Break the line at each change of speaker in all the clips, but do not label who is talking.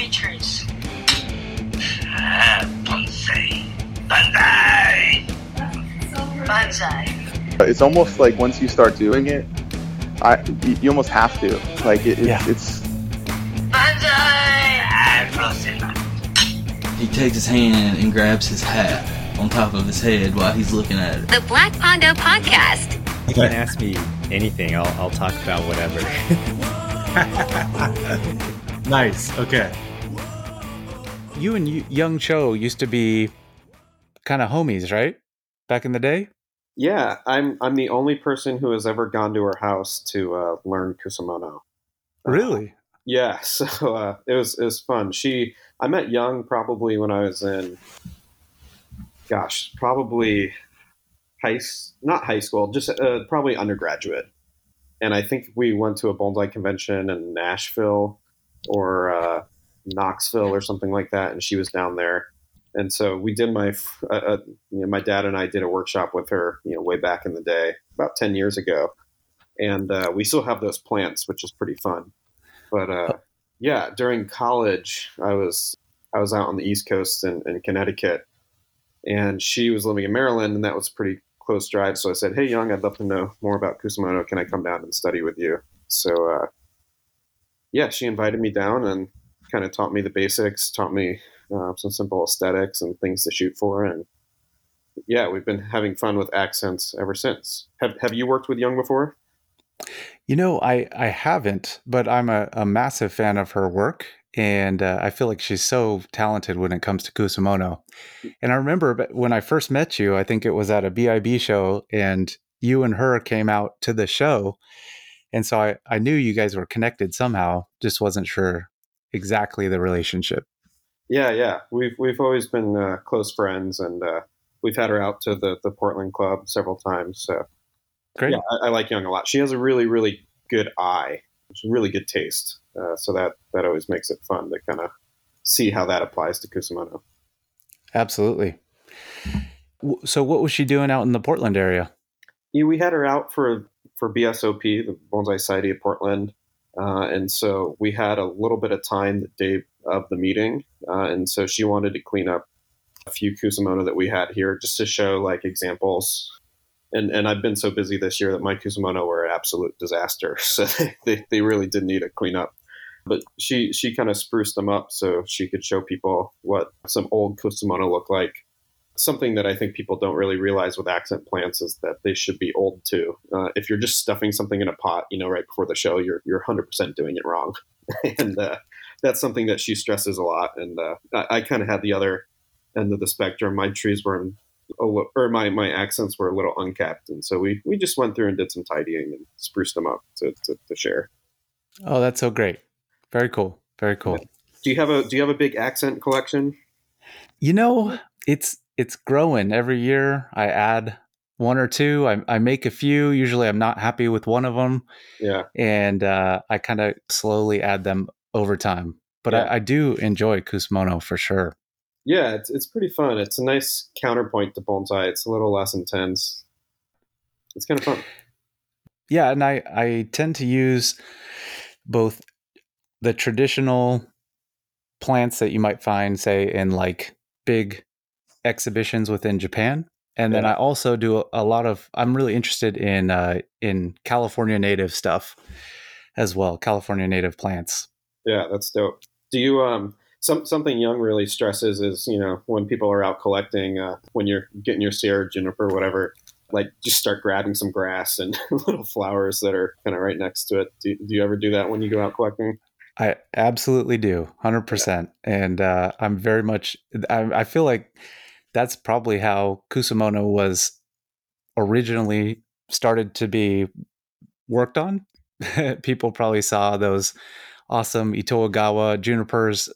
any trees.
Ah, bonsai. Bonsai!
Bonsai.
It's almost like once you start doing it, I you you almost have to. Like it, it's,
Yeah.
it's
Bonsai!
Ah, Rosella.
He takes his hand and grabs his hat on top of his head while he's looking at it.
The Black Pondo Podcast.
You can ask me anything. I'll, I'll talk about whatever. nice. Okay.
You and Young Choe used to be kind of homies, right? Back in the day?
Yeah, I'm I'm the only person who has ever gone to her house to uh, learn kusamono.
Really?
Yeah, so uh, it was it was fun. She I met Young probably when I was in, gosh, probably high not high school, just uh, probably undergraduate. And I think we went to a bonsai convention in Nashville or uh, Knoxville or something like that, and she was down there. And so we did my, uh, uh, you know, my dad and I did a workshop with her, you know, way back in the day, about ten years ago, and uh, we still have those plants, which is pretty fun. But uh, yeah, during college, I was I was out on the East Coast in, in Connecticut, and she was living in Maryland, and that was pretty close drive. So I said, "Hey, Young, I'd love to know more about Kusamono. Can I come down and study with you?" So uh, yeah, she invited me down and kind of taught me the basics, taught me uh, some simple aesthetics and things to shoot for, and yeah, we've been having fun with accents ever since. Have Have you worked with Young before?
You know, I, I haven't, but I'm a, a massive fan of her work. And uh, I feel like she's so talented when it comes to Kusamono. And I remember when I first met you, I think it was at a BIB show, and you and her came out to the show. And so I, I knew you guys were connected somehow, just wasn't sure exactly the relationship.
Yeah, yeah. We've we've always been uh, close friends, and uh, we've had her out to the the Portland club several times. So
Great.
yeah, I, I like Young a lot. She has a really really good eye, She's really good taste. Uh, so that that always makes it fun to kind of see how that applies to Kusamono.
Absolutely. So, what was she doing out in the Portland area?
Yeah, we had her out for for BSOP, the Bonsai Society of Portland, uh, and so we had a little bit of time the day of the meeting, uh, and so she wanted to clean up a few kusamono that we had here just to show like examples. And and I've been so busy this year that my kusamono were an absolute disaster, so they, they, really did need a cleanup. But she she kind of spruced them up so she could show people what some old kusamono look like something that I think people don't really realize with accent plants is that they should be old too. Uh, if you're just stuffing something in a pot, you know, right before the show, you're you're 100% doing it wrong, and uh, that's something that she stresses a lot. And uh, I, I kind of had the other end of the spectrum. My trees were in, a li- or my my accents were a little uncapped, and so we we just went through and did some tidying and spruced them up to, to, to share.
Oh, that's so great. Very cool. Very cool.
Do you have a Do you have a big accent collection?
You know, it's it's growing every year. I add one or two. I, I make a few. Usually, I'm not happy with one of them,
Yeah,
and uh, I kind of slowly add them over time. But
Yeah.
I, I do enjoy Kusamono for sure.
yeah, it's it's pretty fun. It's a nice counterpoint to bonsai. It's a little less intense. It's kind of fun.
Yeah, and I I tend to use both the traditional plants that you might find, say, in like big exhibitions within Japan, and then I also do a, a lot of. I'm really interested in uh, in California native stuff as well, California native plants.
Yeah, that's dope. Do you um some something Young really stresses is you know when people are out collecting uh, when you're getting your Sierra juniper whatever like just start grabbing some grass and little flowers that are kind of right next to it. Do, do you ever do that when you go out collecting?
I absolutely do, hundred percent, and uh, I'm very much. I, I feel like that's probably how Kusamono was originally started to be worked on. People probably saw those awesome Itoigawa junipers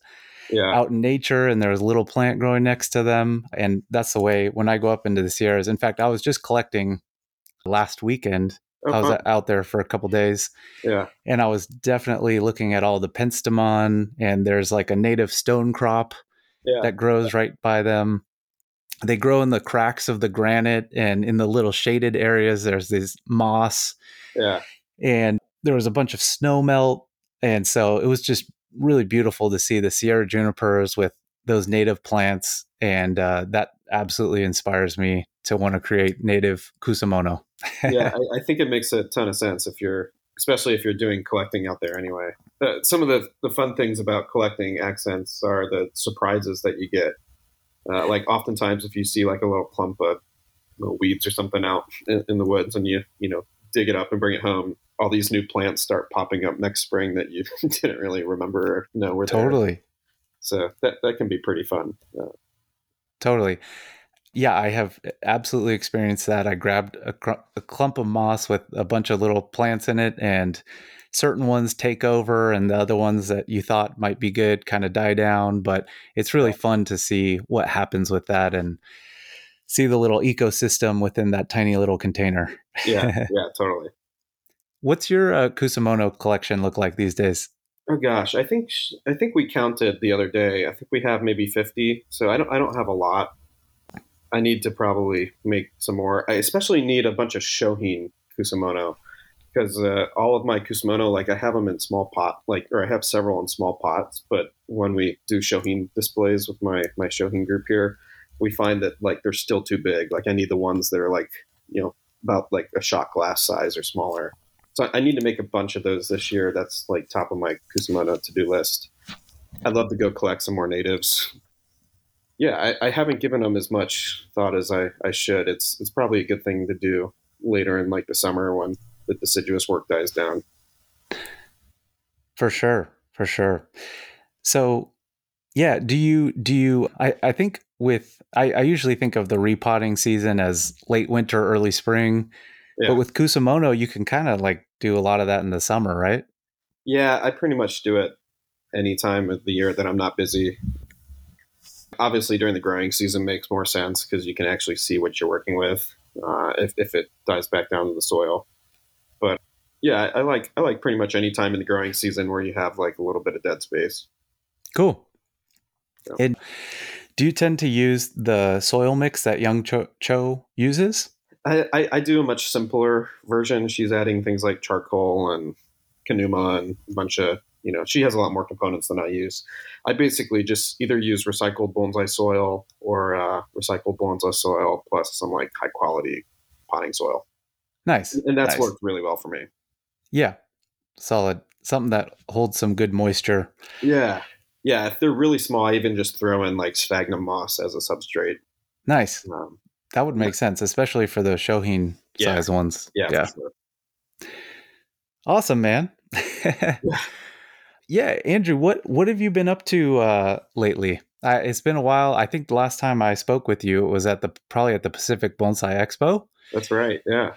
Yeah,
out in nature, and there was a little plant growing next to them, and that's the way. When I go up into the Sierras, in fact, I was just collecting last weekend.
Oh,
I was out there for a couple days
yeah,
and I was definitely looking at all the penstemon, and there's like a native stone crop
yeah.
that grows right by them. They grow in the cracks of the granite and in the little shaded areas. There's this moss,
yeah.
and there was a bunch of snow melt, and so it was just really beautiful to see the Sierra junipers with those native plants, and uh, that absolutely inspires me to want to create native kusamono.
yeah, I, I, think it makes a ton of sense if you're, especially if you're doing collecting out there anyway. Uh, some of the, the fun things about collecting accents are the surprises that you get. Uh, like oftentimes, if you see like a little clump of little weeds or something out in, in, the woods, and you you know dig it up and bring it home, all these new plants start popping up next spring that you didn't really remember or know were
totally.
There. So that that can be pretty fun. Uh,
totally. Yeah, I have absolutely experienced that. I grabbed a, cr- a clump of moss with a bunch of little plants in it, and certain ones take over, and the other ones that you thought might be good kind of die down. But it's really fun to see what happens with that and see the little ecosystem within that tiny little container.
yeah, yeah, totally.
What's your uh, Kusamono collection look like these days?
Oh gosh, I think I think we counted the other day. I think we have maybe fifty. So I don't I don't have a lot. I need to probably make some more. I especially need a bunch of Shohin Kusamono because uh, all of my Kusamono, like I have them in small pot, like or I have several in small pots. But when we do Shohin displays with my my Shohin group here, we find that like they're still too big. Like I need the ones that are like you know about like a shot glass size or smaller. So I need to make a bunch of those this year. That's like top of my Kusamono to do list. I'd love to go collect some more natives yeah, I, I, haven't given them as much thought as I, I should. It's it's probably a good thing to do later in like the summer when the deciduous work dies down.
For sure, for sure. So, yeah, do you do you? I I think with I, I usually think of the repotting season as late winter, early spring, yeah. but with Kusamono, you can kind of like do a lot of that in the summer, right?
Yeah, I pretty much do it any time of the year that I'm not busy. Obviously, during the growing season makes more sense because you can actually see what you're working with uh, if, if it dies back down to the soil. But yeah, I, I like I like pretty much any time in the growing season where you have like a little bit of dead space.
Cool. So. And do you tend to use the soil mix that Young Choe, Choe uses?
I, I, I, do a much simpler version. She's adding things like charcoal and kanuma and a bunch of you know, she has a lot more components than I use. I basically just either use recycled bonsai soil or uh, recycled bonsai soil plus some like high quality potting soil.
Nice.
And that's
nice.
worked really well for me.
Yeah. Solid. Something that holds some good moisture.
Yeah. Yeah. If they're really small, I even just throw in like sphagnum moss as a substrate.
Nice. Um, that would make yeah. sense, especially for the Shohin
yeah.
size ones.
Yeah.
Yeah.
Sure.
Awesome, man. yeah yeah, Andrew, what what have you been up to uh, lately? Uh, it's been a while. I think the last time I spoke with you it was at the probably at the Pacific Bonsai Expo.
That's right. Yeah.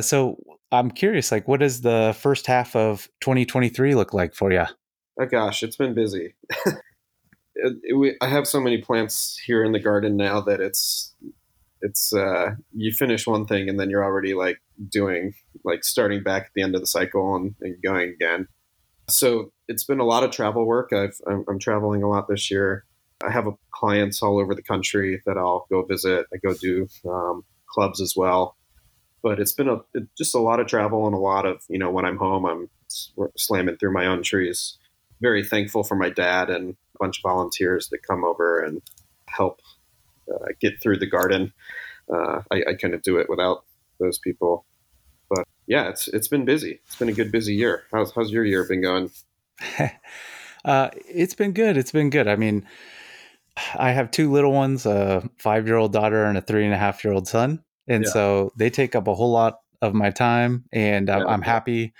So I'm curious, like, what does the first half of 2023 look like for you?
Oh gosh, it's been busy. it, it, we, I have so many plants here in the garden now that it's it's uh, you finish one thing and then you're already like doing like starting back at the end of the cycle and, and going again. So it's been a lot of travel work. I've, I'm, I'm traveling a lot this year. I have clients all over the country that I'll go visit. I go do um, clubs as well. But it's been a just a lot of travel and a lot of you know when I'm home I'm slamming through my own trees. Very thankful for my dad and a bunch of volunteers that come over and help uh, get through the garden. Uh, I, I couldn't do it without those people But yeah, it's it's been busy. It's been a good busy year. How's how's your year been going?
uh, it's been good. It's been good. I mean, I have two little ones, a five year old daughter and a three and a half year old son, and yeah. so they take up a whole lot of my time, and yeah, I'm, happy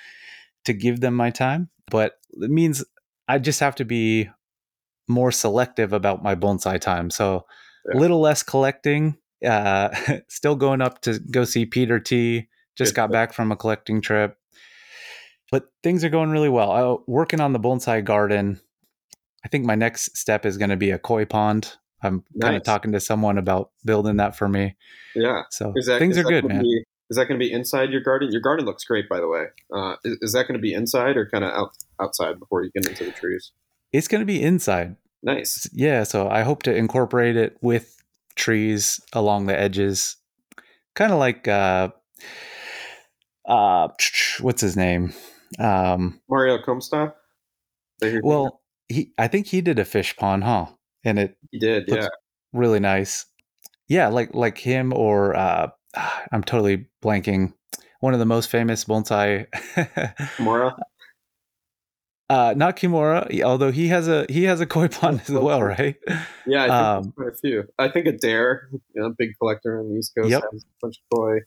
to give them my time. But it means I just have to be more selective about my bonsai time. So a little less collecting. Uh, still going up to go see Peter Tea just got back from a collecting trip. But things are going really well. I, working on the bonsai garden. I think my next step is going to be a koi pond. I'm nice. kind of talking to someone about building that for me.
Yeah.
So that, things are good, man.
Be, is that going to be inside your garden? Your garden looks great, by the way. Uh, is, is, that going to be inside or kind of out, outside before you get into the trees?
It's going to be inside.
Nice.
Yeah. So I hope to incorporate it with trees along the edges, kind of like uh, uh, what's his name? Um,
Mario Comstock.
Well, he I think he did a fish pond, huh? And it
He did, yeah.
really nice. Yeah, like like him or uh I'm totally blanking. One of the most famous bonsai
Kimura.
uh not Kimura, although he has a he has a koi pond as well, right?
Yeah, I think
Um,
quite a few. I think Adair, you know, big collector on the East Coast,
Yep.
has a bunch of koi.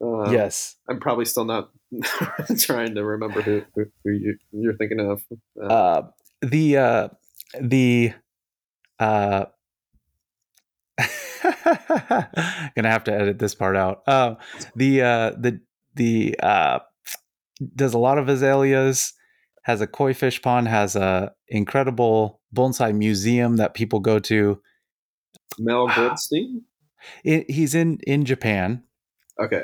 Um,
yes.
I'm probably still not trying to remember who, who, who you, you're thinking of. Uh,
Uh the uh the uh gonna have to edit this part out. Uh, the uh the the uh does a lot of azaleas, has a koi fish pond, has a incredible bonsai museum that people go to.
Mel Goldstein?
It, he's in in Japan.
Okay.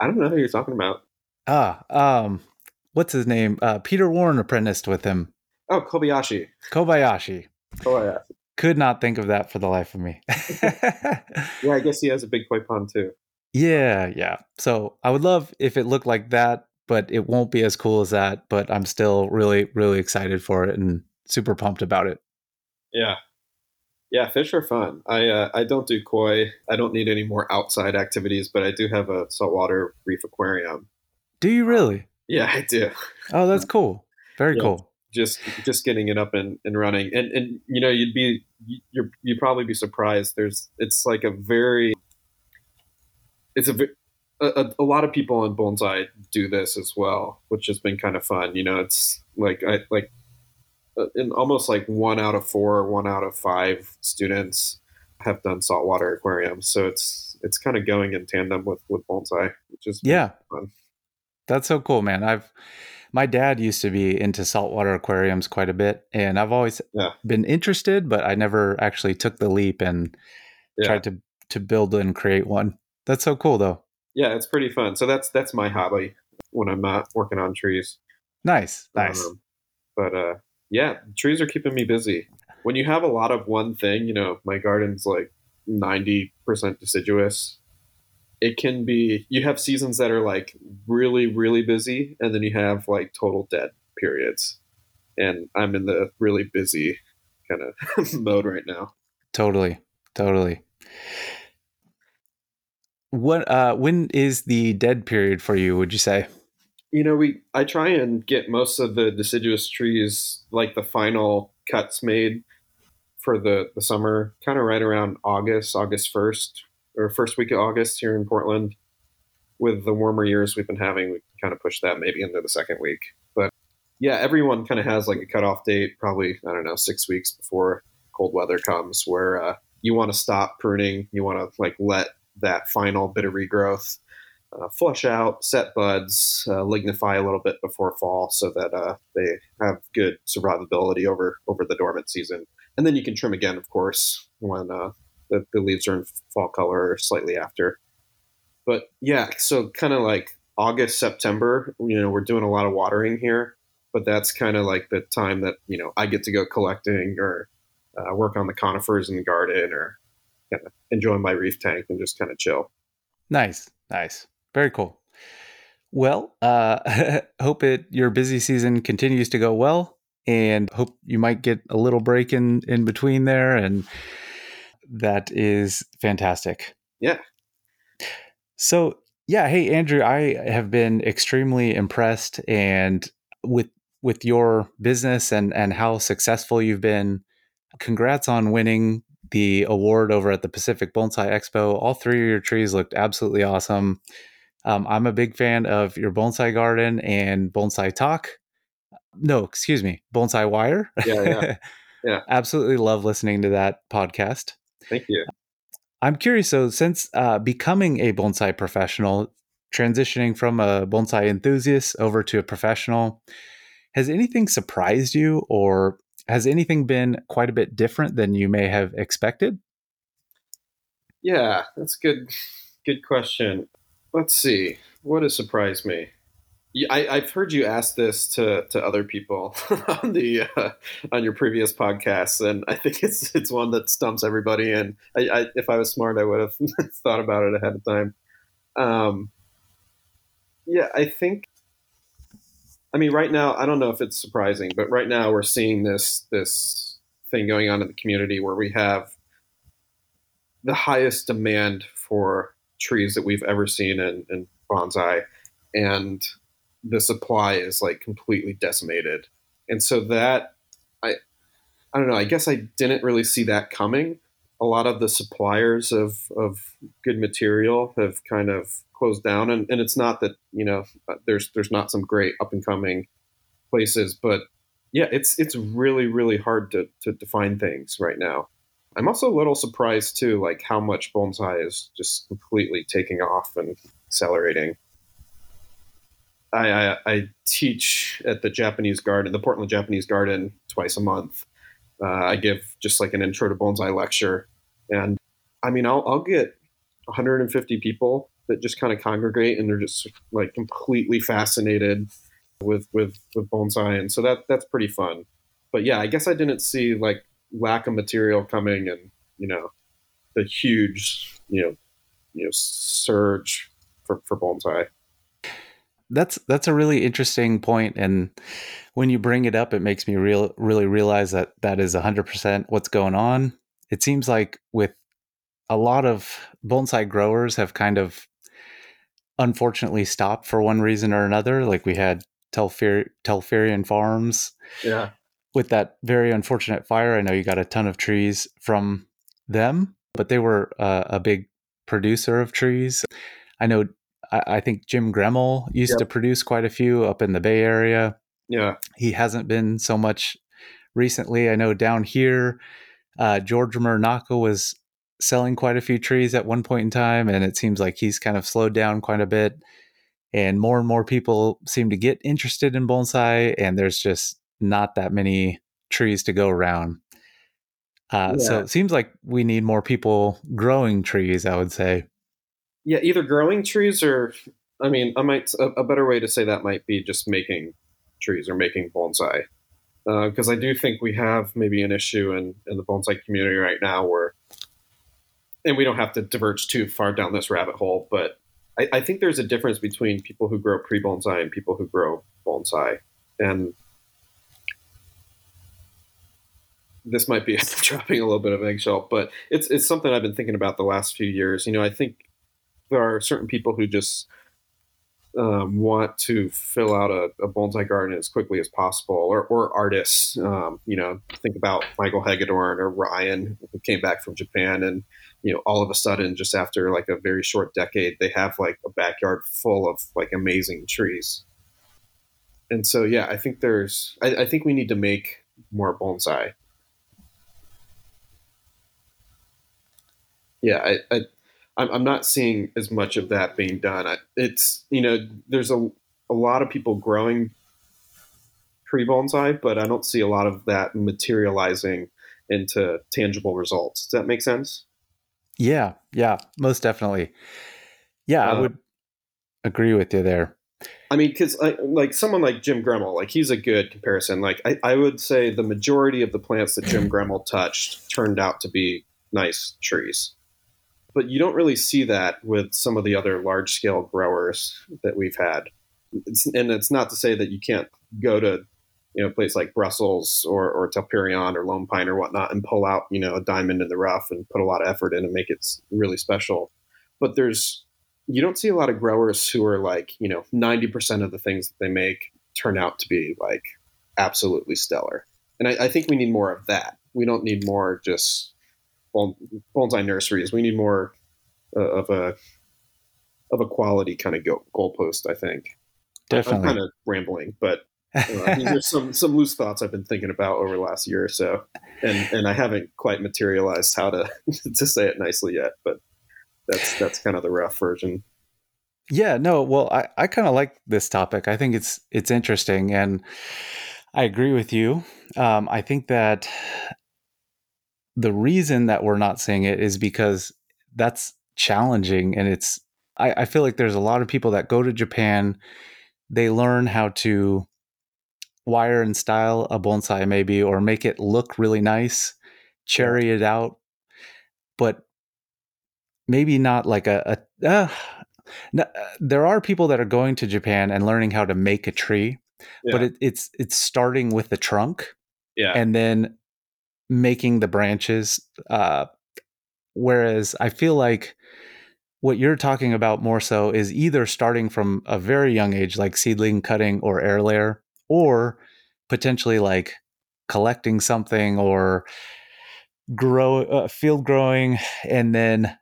I don't know who you're talking about.
Ah, um, what's his name? Uh, Peter Warren apprenticed with him.
Oh, Kobayashi.
Kobayashi.
Kobayashi.
Could not think of that for the life of me.
Yeah, I guess he has a big koi pond too.
yeah, yeah. So I would love if it looked like that, but it won't be as cool as that. But I'm still really, really excited for it and super pumped about it.
Yeah. Yeah, fish are fun. I uh, I don't do koi. I don't need any more outside activities, but I do have a saltwater reef aquarium.
Do you really?
Yeah, I do.
Oh, that's cool. Very
Yeah.
cool.
Just just getting it up and, and running. And and you know, you'd be you're you'd probably be surprised. There's it's like a very it's a a, a, lot of people in bonsai do this as well, which has been kind of fun. You know, it's like I like uh, in almost like one out of four, one out of five students have done saltwater aquariums. So it's it's kind of going in tandem with with bonsai, which is
Yeah.
fun.
That's so cool, man. I've my dad used to be into saltwater aquariums quite a bit, and I've always
Yeah.
been interested, but I never actually took the leap and
Yeah.
tried to to build and create one. That's so cool, though.
Yeah, it's pretty fun. So that's that's my hobby when I'm not working on trees.
Nice, nice.
Um, but uh, yeah, trees are keeping me busy. When you have a lot of one thing, you know, my garden's like ninety percent deciduous. It can be you have seasons that are like really really busy, and then you have like total dead periods. And I'm in the really busy kind of mode right now.
totally, totally. What? Uh, when is the dead period for you? Would you say?
you know we i try and get most of the deciduous trees like the final cuts made for the the summer kind of right around august august 1st or first week of august here in portland. With the warmer years we've been having we kind of push that maybe into the second week. But yeah everyone kind of has like a cutoff date probably i don't know six weeks before cold weather comes where uh, you want to stop pruning. You want to like let that final bit of regrowth uh, flush out, set buds, uh, lignify a little bit before fall, so that uh, they have good survivability over over the dormant season. And then you can trim again, of course, when uh, the, the leaves are in fall color or slightly after. But yeah, so kind of like August, September, you know, we're doing a lot of watering here, but that's kind of like the time that you know I get to go collecting or uh, work on the conifers in the garden or kind of enjoy my reef tank and just kind of chill.
Nice, nice, very cool. Well, uh, hope it your busy season continues to go well, and hope you might get a little break in in between there, and that is fantastic.
Yeah.
So yeah, hey Andrew, I have been extremely impressed and with with your business and and how successful you've been. Congrats on winning the award over at the Pacific Bonsai Expo. All three of your trees looked absolutely awesome. Um, I'm a big fan of your bonsai garden and bonsai talk. No, excuse me, bonsai wire.
Yeah, yeah. Yeah.
absolutely love listening to that podcast.
Thank you.
I'm curious. So, since uh, becoming a bonsai professional, transitioning from a bonsai enthusiast over to a professional, has anything surprised you, or has anything been quite a bit different than you may have expected?
Yeah, that's a good. Good question. Let's see. What has surprised me? I, I've heard you ask this to, to other people on the uh, on your previous podcasts, and I think it's it's one that stumps everybody. And I, I, if I was smart, I would have thought about it ahead of time. Um, yeah, I think I mean, right now, I don't know if it's surprising, but right now we're seeing this this thing going on in the community where we have the highest demand for trees that we've ever seen in, in bonsai, and the supply is like completely decimated. And so that I I don't know, I guess I didn't really see that coming. A lot of the suppliers of of good material have kind of closed down and, and it's not that, you know, uh, there's there's not some great up and coming places, but yeah, it's it's really, really hard to, to define things right now. I'm also a little surprised too, like how much bonsai is just completely taking off and accelerating. I, I, I teach at the Japanese Garden, the Portland Japanese Garden, twice a month. Uh, I give just like an intro to bonsai lecture, and I mean, I'll, I'll get 150 people that just kind of congregate, and they're just like completely fascinated with with with bonsai, and so that that's pretty fun. But yeah, I guess I didn't see like lack of material coming, and you know, the huge you know you know surge for for bonsai
that's that's a really interesting point and when you bring it up it makes me real really realize that that is 100% what's going on. It seems like with a lot of bonsai growers have kind of unfortunately stopped for one reason or another like we had Telfer- Telperion farms.
Yeah.
With that very unfortunate fire i know you got a ton of trees from them but they were uh, a big producer of trees. I know I, I think Jim Gremmel used yep. to produce quite a few up in the Bay Area.
Yeah.
He hasn't been so much recently. I know down here, uh, George Muranaka was selling quite a few trees at one point in time, and it seems like he's kind of slowed down quite a bit. And more and more people seem to get interested in bonsai, and there's just not that many trees to go around. Uh, yeah. So it seems like we need more people growing trees, I would say
yeah, either growing trees or, I mean, I might a, a better way to say that might be just making trees or making bonsai, because uh, I do think we have maybe an issue in in the bonsai community right now where, and we don't have to diverge too far down this rabbit hole, but I, I think there's a difference between people who grow pre bonsai and people who grow bonsai, and this might be dropping a little bit of eggshell, but it's it's something I've been thinking about the last few years. You know, I think there are certain people who just um, want to fill out a, a, bonsai garden as quickly as possible, or, or artists. Um, you know, think about Michael Hagedorn or Ryan, who came back from Japan, and you know, all of a sudden, just after like a very short decade, they have like a backyard full of like amazing trees. And so, yeah, I think there's, I, I think we need to make more bonsai. Yeah, I, I I'm, I'm not seeing as much of that being done. I, it's you know there's a a lot of people growing pre bonsai, but I don't see a lot of that materializing into tangible results. Does that make sense?
Yeah, yeah, most definitely. Yeah, uh, I would agree with you there.
I mean, because like someone like Jim Gremmel, like he's a good comparison. Like I, I would say the majority of the plants that Jim Gremmel touched turned out to be nice trees but you don't really see that with some of the other large scale growers that we've had. It's, and it's not to say that you can't go to you know a place like Brussels or or Telperion or Lone Pine or whatnot and pull out you know a diamond in the rough and put a lot of effort in and make it really special. But there's you don't see a lot of growers who are like you know 90% of the things that they make turn out to be like absolutely stellar. And I, I think we need more of that. We don't need more just bonsai nurseries. We need more uh, of a of a quality kind of go, goalpost. I think.
Definitely.
I'm kind of rambling, but uh, there's some some loose thoughts I've been thinking about over the last year or so, and and I haven't quite materialized how to to say it nicely yet. But that's that's kind of the rough version.
Yeah, no, well, I, I kind of like this topic. I think it's it's interesting, and I agree with you. Um, I think that the reason that we're not seeing it is because that's challenging and it's I, I feel like there's a lot of people that go to Japan, they learn how to wire and style a bonsai maybe or make it look really nice, cherry it out, but maybe not like a, a uh, no, there are people that are going to Japan and learning how to make a tree, but it, it's it's starting with the trunk
yeah,
and then making the branches. Uh, whereas I feel like what you're talking about more so is either starting from a very young age, like seedling cutting or air layer, or potentially like collecting something or grow uh, field growing and then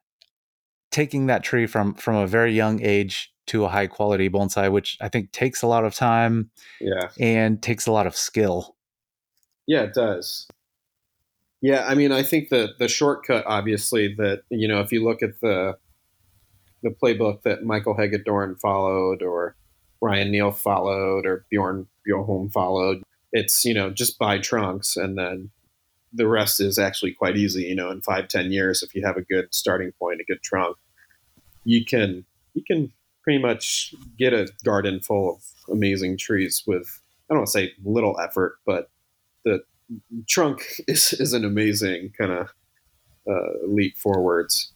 taking that tree from from a very young age to a high quality bonsai which i think takes a lot of time
yeah.
and takes a lot of skill
Yeah, it does. Yeah, I mean, I think the the shortcut, obviously, that you know, if you look at the the playbook that Michael Hagedorn followed, or Ryan Neil followed, or Bjorn Bjorholm followed, it's you know just buy trunks, and then the rest is actually quite easy. You know, in five ten years, if you have a good starting point, a good trunk, you can you can pretty much get a garden full of amazing trees with I don't want to say little effort, but the trunk is, is an amazing kind of uh, leap forwards.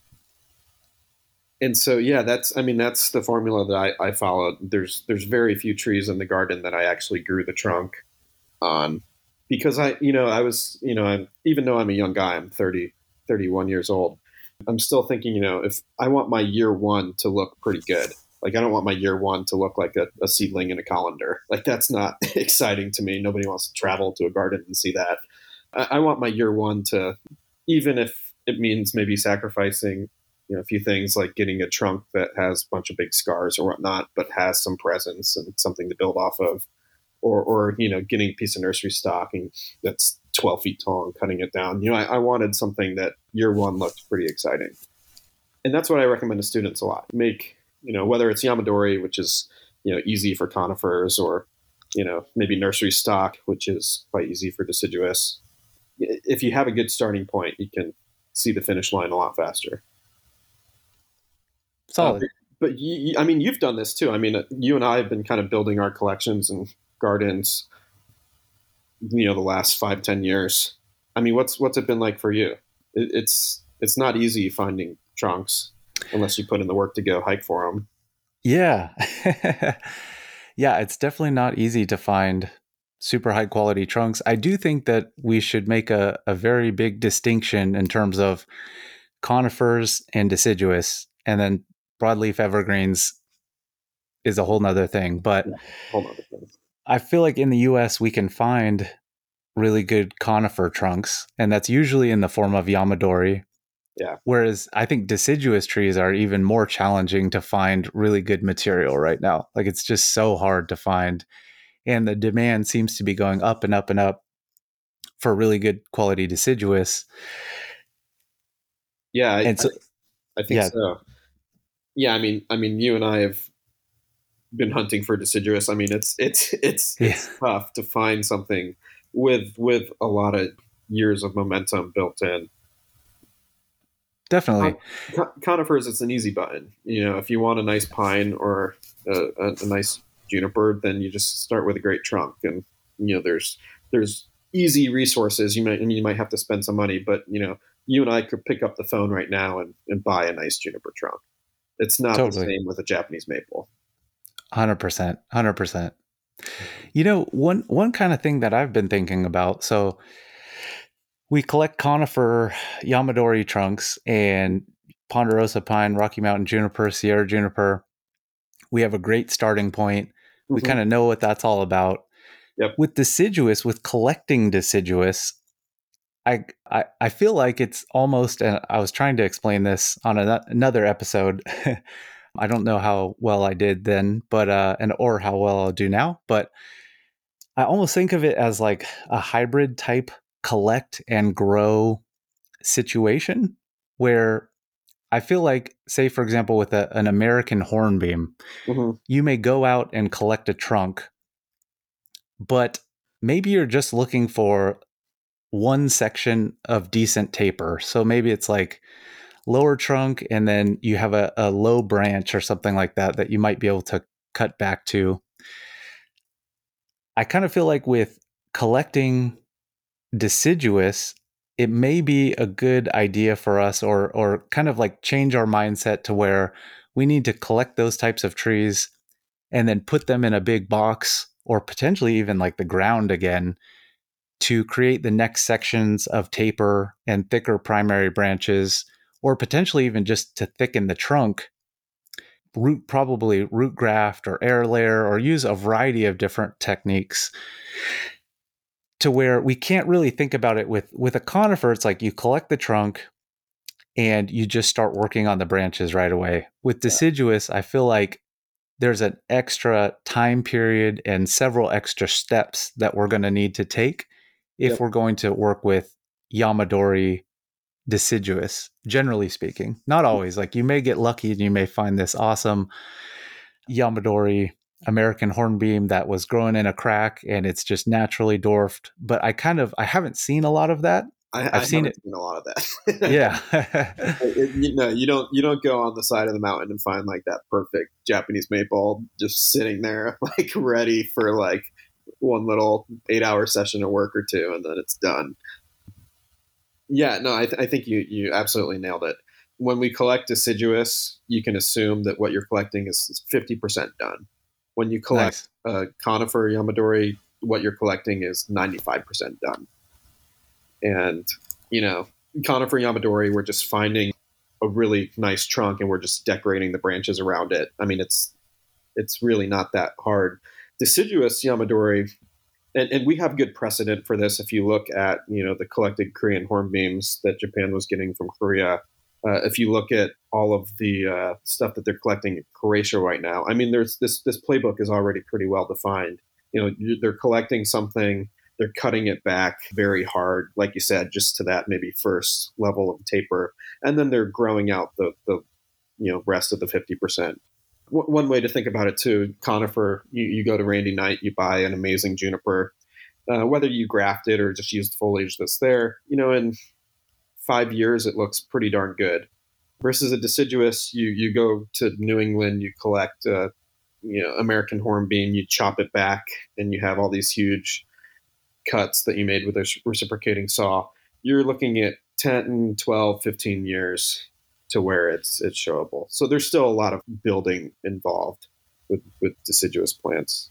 And so, yeah, that's, I mean, that's the formula that I, I followed. There's, there's very few trees in the garden that I actually grew the trunk on because I, you know, I was, you know, I'm, even though I'm a young guy, I'm 30, 31 years old. I'm still thinking, you know, if I want my year one to look pretty good, like I don't want my year one to look like a, a seedling in a colander. Like that's not exciting to me. Nobody wants to travel to a garden and see that. I, I want my year one to, even if it means maybe sacrificing, you know, a few things like getting a trunk that has a bunch of big scars or whatnot, but has some presence and something to build off of, or or you know, getting a piece of nursery stock and that's 12 feet tall and cutting it down. You know, I, I wanted something that year one looked pretty exciting, and that's what I recommend to students a lot. Make you know whether it's Yamadori, which is you know easy for conifers, or you know maybe nursery stock, which is quite easy for deciduous. If you have a good starting point, you can see the finish line a lot faster.
solid um,
But you, you- I mean, you've done this too. I mean, uh, you and I have been kind of building our collections and gardens. You know, the last five ten years. I mean, what's what's it been like for you? It, it's it's not easy finding trunks unless you put in the work to go hike for them.
yeah yeah it's definitely not easy to find super high quality trunks i do think that we should make a, a very big distinction in terms of conifers and deciduous and then broadleaf evergreens is a whole nother thing but
a second.
I feel like in the US we can find really good conifer trunks, and that's usually in the form of Yamadori.
Yeah.
Whereas I think deciduous trees are even more challenging to find really good material right now. Like it's just so hard to find. And the demand seems to be going up and up and up for really good quality deciduous.
Yeah, I,
And so,
I think
yeah.
so. Yeah, I mean, I mean, you and I have been hunting for deciduous. I mean, it's it's it's it's tough to find something with with a lot of years of momentum built in.
Definitely.
Co- conifers, it's an easy button. You know, if you want a nice pine or a, a, a nice juniper, then you just start with a great trunk, and you know, there's there's easy resources. You might I mean, you might have to spend some money, but you know, you and I could pick up the phone right now and, and buy a nice juniper trunk. It's not
Totally.
the same with a Japanese maple.
Hundred percent, hundred percent. You know, one one kind of thing that I've been thinking about. So, we collect conifer Yamadori trunks and Ponderosa pine, Rocky Mountain juniper, Sierra juniper. We have a great starting point. We
Mhm.
kind of know what that's all about.
Yep.
With deciduous, with collecting deciduous, I, I I feel like it's almost. And I was trying to explain this on ano- another episode. I don't know how well I did then, but uh, and or how well I'll do now. But I almost think of it as like a hybrid type collect and grow situation where I feel like, say, for example, with a, an American hornbeam,
Mhm.
you may go out and collect a trunk, but maybe you're just looking for one section of decent taper. So maybe it's like lower trunk and then you have a, a low branch or something like that that you might be able to cut back to. I kind of feel like with collecting deciduous, it may be a good idea for us or or kind of like change our mindset to where we need to collect those types of trees and then put them in a big box or potentially even like the ground again to create the next sections of taper and thicker primary branches, or potentially even just to thicken the trunk. Root probably root graft or air layer, or use a variety of different techniques to where we can't really think about it with with a conifer it's like you collect the trunk and you just start working on the branches right away. With deciduous i feel like there's an extra time period and several extra steps that we're going to need to take if
Yep.
we're going to work with yamadori deciduous generally speaking. Not mm. always. Like you may get lucky and you may find this awesome yamadori American hornbeam that was growing in a crack and it's just naturally dwarfed. But I kind of I haven't seen a lot of that.
I,
I've seen it.
Seen a lot of that.
Yeah.
It- you know, you don't you don't go on the side of the mountain and find like that perfect Japanese maple just sitting there, like ready for like one little eight hour session of work or two, and then it's done. Yeah, no, I, th- I think you you absolutely nailed it. When we collect deciduous, you can assume that what you're collecting is fifty percent done. When you collect
nice.
uh, conifer Yamadori, what you're collecting is 95% done. And, you know, conifer Yamadori, we're just finding a really nice trunk and we're just decorating the branches around it. I mean, it's it's really not that hard. Deciduous Yamadori, and, and we have good precedent for this if you look at, you know, the collected Korean hornbeams that Japan was getting from Korea. Uh, if you look at all of the uh, stuff that they're collecting in Croatia right now, I mean, there's this this playbook is already pretty well defined. You know, they're collecting something, they're cutting it back very hard, like you said, just to that maybe first level of taper, and then they're growing out the the you know rest of the fifty percent. One way to think about it too, conifer, you, you go to Randy Knight, you buy an amazing juniper, uh, whether you graft it or just use the foliage that's there, you know, in five years it looks pretty darn good. Versus a deciduous, you you go to New England, you collect uh, you know American hornbeam, you chop it back, and you have all these huge cuts that you made with a reciprocating saw. You're looking at 10, 12, 15 years to where it's it's showable. So there's still a lot of building involved with with deciduous plants.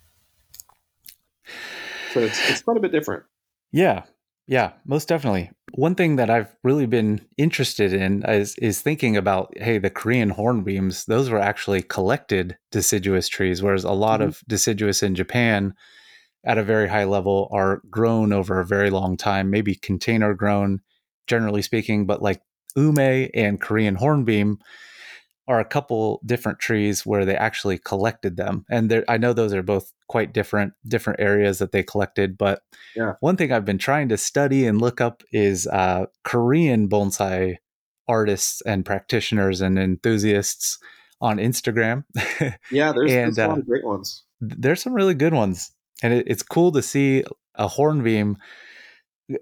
So it's it's quite a bit different.
Yeah. Yeah, most definitely. One thing that I've really been interested in is is thinking about hey, the Korean hornbeams, those were actually collected deciduous trees, whereas a lot
Mhm.
of deciduous in Japan at a very high level are grown over a very long time, maybe container grown, generally speaking, but like ume and Korean hornbeam are a couple different trees where they actually collected them. And there, I know those are both quite different, different areas that they collected. But
Yeah.
one thing I've been trying to study and look up is uh, Korean bonsai artists and practitioners and enthusiasts on Instagram.
Yeah, there's,
And,
there's a lot
uh,
of great ones.
there's some really good ones and it, it's cool to see a hornbeam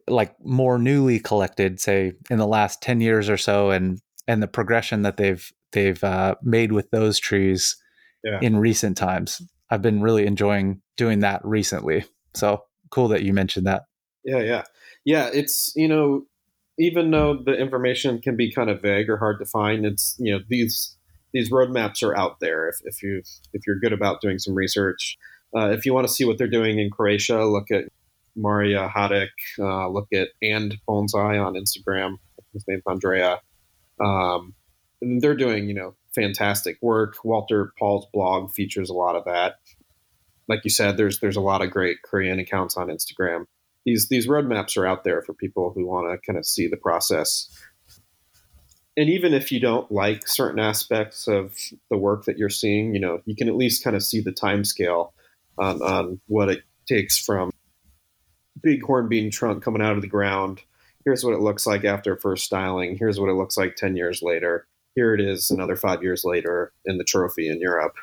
like more newly collected say in the last 10 years or so and and the progression that they've they've uh, made with those trees
Yeah.
in recent times i've been really enjoying doing that recently so cool that you mentioned that
Yeah, yeah, yeah. It's you know, even though the information can be kind of vague or hard to find, it's you know these these roadmaps are out there. If, if you if you're good about doing some research, uh, if you want to see what they're doing in Croatia, look at Maria Hadek. Uh, look at and Bonsai on Instagram. His name's Andrea. Um, and they're doing you know fantastic work. Walter Pall's blog features a lot of that. Like you said, there's there's a lot of great Korean accounts on Instagram these these roadmaps are out there for people who want to kind of see the process. And even if you don't like certain aspects of the work that you're seeing, you know, you can at least kind of see the time scale on, on what it takes from big hornbeam trunk coming out of the ground. Here's what it looks like after first styling. Here's what it looks like 10 years later. Here it is another five years later in the trophy in Europe.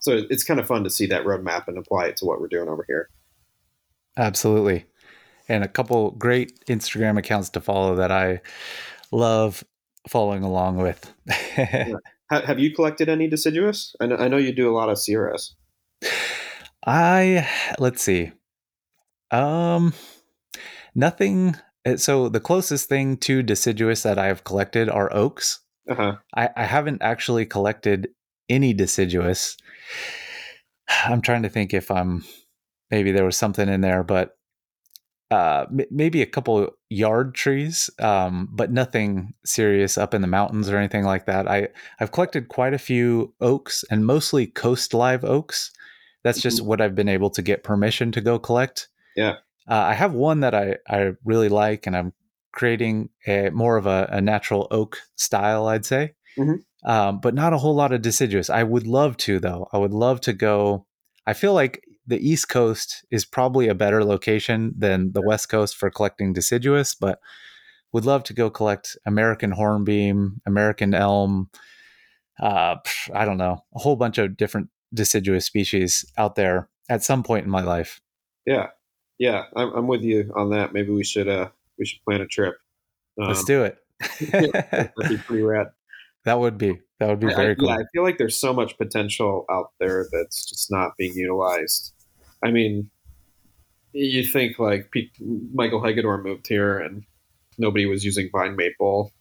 So it's kind of fun to see that roadmap and apply it to what we're doing over here.
absolutely and a couple great instagram accounts to follow that i love following along with
Ha- Have you collected any deciduous? I know, I know you do a lot of CRS.
I let's see. Um nothing uh, so the closest thing to deciduous that I have collected are oaks.
Uh huh.
I, I haven't actually collected any deciduous. I'm trying to think if I'm maybe there was something in there, but uh, m- maybe a couple yard trees, um, but nothing serious up in the mountains or anything like that. I I've collected quite a few oaks and mostly coast live oaks. That's just what I've been able to get permission to go collect.
Yeah.
Uh, I have one that I I really like, and I'm creating a more of a, a natural oak style, I'd say.
Mhm.
Um, but not a whole lot of deciduous. I would love to though. I would love to go. I feel like the East Coast is probably a better location than the West Coast for collecting deciduous, but would love to go collect American hornbeam, American elm. Uh, I don't know, a whole bunch of different deciduous species out there at some point in my life.
Yeah, yeah, I'm, I'm with you on that. Maybe we should uh we should plan a trip. Um,
Let's do it.
that'd be pretty rad.
that would be that would be
I- I-
very cool.
Yeah, I feel like there's so much potential out there that's just not being utilized. I mean, you think like Pete, Michael Hagedorn moved here and nobody was using vine maple.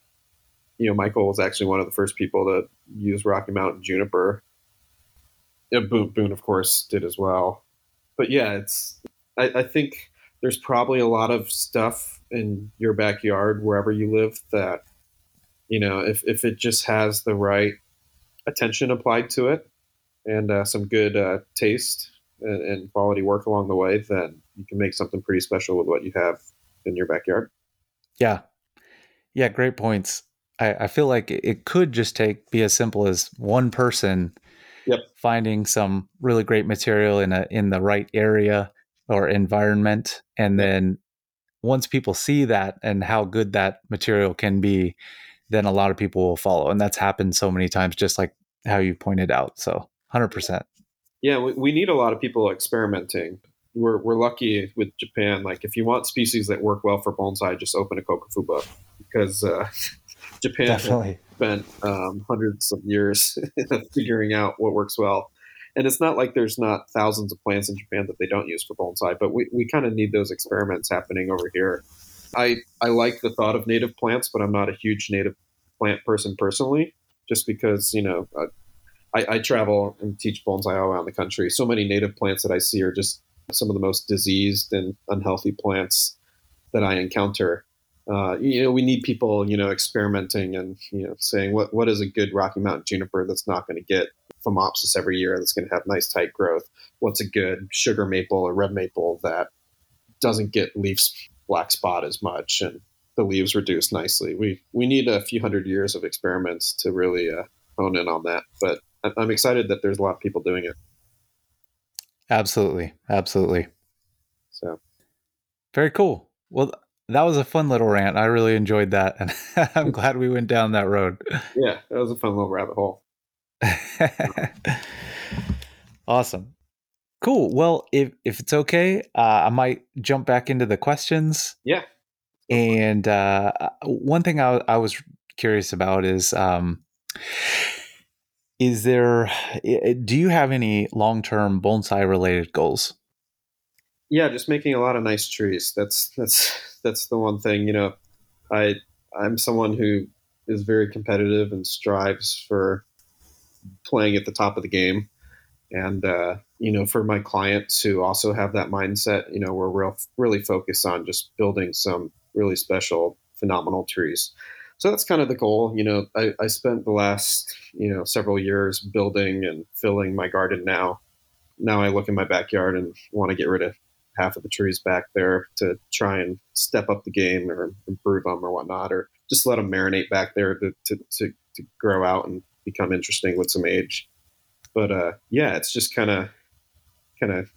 You know, Michael was actually one of the first people to use Rocky Mountain juniper. Yeah, Boon, Boon, of course, did as well. But yeah, it's. I, I think there's probably a lot of stuff in your backyard wherever you live that you know if, if it just has the right attention applied to it and uh, some good uh, taste and, and quality work along the way then you can make something pretty special with what you have in your backyard
Yeah. Yeah, great points. I, I feel like it it could just take be as simple as one person
Yep.
finding some really great material in a in the right area or environment. And then once people see that and how good that material can be, then a lot of people will follow. And that's happened so many times, just like how you pointed out. So hundred percent.
yeah we, we need a lot of people experimenting we're, we're lucky with japan like if you want species that work well for bonsai just open a kokofuba because uh, japan
Definitely.
spent um, hundreds of years figuring out what works well. And it's not like there's not thousands of plants in Japan that they don't use for bonsai, but we, we kind of need those experiments happening over here. I, I like the thought of native plants, but I'm not a huge native plant person personally, just because, you know, uh, I, I travel and teach bonsai all around the country. So many native plants that I see are just some of the most diseased and unhealthy plants that I encounter uh, you know, we need people, you know, experimenting and you know, saying what what is a good Rocky Mountain juniper that's not going to get phomopsis every year, that's going to have nice tight growth. What's a good sugar maple or red maple that doesn't get leaf black spot as much and the leaves reduce nicely. We we need a few hundred years of experiments to really uh, hone in on that. But I'm excited that there's a lot of people doing it.
Absolutely. Absolutely.
So
Very cool. Well, that was a fun little rant. I really enjoyed that. And I'm glad we went down that road.
yeah, that was a fun little rabbit hole.
awesome. Cool. Well, if if it's okay, uh, I might jump back into the questions.
Yeah.
And uh, one thing I, I was curious about is, um, is there? Do you have any long term bonsai related goals?
yeah just making a lot of nice trees that's that's that's the one thing you know i i'm someone who is very competitive and strives for playing at the top of the game. And uh, you know for my clients who also have that mindset you know we're real really focused on just building some really special phenomenal trees. So that's kind of the goal. You know i, I spent the last you know several years building and filling my garden now. Now i look in my backyard and want to get rid of half of the trees back there to try and step up the game or improve them or whatnot, or just let them marinate back there to, to, to, to grow out and become interesting with some age. But uh, yeah, it's just kind of kind of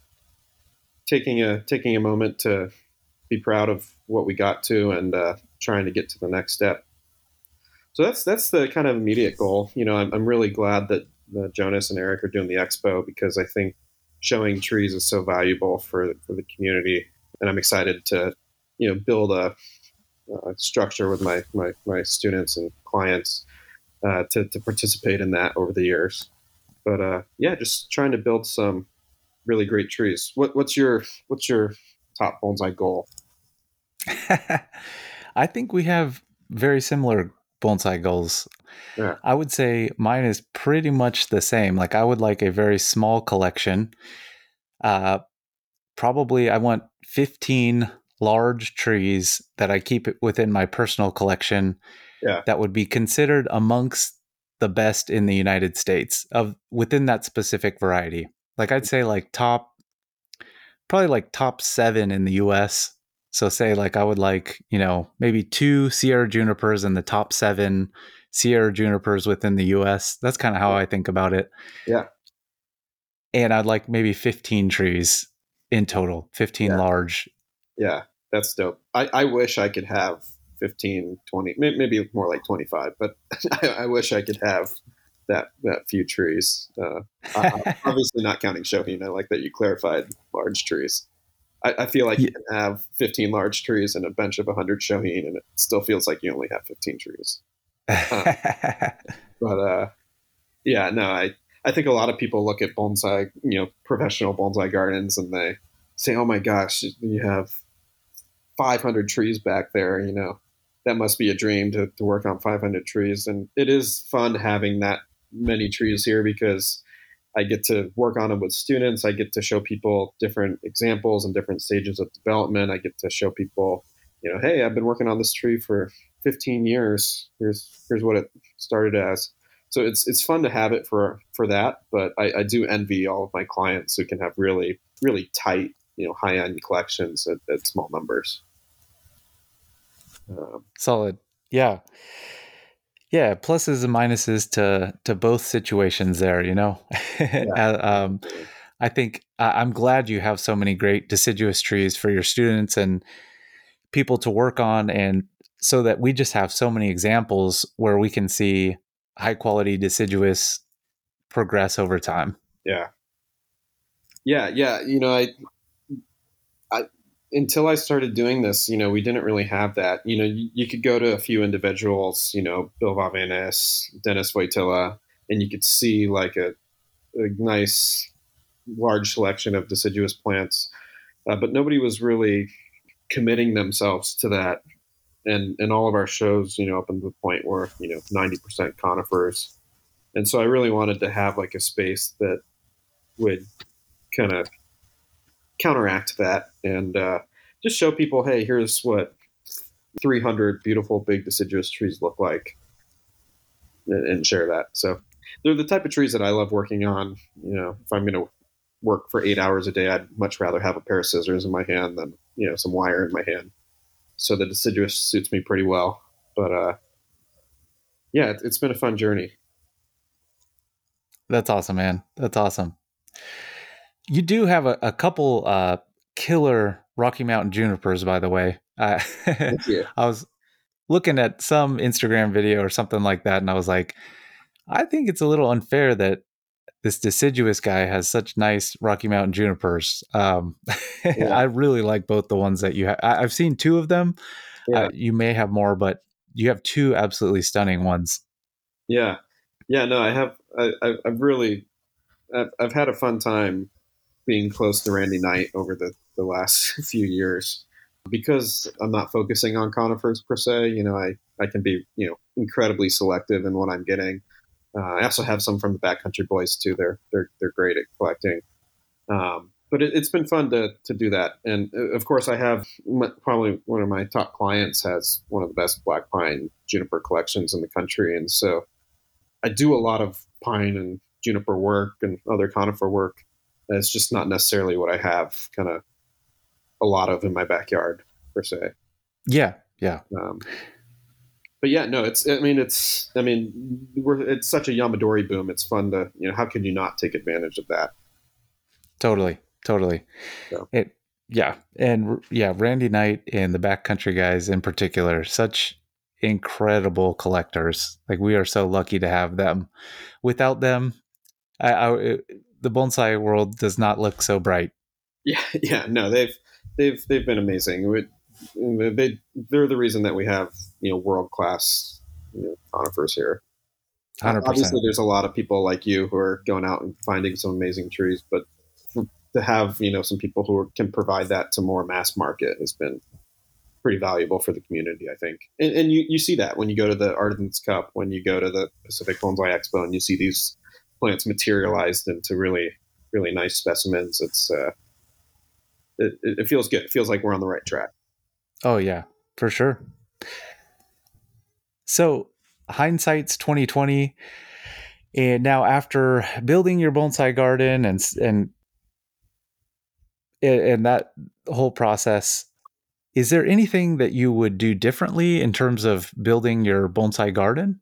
taking a taking a moment to be proud of what we got to and uh, trying to get to the next step. So that's that's the kind of immediate goal. You know, I'm, I'm really glad that uh, Jonas and Eric are doing the expo because I think showing trees is so valuable for for the community, and I'm excited to you know build a, a structure with my, my my students and clients uh, to to participate in that over the years. But uh, yeah, just trying to build some really great trees. What what's your what's your top bonsai goal?
I think we have very similar bonsai goals.
Yeah.
I would say mine is pretty much the same. Like I would like a very small collection, uh, probably I want 15 large trees that I keep within my personal collection
Yeah.
that would be considered amongst the best in the United States of within that specific variety. Like I'd say like top probably like top 7 in the US. So say like I would like, you know, maybe two Sierra junipers in the top 7 Sierra junipers within the US. That's kind of how I think about it.
Yeah.
And I'd like maybe 15 trees in total, 15
Yeah.
large.
Yeah, that's dope. I, I wish I could have 15, 20, maybe more like 25, but I, I wish I could have that that few trees. Uh, obviously not counting Shohin. I like that you clarified large trees. I, I feel like you can have 15 large trees and a bench of 100 Shohin, and it still feels like you only have 15 trees. But uh, yeah, no, I I think a lot of people look at bonsai, you know, professional bonsai gardens, and they say, "Oh my gosh, you have 500 trees back there." You know, that must be a dream to, to work on 500 trees, and it is fun having that many trees here because I get to work on them with students. I get to show people different examples and different stages of development. I get to show people, you know, hey, I've been working on this tree for 15 years. Here's here's what it started as. So it's it's fun to have it for for that. But I, I do envy all of my clients who can have really really tight, you know, high end collections at, at small numbers. Um,
Solid. Yeah. Yeah, pluses and minuses to to both situations there, you know. Uh, um, I think I- I'm glad you have so many great deciduous trees for your students and people to work on, and so that we just have so many examples where we can see high quality deciduous progress over time.
Yeah. Yeah, yeah. You know, I until I started doing this, you know, we didn't really have that. You know, you, you could go to a few individuals, you know, Bill Valavanis, Dennis Wojtyla, and you could see like a, a nice large selection of deciduous plants, uh, but nobody was really committing themselves to that. And and all of our shows, you know, up until the point where you know ninety percent conifers, and so I really wanted to have like a space that would kind of counteract that and uh, just show people, hey, here's what 300 beautiful big deciduous trees look like, and, and share that. So they're the type of trees that I love working on. You know, if I'm going to work for eight hours a day, I'd much rather have a pair of scissors in my hand than you know some wire in my hand. So the deciduous suits me pretty well. But uh, yeah, it, it's been a fun journey.
That's awesome, man. That's awesome. You do have a, a couple uh, killer Rocky Mountain junipers, by the way. Uh, I was looking at some Instagram video or something like that, and I was like, I think it's a little unfair that this deciduous guy has such nice Rocky Mountain junipers. Um,
Yeah.
I really like both the ones that you have. I've seen two of them.
Yeah.
Uh, you may have more, but you have two absolutely stunning ones.
Yeah, yeah. No, I have. I, I- I've really, I've, I've had a fun time being close to Randy Knight over the the last few years because I'm not focusing on conifers per se. You know, I I can be you know incredibly selective in what I'm getting. Uh, I also have some from the Backcountry Boys too. They're they're they're great at collecting. Um, but it, it's been fun to to do that, and uh, of course, I have m- probably one of my top clients has one of the best black pine juniper collections in the country, and so I do a lot of pine and juniper work and other conifer work. And It's just not necessarily what I have kind of a lot of in my backyard per se.
Yeah, yeah.
Um, but yeah, no, it's. I mean, it's. I mean, we're. It's such a Yamadori boom. It's fun to. You know, how can you not take advantage of that?
Totally, totally.
So.
It, yeah, and yeah, Randy Knight and the Backcountry guys in particular, such incredible collectors. Like we are so lucky to have them. Without them, I, I, the bonsai world does not look so bright.
Yeah, yeah. No, they've they've they've been amazing. We- They they're the reason that we have you know world class you know, conifers here.
Uh, Hundred percent.
Obviously, there's a lot of people like you who are going out and finding some amazing trees, but to have you know some people who are, can provide that to more mass market has been pretty valuable for the community, I think. And, and you, you see that when you go to the Artisans Cup, when you go to the Pacific Bonsai Expo, and you see these plants materialized into really really nice specimens. It's uh, it, it feels good. It feels like we're on the right track.
Oh yeah, for sure. So hindsight's twenty twenty, and now after building your bonsai garden and and and that whole process, is there anything that you would do differently in terms of building your bonsai garden?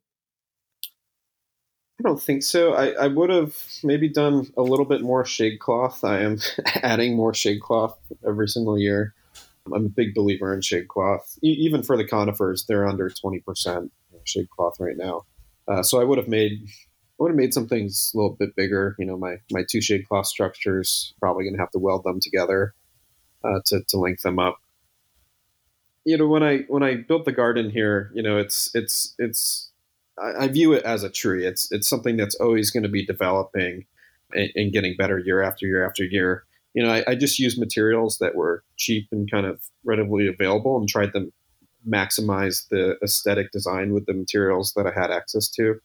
I don't think so. I, I would have maybe done a little bit more shade cloth. I am adding more shade cloth every single year. I'm a big believer in shade cloth. E- even for the conifers, they're under 20% shade cloth right now. Uh, so I would have made I would have made some things a little bit bigger. You know, my, my two shade cloth structures, probably going to have to weld them together uh, to, to link them up. You know, when I when I built the garden here, you know, it's it's it's I, I view it as a tree. It's it's something that's always going to be developing and, and getting better year after year after year. You know, I, I just used materials that were cheap and kind of readily available and tried to maximize the aesthetic design with the materials that I had access to.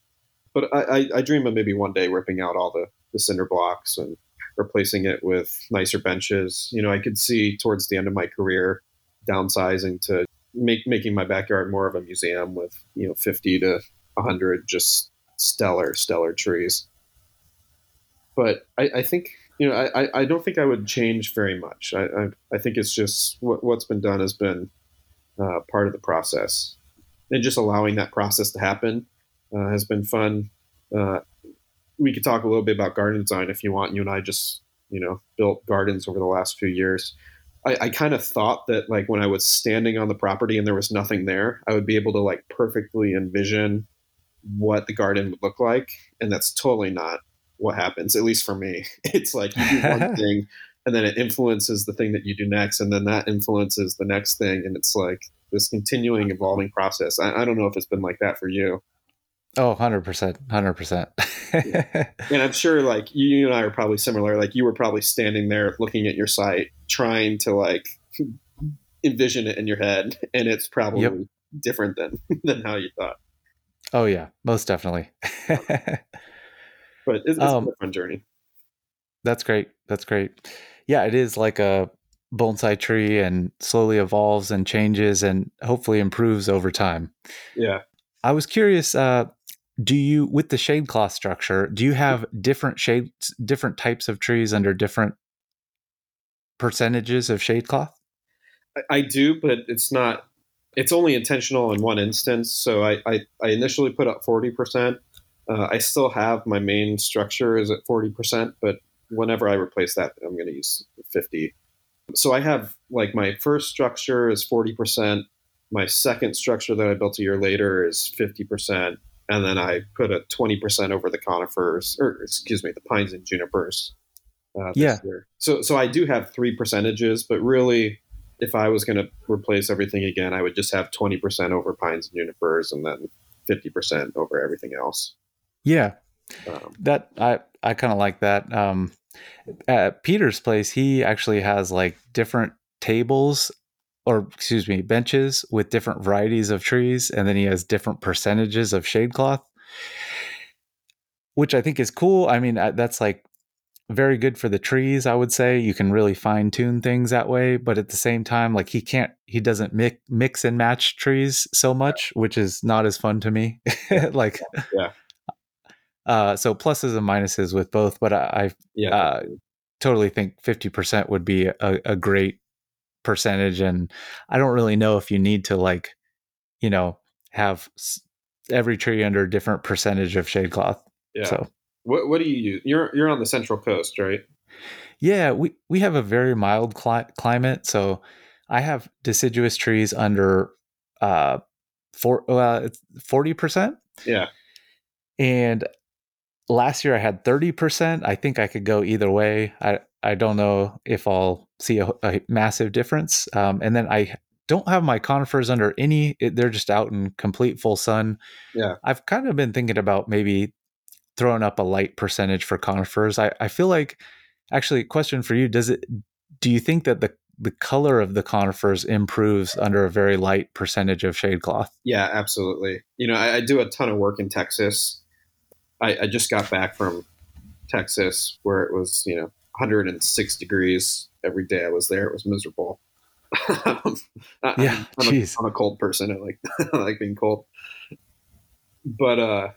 But I, I, I dream of maybe one day ripping out all the, the cinder blocks and replacing it with nicer benches. You know, I could see towards the end of my career downsizing to make making my backyard more of a museum with you know 50 to 100 just stellar stellar trees. But i, I think you know I, I don't think i would change very much. I, I, I think it's just what, what's been done has been uh, part of the process. And just allowing that process to happen uh, has been fun. Uh, we could talk a little bit about garden design if you want. You and i just you know built gardens over the last few years. I, I kind of thought that like when I was standing on the property and there was nothing there, I would be able to like perfectly envision what the garden would look like, and that's totally not what happens. At least for me, it's like you do one thing, and then it influences the thing that you do next, and then that influences the next thing, and it's like this continuing evolving process. I, I don't know if it's been like that for you.
Oh, 100%. 100%.
And I'm sure like you, you and I are probably similar. Like you were probably standing there looking at your site, trying to like envision it in your head, and it's probably
Yep.
different than than how you thought.
Oh, yeah, most definitely.
But it's, it's
Um,
a fun journey.
That's great. That's great. Yeah, it is like a bonsai tree and slowly evolves and changes and hopefully improves over time.
Yeah.
I was curious, uh, do you with the shade cloth structure, do you have different shades different types of trees under different percentages of shade cloth?
I, I do, but it's not. It's only intentional in one instance. So I I, I initially put up forty percent. Uh, I still have my main structure is at forty percent, but whenever I replace that, I'm going to use fifty. So I have like my first structure is forty percent. My second structure that I built a year later is fifty percent, and then I put a twenty percent over the conifers, or excuse me, the pines and junipers. Uh, this
Yeah.
year. So so I do have three percentages, but really, if I was going to replace everything again, I would just have twenty percent over pines and junipers, and then fifty percent over everything else.
Yeah,
Um,
that I I kind of like that. Um, at Peter's place, he actually has like different tables, or excuse me, benches with different varieties of trees, and then he has different percentages of shade cloth, which I think is cool. I mean, that's like very good for the trees. I would say you can really fine tune things that way, but at the same time, like he can't, he doesn't mix mix and match trees so much, which is not as fun to me. like,
Yeah.
Uh, so pluses and minuses with both, but I,
yeah,
uh, totally think 50% would be a, a great percentage. And I don't really know if you need to like, you know, have every tree under a different percentage of shade cloth.
yeah.
So
What what do you use? You're you're on the central coast, right?
yeah, we, we have a very mild cli- climate. So I have deciduous trees under, uh, for, uh, 40%.
Yeah,
and last year I had 30%. I think I could go either way. I, I don't know if I'll see a, a massive difference. Um, and then I don't have my conifers under any, it, they're just out in complete full sun.
Yeah.
I've kind of been thinking about maybe throwing up a light percentage for conifers. I, I feel like, actually, question for you Does it, do you think that the, the color of the conifers improves under a very light percentage of shade cloth?
yeah, absolutely. You know, I, I do a ton of work in Texas. I, I just got back from Texas where it was you know 106 degrees every day I was there. It was miserable. I-
Yeah,
I'm, a,
jeez.
I'm a cold person. I like I like being cold. But uh,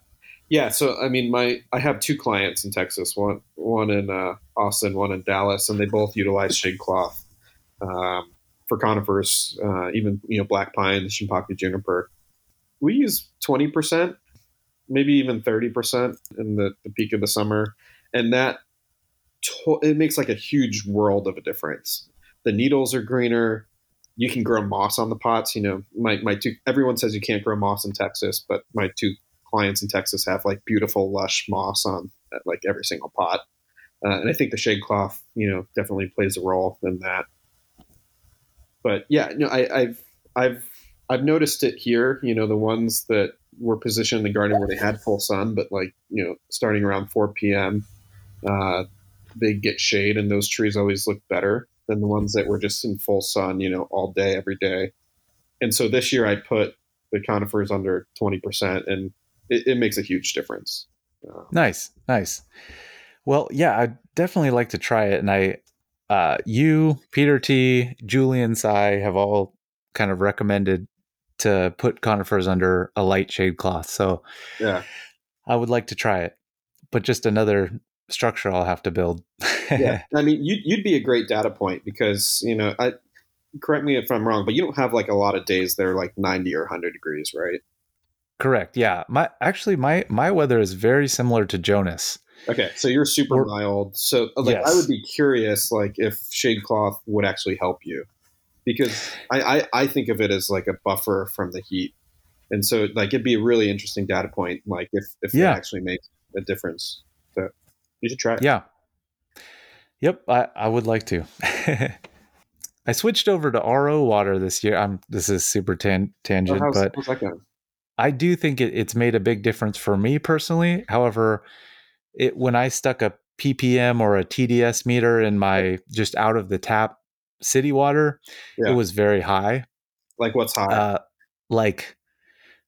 yeah. So I mean, my I have two clients in Texas. One one in uh, Austin, one in Dallas, and they both utilize shade cloth um, for conifers, uh, even you know black pine, the shimpaku juniper. We use twenty percent, maybe even thirty percent in the, the peak of the summer, and that to- it makes like a huge world of a difference. The needles are greener. You can grow moss on the pots. You know, my my two. Everyone says you can't grow moss in Texas, but my two clients in Texas have like beautiful, lush moss on like every single pot. Uh, and I think the shade cloth, you know, definitely plays a role in that. But yeah, no, I, I've I've I've noticed it here. You know, the ones that were positioned in the garden where they had full sun, but like you know, starting around 4 p.m., uh, they get shade, and those trees always look better than the ones that were just in full sun. You know, all day, every day. And so this year, I put the conifers under 20%, and it, it makes a huge difference. Uh,
Nice, nice. Well, yeah, I'd definitely like to try it. And I, uh, you, Peter Tea, Julian Tsai have all kind of recommended to put conifers under a light shade cloth. So
yeah.
I would like to try it, but just another structure I'll have to build.
yeah. I mean, you'd, you'd be a great data point because, you know, I correct me if I'm wrong, but you don't have like a lot of days that are like 90 or 100 degrees, right?
Correct. Yeah. My actually my my weather is very similar to Jonas.
Okay, so you're super
Or-
mild. So uh, like I would be curious like if shade cloth would actually help you. Because I, I, I think of it as like a buffer from the heat. And so like it'd be a really interesting data point, like if, if
Yeah.
it actually makes a difference. So you should try it.
Yeah. Yep, I, I would like to. I switched over to RO water this year. I'm this is super tan-
So
tangent,
how's,
but
how's that going?
I do think it, it's made a big difference for me personally. However, it when I stuck a ppm or a TDS meter in my just out of the tap city water,
Yeah.
it was very high,
Like what's high?
uh, like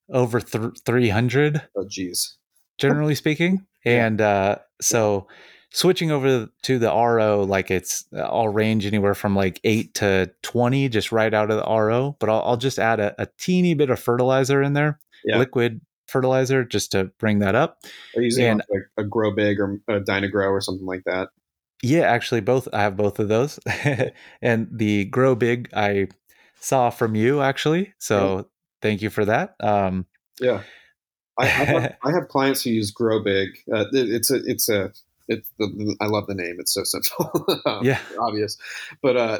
over th- 300
oh geez.
generally speaking.
Yeah.
And uh, so switching over to the RO, like it's I'll range anywhere from like eight to 20 just right out of the RO, but I'll, I'll just add a, a teeny bit of fertilizer in there,
Yeah.
liquid fertilizer, just to bring that up.
Are you using
and-
like a grow big or a Dyna-Gro or something like that?
Yeah, actually, both I have both of those, and the grow big I saw from you actually, so thank you for that. Um,
Yeah, I, I, have, I have clients who use Grow Big. Uh, it- it's a it's a it's the, the- I love the name. It's so simple. Um,
Yeah.
obvious. But uh,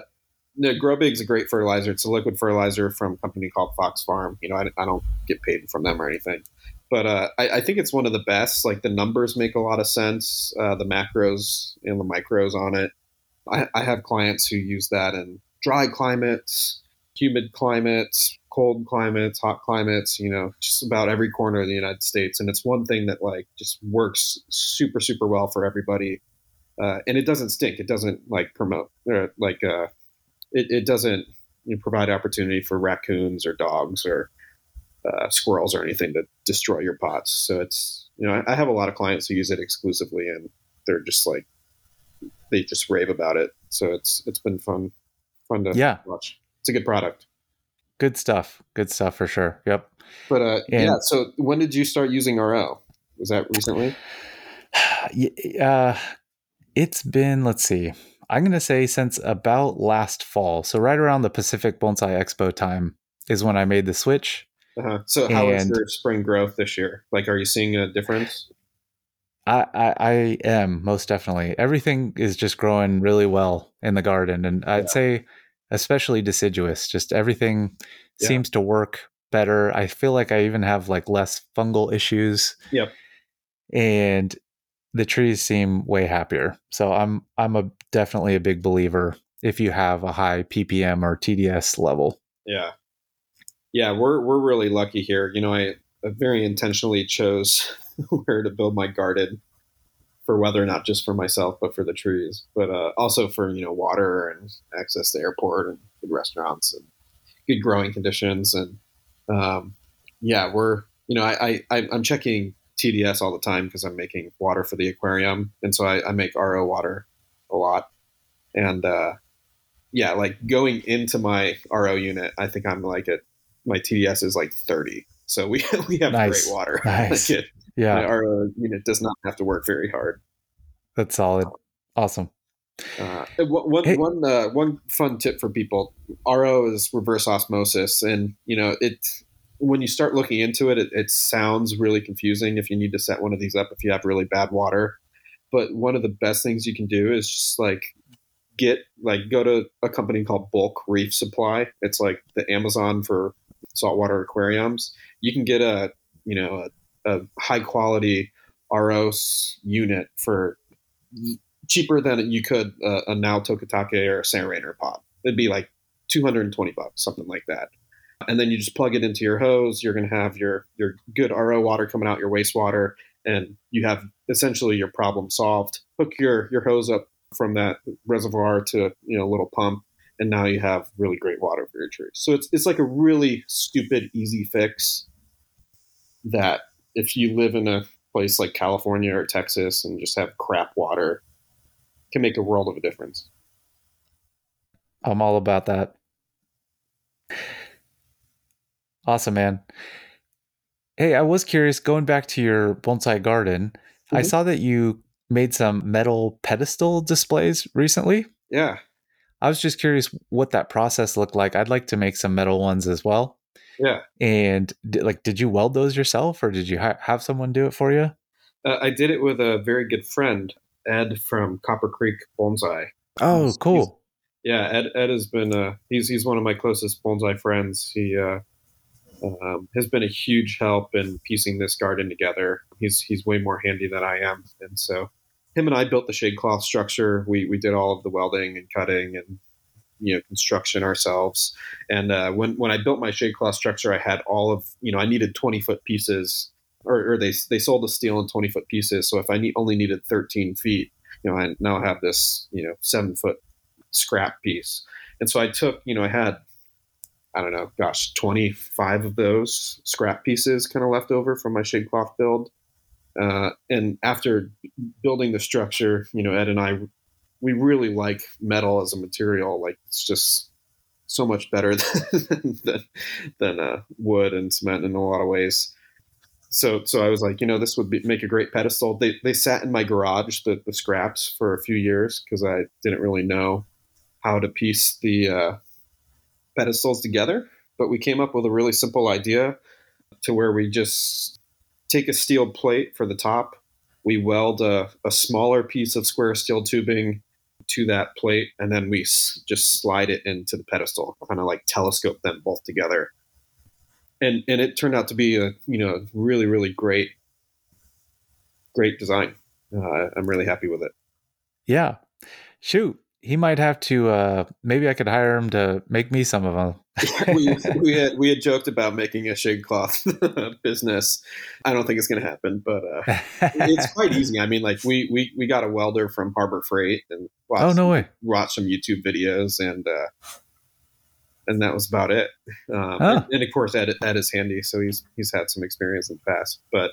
Grow Big's a great fertilizer. It's a liquid fertilizer from a company called Fox Farm. You know, I, I don't get paid from them or anything. But uh, I, I think it's one of the best. Like the numbers make a lot of sense. Uh, the macros and the micros on it. I, I have clients who use that in dry climates, humid climates, cold climates, hot climates, you know, just about every corner of the United States. And it's one thing that like just works super, super well for everybody. Uh, and it doesn't stink. It doesn't like promote or like, uh, it, it doesn't you know, provide opportunity for raccoons or dogs or uh, squirrels or anything to destroy your pots. So it's, you know, I, I have a lot of clients who use it exclusively and they're just like, they just rave about it. So it's, it's been fun, fun to
Yeah.
watch. It's a good product.
good stuff, good stuff for sure. Yep.
But uh,
And-
yeah, so when did you start using RO? Was that recently?
Uh, it's been let's see. I'm gonna say since about last fall, so right around the Pacific Bonsai Expo time is when I made the switch.
Uh-huh. So how is
And-
your spring growth this year? Like, are you seeing a difference?
I, I I am most definitely. Everything is just growing really well in the garden, and I'd
Yeah.
say especially deciduous. Just everything
Yeah.
seems to work better. I feel like I even have like less fungal issues.
Yep.
And the trees seem way happier. So I'm I'm a definitely a big believer if you have a high ppm or TDS level.
Yeah, yeah, we're we're really lucky here. You know, I, very intentionally chose where to build my garden for weather, not just for myself, but for the trees, but uh, also for you know water and access to airport and good restaurants and good growing conditions. And um, yeah, we're you know I I- I'm checking TDS all the time because I'm making water for the aquarium, and so I, I make RO water a lot. And uh, yeah, like going into my RO unit, I think I'm like at my TDS is like 30. So we we have
Nice.
great water.
Nice.
Like it,
Yeah,
my RO unit does not have to work very hard.
that's solid. Awesome.
Uh, one one
Hey.
one, uh, one fun tip for people: RO is reverse osmosis, and you know it. When you start looking into it, it, it sounds really confusing if you need to set one of these up if you have really bad water. But one of the best things you can do is just like get like go to a company called Bulk Reef Supply. It's like the Amazon for saltwater aquariums. You can get a you know a, a high quality RO s- unit for cheaper than you could a now Tokatake or a Sanrainer pod. It'd be like 220 bucks, something like that. And then you just plug it into your hose. You're going to have your your good RO water coming out your wastewater, and you have essentially your problem solved. Hook your your hose up from that reservoir to you know a little pump, and now you have really great water for your trees. So it's it's like a really stupid easy fix that if you live in a place like California or Texas and just have crap water, can make a world of a difference.
I'm all about that. Awesome, man. Hey, I was curious going back to your bonsai garden. I
Mhm.
saw that you made some metal pedestal displays recently.
Yeah,
I was just curious what that process looked like. I'd like to make some metal ones as well.
yeah.
And like, did you weld those yourself, or did you ha- have someone do it for you?
Uh, I did it with a very good friend, Ed from Copper Creek Bonsai.
Oh,
He's-
cool.
Yeah, Ed, Ed has been uh, he's he's one of my closest bonsai friends. He uh, um, has been a huge help in piecing this garden together. He's he's way more handy than I am, and so him and I built the shade cloth structure. We we did all of the welding and cutting and you know construction ourselves. And uh, when when I built my shade cloth structure, I had all of you know I needed twenty foot pieces, or, or they they sold the steel in twenty foot pieces. So if I need, only needed thirteen feet, you know I now have this you know seven foot scrap piece. And so I took, you know, I had, I don't know, gosh, 25 of those scrap pieces kind of left over from my shade cloth build. Uh, and after building the structure, you know, Ed and I, we really like metal as a material. Like it's just so much better than, than, than uh, wood and cement in a lot of ways. So, so I was like, you know, this would be, make a great pedestal. They, they sat in my garage, the, the scraps, for a few years because I didn't really know how to piece the uh, pedestals together. But we came up with a really simple idea to where we just take a steel plate for the top, we weld a, a smaller piece of square steel tubing to that plate, and then we s- just slide it into the pedestal, kind of like telescope them both together. And and it turned out to be a you know really really great great design. Uh, I'm really happy with it.
Yeah. Shoot. He might have to uh maybe I could hire him to make me some of them.
we, we had we had joked about making a shade cloth business. I don't think it's going to happen, but uh, it's quite easy. I mean, like we, we we got a welder from Harbor Freight and watched,
oh no way.
watched some YouTube videos and uh, and that was about it. Um,
Huh.
and, and of course, Ed, Ed is handy, so he's he's had some experience in the past. But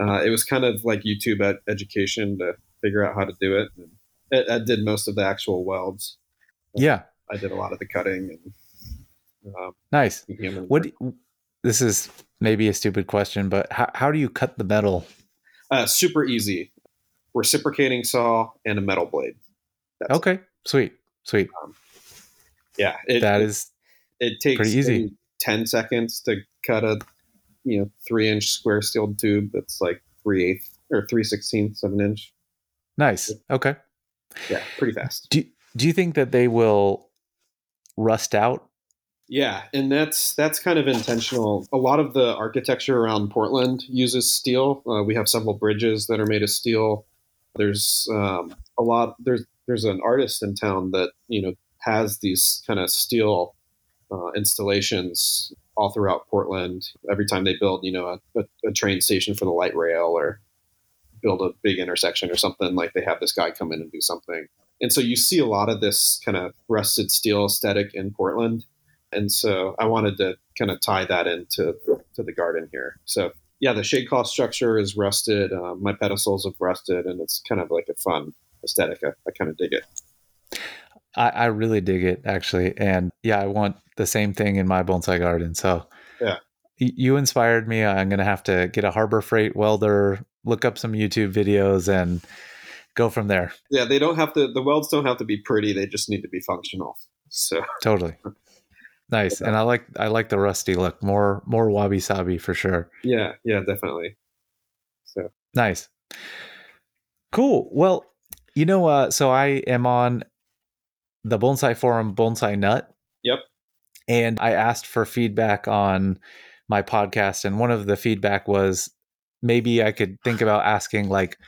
uh, it was kind of like YouTube ed- education to figure out how to do it. And Ed, Ed did most of the actual welds.
Yeah.
I did a lot of the cutting and. Um,
Nice. What do- this is maybe a stupid question, but how, how do you cut the metal?
Uh, super easy. Reciprocating saw and a metal blade. That's
Okay. Sweet. Sweet.
Yeah, it,
that
it,
is
it takes
pretty easy.
ten seconds to cut a you know three inch square steel tube that's like three eighths or three sixteenths of an inch.
nice. Okay.
Yeah, pretty fast.
Do do you think that they will rust out?
Yeah, and that's that's kind of intentional. A lot of the architecture around Portland uses steel. Uh, we have several bridges that are made of steel. There's um, a lot. There's there's an artist in town that you know has these kind of steel uh, installations all throughout Portland. Every time they build, you know, a, a, a train station for the light rail or build a big intersection or something, like they have this guy come in and do something. And so you see a lot of this kind of rusted steel aesthetic in Portland and so I wanted to kind of tie that into to the garden here. So yeah, the shade cloth structure is rusted. Uh, my pedestals have rusted, and it's kind of like a fun aesthetic. I, I kind of dig it.
I, I really dig it actually, and yeah, I want the same thing in my bonsai garden. So
Yeah.
you inspired me. I'm gonna have to get a Harbor Freight welder, look up some YouTube videos, and go from there.
Yeah, they don't have to. The welds don't have to be pretty. They just need to be functional. So
Totally. Nice, and I like I like the rusty look. More more wabi sabi for sure.
yeah, yeah, definitely. So
Nice. Cool. Well, you know, uh, so I am on the bonsai forum, Bonsai Nut.
Yep.
And I asked for feedback on my podcast, and one of the feedback was maybe I could think about asking like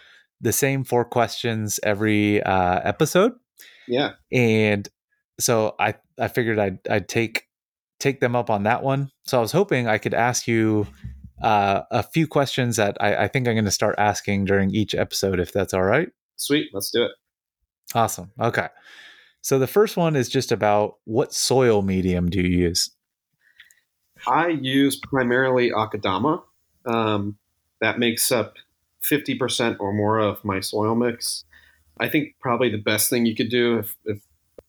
the same four questions every uh, episode.
yeah,
And so I I figured I'd I'd take take them up on that one. So I was hoping I could ask you uh, a few questions that I, I think I'm going to start asking during each episode, if that's all right.
sweet. Let's do it.
Awesome. Okay. So the first one is just about what soil medium do you use?
I use primarily Akadama. Um, that makes up 50% or more of my soil mix. I think probably the best thing you could do if, if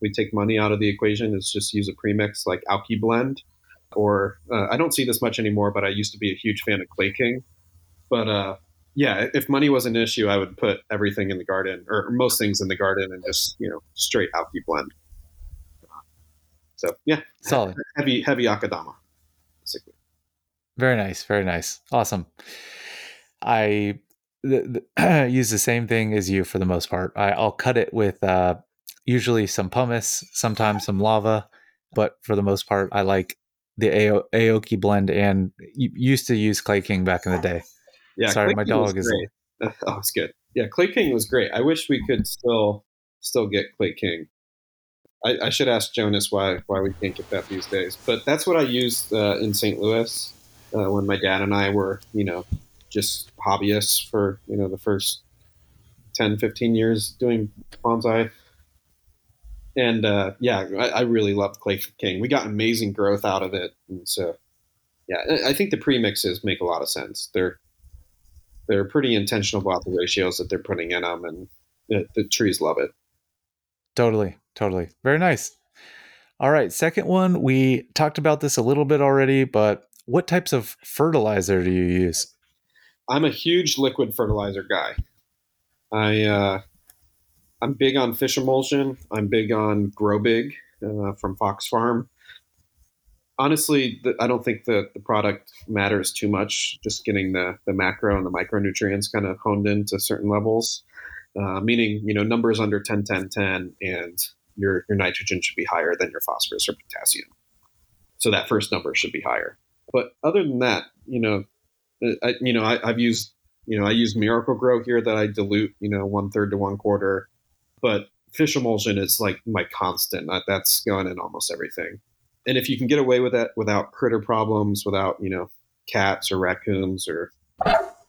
we take money out of the equation is just use a premix like Aoki Blend. Or uh, I don't see this much anymore, but I used to be a huge fan of Clay King. But uh, yeah, if money was an issue, I would put everything in the garden or most things in the garden and just, you know, straight Aoki Blend. So yeah,
Solid.
heavy, heavy Akadama, basically.
Very nice. Very nice. Awesome. I the, the, use the same thing as you for the most part. I, I'll cut it with uh, usually some pumice, sometimes some lava, but for the most part, I like the Ao- Aoki blend and used to use Clay King back in the day.
Yeah,
Sorry,
Clay
my
King was
dog is-
great. Oh, it's good. Yeah, Clay King was great. I wish we could still still get Clay King. I, I should ask Jonas why why we can't get that these days. But that's what I used uh, in St. Louis uh, when my dad and I were, you know, just hobbyists for you know the first 10, 15 years doing bonsai. And uh, yeah, I, I really loved Clay King. We got amazing growth out of it, and so yeah, I- think the premixes make a lot of sense. They're they're pretty intentional about the ratios that they're putting in them, and the, the trees love it.
Totally, totally. Very nice. All right, second one. We talked about this a little bit already, but what types of fertilizer do you use?
I'm a huge liquid fertilizer guy. I uh, I'm big on fish emulsion. I'm big on Grow Big uh, from Fox Farm. Honestly, the, I don't think that the product matters too much. Just getting the the macro and the micronutrients kind of honed into certain levels, uh, meaning you know numbers under 10, 10, 10, and your your nitrogen should be higher than your phosphorus or potassium. So that first number should be higher. But other than that, you know, I, you know, I, I've used, you know, I use Miracle-Gro here that I dilute, you know, one third to one quarter, but fish emulsion is like my constant. That- That's going in almost everything. And if you can get away with that without critter problems, without you know, cats or raccoons or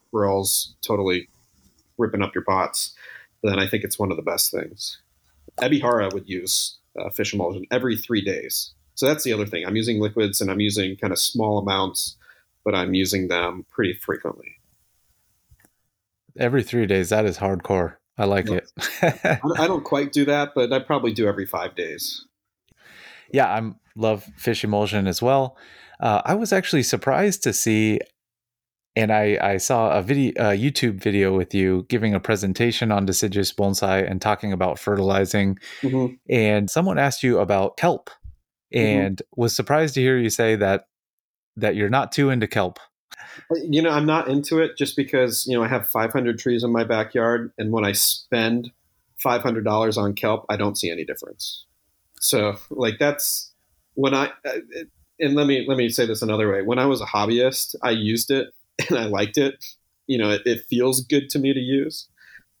squirrels totally ripping up your pots, then I think it's one of the best things. Ebihara would use uh, fish emulsion every three days. So that's the other thing. I'm using liquids and I'm using kind of small amounts but I'm using them pretty frequently.
Every three days. That is hardcore. I like
Yeah.
it.
I I don't quite do that, but I probably do every five days.
yeah, I'm love fish emulsion as well. Uh, I was actually surprised to see, and I I saw a video, a YouTube video with you giving a presentation on deciduous bonsai and talking about fertilizing. And someone asked you about kelp, and was surprised to hear you say that that you're not too into kelp.
You know, I'm not into it just because you know I have 500 trees in my backyard, and when I spend $500 on kelp, I don't see any difference. So, like that's when I uh, and let me let me say this another way. When I was a hobbyist, I used it and I liked it. You know, it, it feels good to me to use,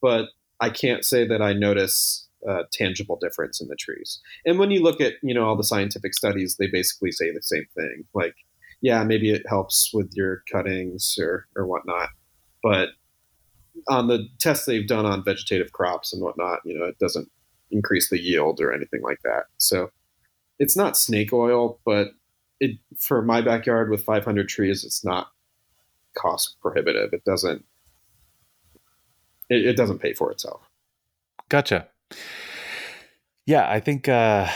but I can't say that I notice tangible difference in the trees. And when you look at you know all the scientific studies, they basically say the same thing. Like, yeah, maybe it helps with your cuttings or or whatnot, but on the tests they've done on vegetative crops and whatnot, you know, it doesn't increase the yield or anything like that. So it's not snake oil, but it for my backyard with 500 trees, it's not cost prohibitive. It doesn't it, it doesn't pay for itself.
Gotcha. Yeah, I think uh,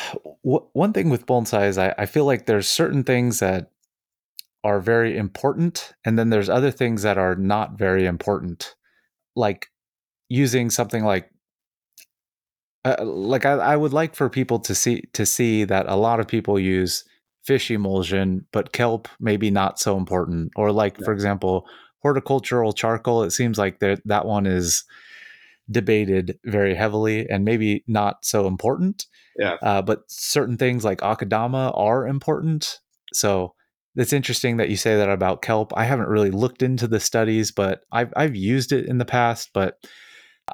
w- one thing with bonsai is I, I feel like there's certain things that are very important, and then there's other things that are not very important. Like using something like uh, like I, I would like for people to see to see that a lot of people use fish emulsion, but kelp maybe not so important. Or like for example, horticultural charcoal. It seems like that that one is debated very heavily and maybe not so important.
Yeah.
Uh, but certain things like akadama are important. So it's interesting that you say that about kelp. I haven't really looked into the studies, but I've I've used it in the past. But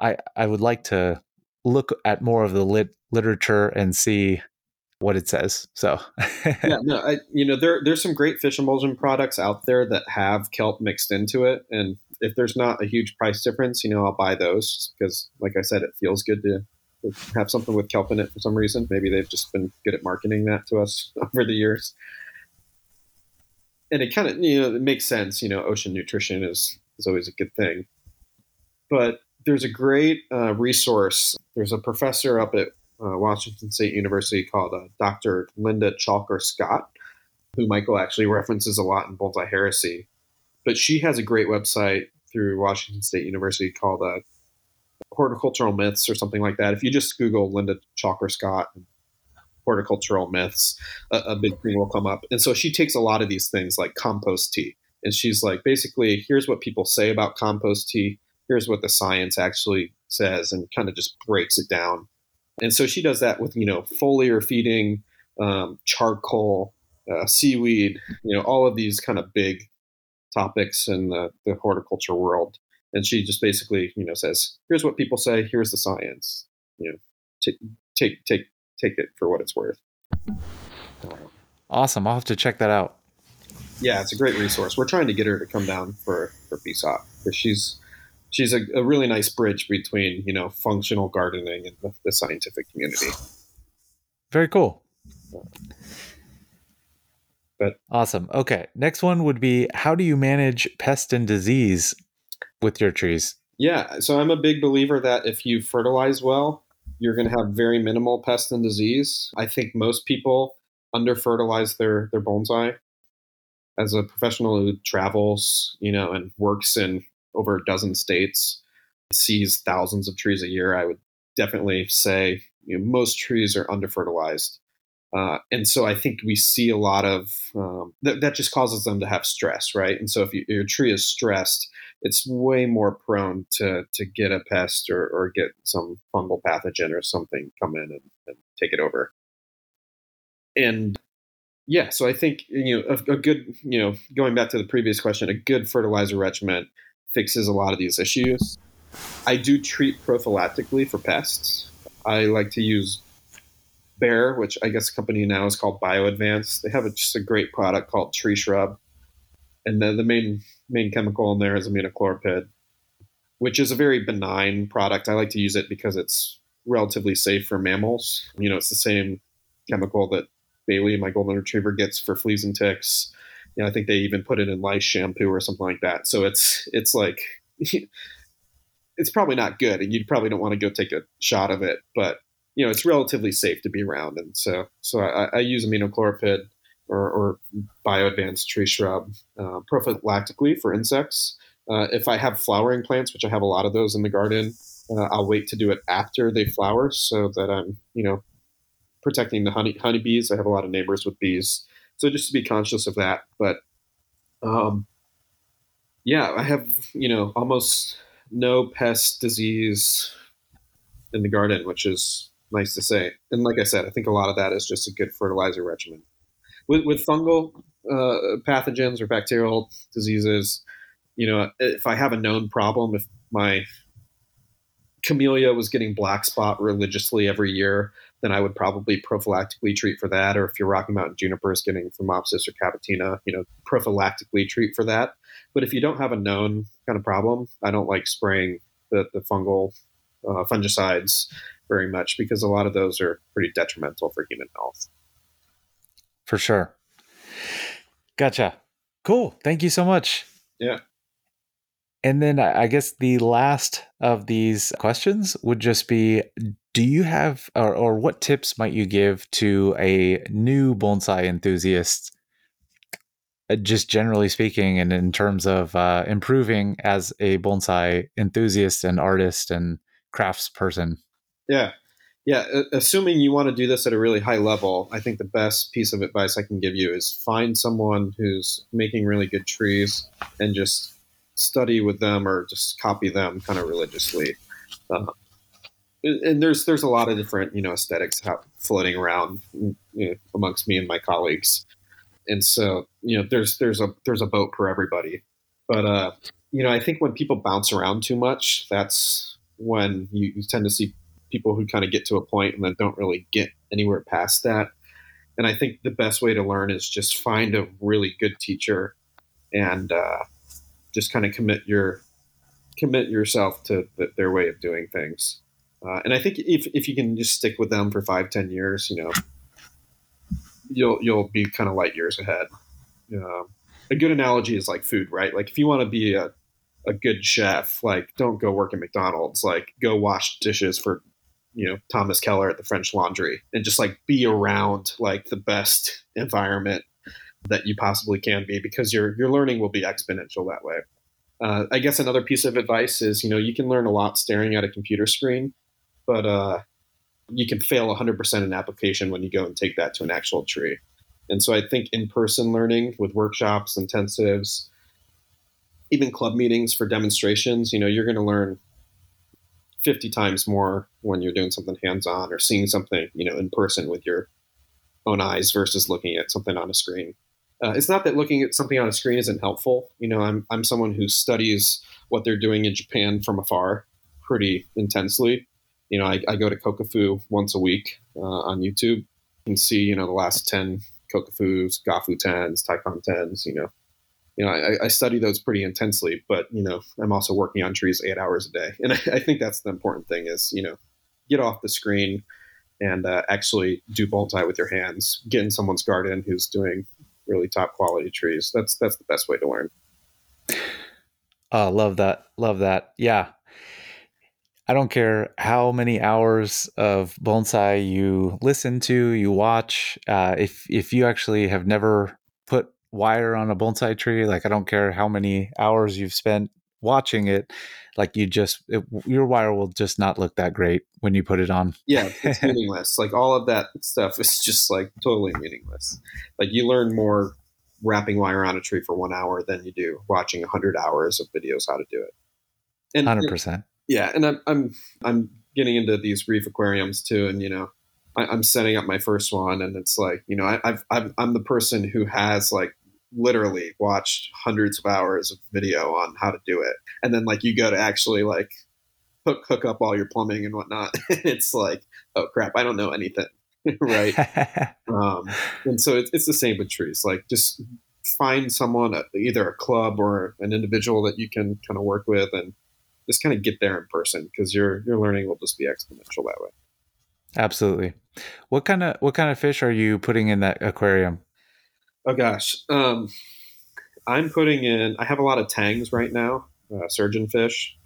I I would like to look at more of the lit literature and see what it says. So
yeah, no, I, you know, there there's some great fish emulsion products out there that have kelp mixed into it, and if there's not a huge price difference, you know, I'll buy those because, like I said, it feels good to, to have something with kelp in it for some reason. Maybe they've just been good at marketing that to us over the years, and it kind of you know it makes sense. You know, ocean nutrition is is always a good thing, but there's a great uh, resource. There's a professor up at uh, Washington State University called uh, Dr. Linda Chalker Scott, who Michael actually references a lot in Bonsai Heresy. But she has a great website through Washington State University called uh, Horticultural Myths or something like that. If you just Google Linda Chalker Scott horticultural myths, a, a big thing will come up. And so she takes a lot of these things like compost tea. And she's like, basically, here's what people say about compost tea. Here's what the science actually says, and kind of just breaks it down and so she does that with, you know, foliar feeding, um, charcoal, uh, seaweed, you know, all of these kind of big topics in the, the horticulture world. And she just basically, you know, says, here's what people say, here's the science, you know, t- take, take, take it for what it's worth.
Awesome. I'll have to check that out.
Yeah, it's a great resource. We're trying to get her to come down for, for BSOP because she's, she's a, a, really nice bridge between you know functional gardening and the, the scientific community.
Very cool.
But
awesome. Okay, next one would be how do you manage pest and disease with your trees?
Yeah, so I'm a big believer that if you fertilize well, you're going to have very minimal pest and disease. I think most people under fertilize their their bonsai. As a professional who travels, you know, and works in over a dozen states, sees thousands of trees a year, I would definitely say you know, most trees are under fertilized. Uh, and so I think we see a lot of um, th- that just causes them to have stress, right? And so if you, your tree is stressed, it's way more prone to to get a pest or, or get some fungal pathogen or something come in and, and take it over. And yeah, so I think you know a, a, good you know going back to the previous question, a good fertilizer regimen fixes a lot of these issues. I do treat prophylactically for pests. I like to use Bayer, which I guess the company now is called BioAdvanced. They have a, just a great product called Tree Shrub, and the, the main main chemical in there is imidacloprid, which is a very benign product. I like to use it because it's relatively safe for mammals. You know, it's the same chemical that Bailey, my golden retriever, gets for fleas and ticks you know, I think they even put it in lice shampoo or something like that. So it's it's like it's probably not good, and you probably don't want to go take a shot of it, but you know, it's relatively safe to be around. And so so I, I use imidacloprid or, or bioadvanced tree shrub uh, prophylactically for insects. Uh, if I have flowering plants, which I have a lot of those in the garden, uh, I'll wait to do it after they flower so that I'm, you know, protecting the honey honeybees. I have a lot of neighbors with bees, so just to be conscious of that. But um, yeah, I have you know almost no pest disease in the garden, which is nice to say. And like I said, I think a lot of that is just a good fertilizer regimen. With, with fungal uh, pathogens or bacterial diseases, you know, if I have a known problem, if my camellia was getting black spot religiously every year, then I would probably prophylactically treat for that. Or if your Rocky Mountain juniper is getting Phomopsis or Kabatina, you know, prophylactically treat for that. But if you don't have a known kind of problem, I don't like spraying the, the fungal uh, fungicides very much because a lot of those are pretty detrimental for human health.
For sure. Gotcha. Cool. Thank you so much.
Yeah.
And then I guess the last of these questions would just be do you have or, or what tips might you give to a new bonsai enthusiast uh, just generally speaking and in terms of uh, improving as a bonsai enthusiast and artist and crafts person
Yeah. Yeah. Assuming you want to do this at a really high level, I think the best piece of advice I can give you is find someone who's making really good trees and just study with them or just copy them kind of religiously. Uh, and there's there's a lot of different you know aesthetics floating around you know, amongst me and my colleagues, and so you know there's there's a there's a boat for everybody. But uh, you know I think when people bounce around too much, that's when you, you tend to see people who kind of get to a point and then don't really get anywhere past that. And I think the best way to learn is just find a really good teacher and uh, just kind of commit your commit yourself to th- their way of doing things. Uh, and I think if, if you can just stick with them for five, ten years, you know, you'll you'll be kind of light years ahead. Um, a good analogy is like food, right? Like if you want to be a a good chef, like don't go work at McDonald's. Like go wash dishes for you know Thomas Keller at the French Laundry, and just like be around like the best environment that you possibly can be, because your your learning will be exponential that way. Uh, I guess another piece of advice is you know you can learn a lot staring at a computer screen, but uh, you can fail 100% in application when you go and take that to an actual tree. And so I think in person learning with workshops, intensives, even club meetings for demonstrations, you know, you're going to learn 50 times more when you're doing something hands on or seeing something, you know, in person with your own eyes versus looking at something on a screen. Uh, it's not that looking at something on a screen isn't helpful. You know, I'm, I'm someone who studies what they're doing in Japan from afar pretty intensely. You know, I, I go to Kokufu once a week uh, on YouTube and see, you know, the last 10 Kokufus, Gafu 10s, Taikan 10s, you know, you know, I, I study those pretty intensely, but you know, I'm also working on trees eight hours a day, and I, I think that's the important thing is you know, get off the screen and uh, actually do bonsai with your hands. Get in someone's garden who's doing really top quality trees. That's that's the best way to learn.
Oh, love that. Love that. Yeah. I don't care how many hours of bonsai you listen to, you watch. Uh, if if you actually have never wire on a bonsai tree, like I don't care how many hours you've spent watching it, like you just it, your wire will just not look that great when you put it on.
Yeah, it's meaningless. Like all of that stuff is just like totally meaningless. Like you learn more wrapping wire on a tree for one hour than you do watching hundred hours of videos how to do it. And
Hundred percent.
yeah, and I'm I'm I'm getting into these reef aquariums too, and you know, I, I'm setting up my first one, and it's like you know, I, I've, I've I'm the person who has like literally watched hundreds of hours of video on how to do it, and then like you go to actually like hook hook up all your plumbing and whatnot, it's like oh crap, I don't know anything, right? um, and so it's, it's the same with trees. Like just find someone, uh, either a club or an individual that you can kind of work with, and just kind of get there in person because your your learning will just be exponential that way.
Absolutely. What kind of what kind of fish are you putting in that aquarium?
Oh gosh, um, I'm putting in. I have a lot of tangs right now, uh, surgeon fish.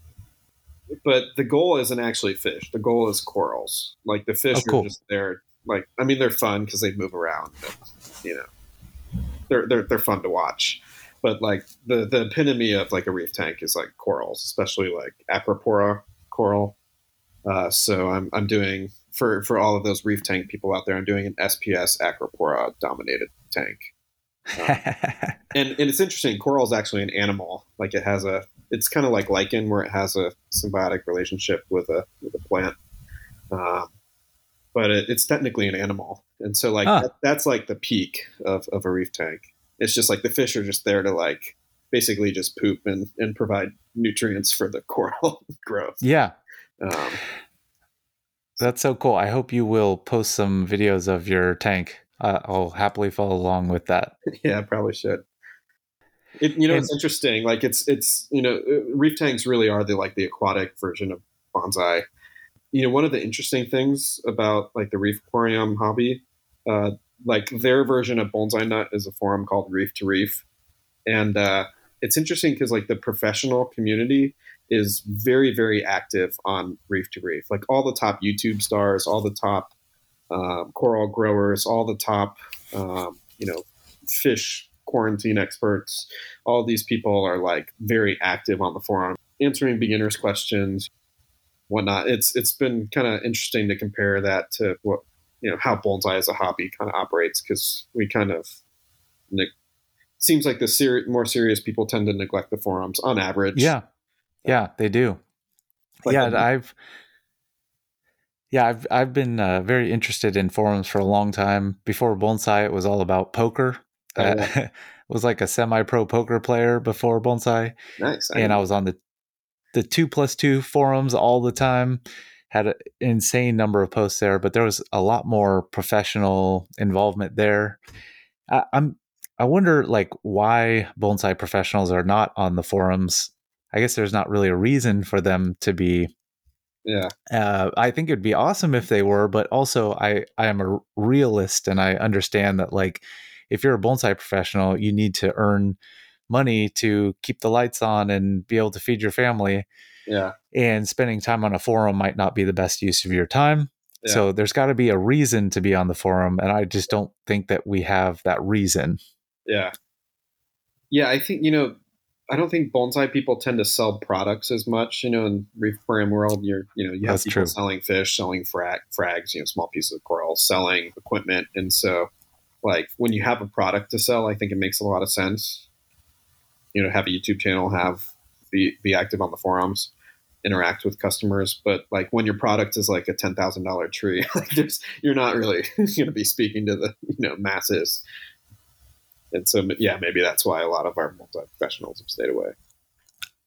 But the goal isn't actually fish. The goal is corals. Like the fish
Oh, cool.
are just there. Like I mean, they're fun because they move around. But, you know, they're they're they're fun to watch. But like the the epitome of like a reef tank is like corals, especially like Acropora coral. Uh, so I'm I'm doing for for all of those reef tank people out there. I'm doing an SPS Acropora dominated tank. And and it's interesting. Coral is actually an animal. Like it has a. It's kind of like lichen, where it has a symbiotic relationship with a with a plant. Um, but it, it's technically an animal, and so like
Ah.
that, that's like the peak of, of a reef tank. It's just like the fish are just there to like basically just poop and, and provide nutrients for the coral growth.
yeah,
Um,
that's so cool. I hope you will post some videos of your tank. Uh, I'll happily follow along with that.
yeah, I probably should. It, you know,
And-
it's interesting. Like it's it's you know, uh, reef tanks really are the like the aquatic version of bonsai. You know, one of the interesting things about like the reef aquarium hobby, uh, like their version of bonsai nut is a forum called Reef to Reef, and uh, it's interesting because like the professional community is very very active on reef to reef like all the top youtube stars all the top um, coral growers all the top um, you know fish quarantine experts all these people are like very active on the forum answering beginners questions whatnot. It's it's been kind of interesting to compare that to what you know how bonsai as a hobby kind of operates because we kind of ne- seems like the ser- more serious people tend to neglect the forums on average.
Yeah, yeah, they do.
Like
yeah,
the-
I've yeah, I've I've been uh, very interested in forums for a long time. Before Bonsai, it was all about poker.
Oh,
Uh,
yeah.
was like a semi-pro poker player before Bonsai,
nice
and I was on the the two plus two forums all the time. Had an insane number of posts there, but there was a lot more professional involvement there. I, I'm I wonder like why bonsai professionals are not on the forums. I guess there's not really a reason for them to be.
Yeah
Uh, I think it'd be awesome if they were, but also I I am a realist and I understand that like if you're a bonsai professional, you need to earn money to keep the lights on and be able to feed your family.
yeah
And spending time on a forum might not be the best use of your time.
Yeah.
So there's got to be a reason to be on the forum, and I just don't think that we have that reason.
Yeah. Yeah, I think, you know, I don't think bonsai people tend to sell products as much, you know, in reef aquarium world, you're, you know, you have
That's
people
true.
selling fish, selling frag, frags, you know, small pieces of coral, selling equipment. And so, like, when you have a product to sell, I think it makes a lot of sense, you know, have a YouTube channel, have, be, be active on the forums, interact with customers. But, like, when your product is like a $10,000 tree, like, there's, you're not really going to be speaking to the, you know, masses and so yeah maybe that's why a lot of our multi-professionals have stayed away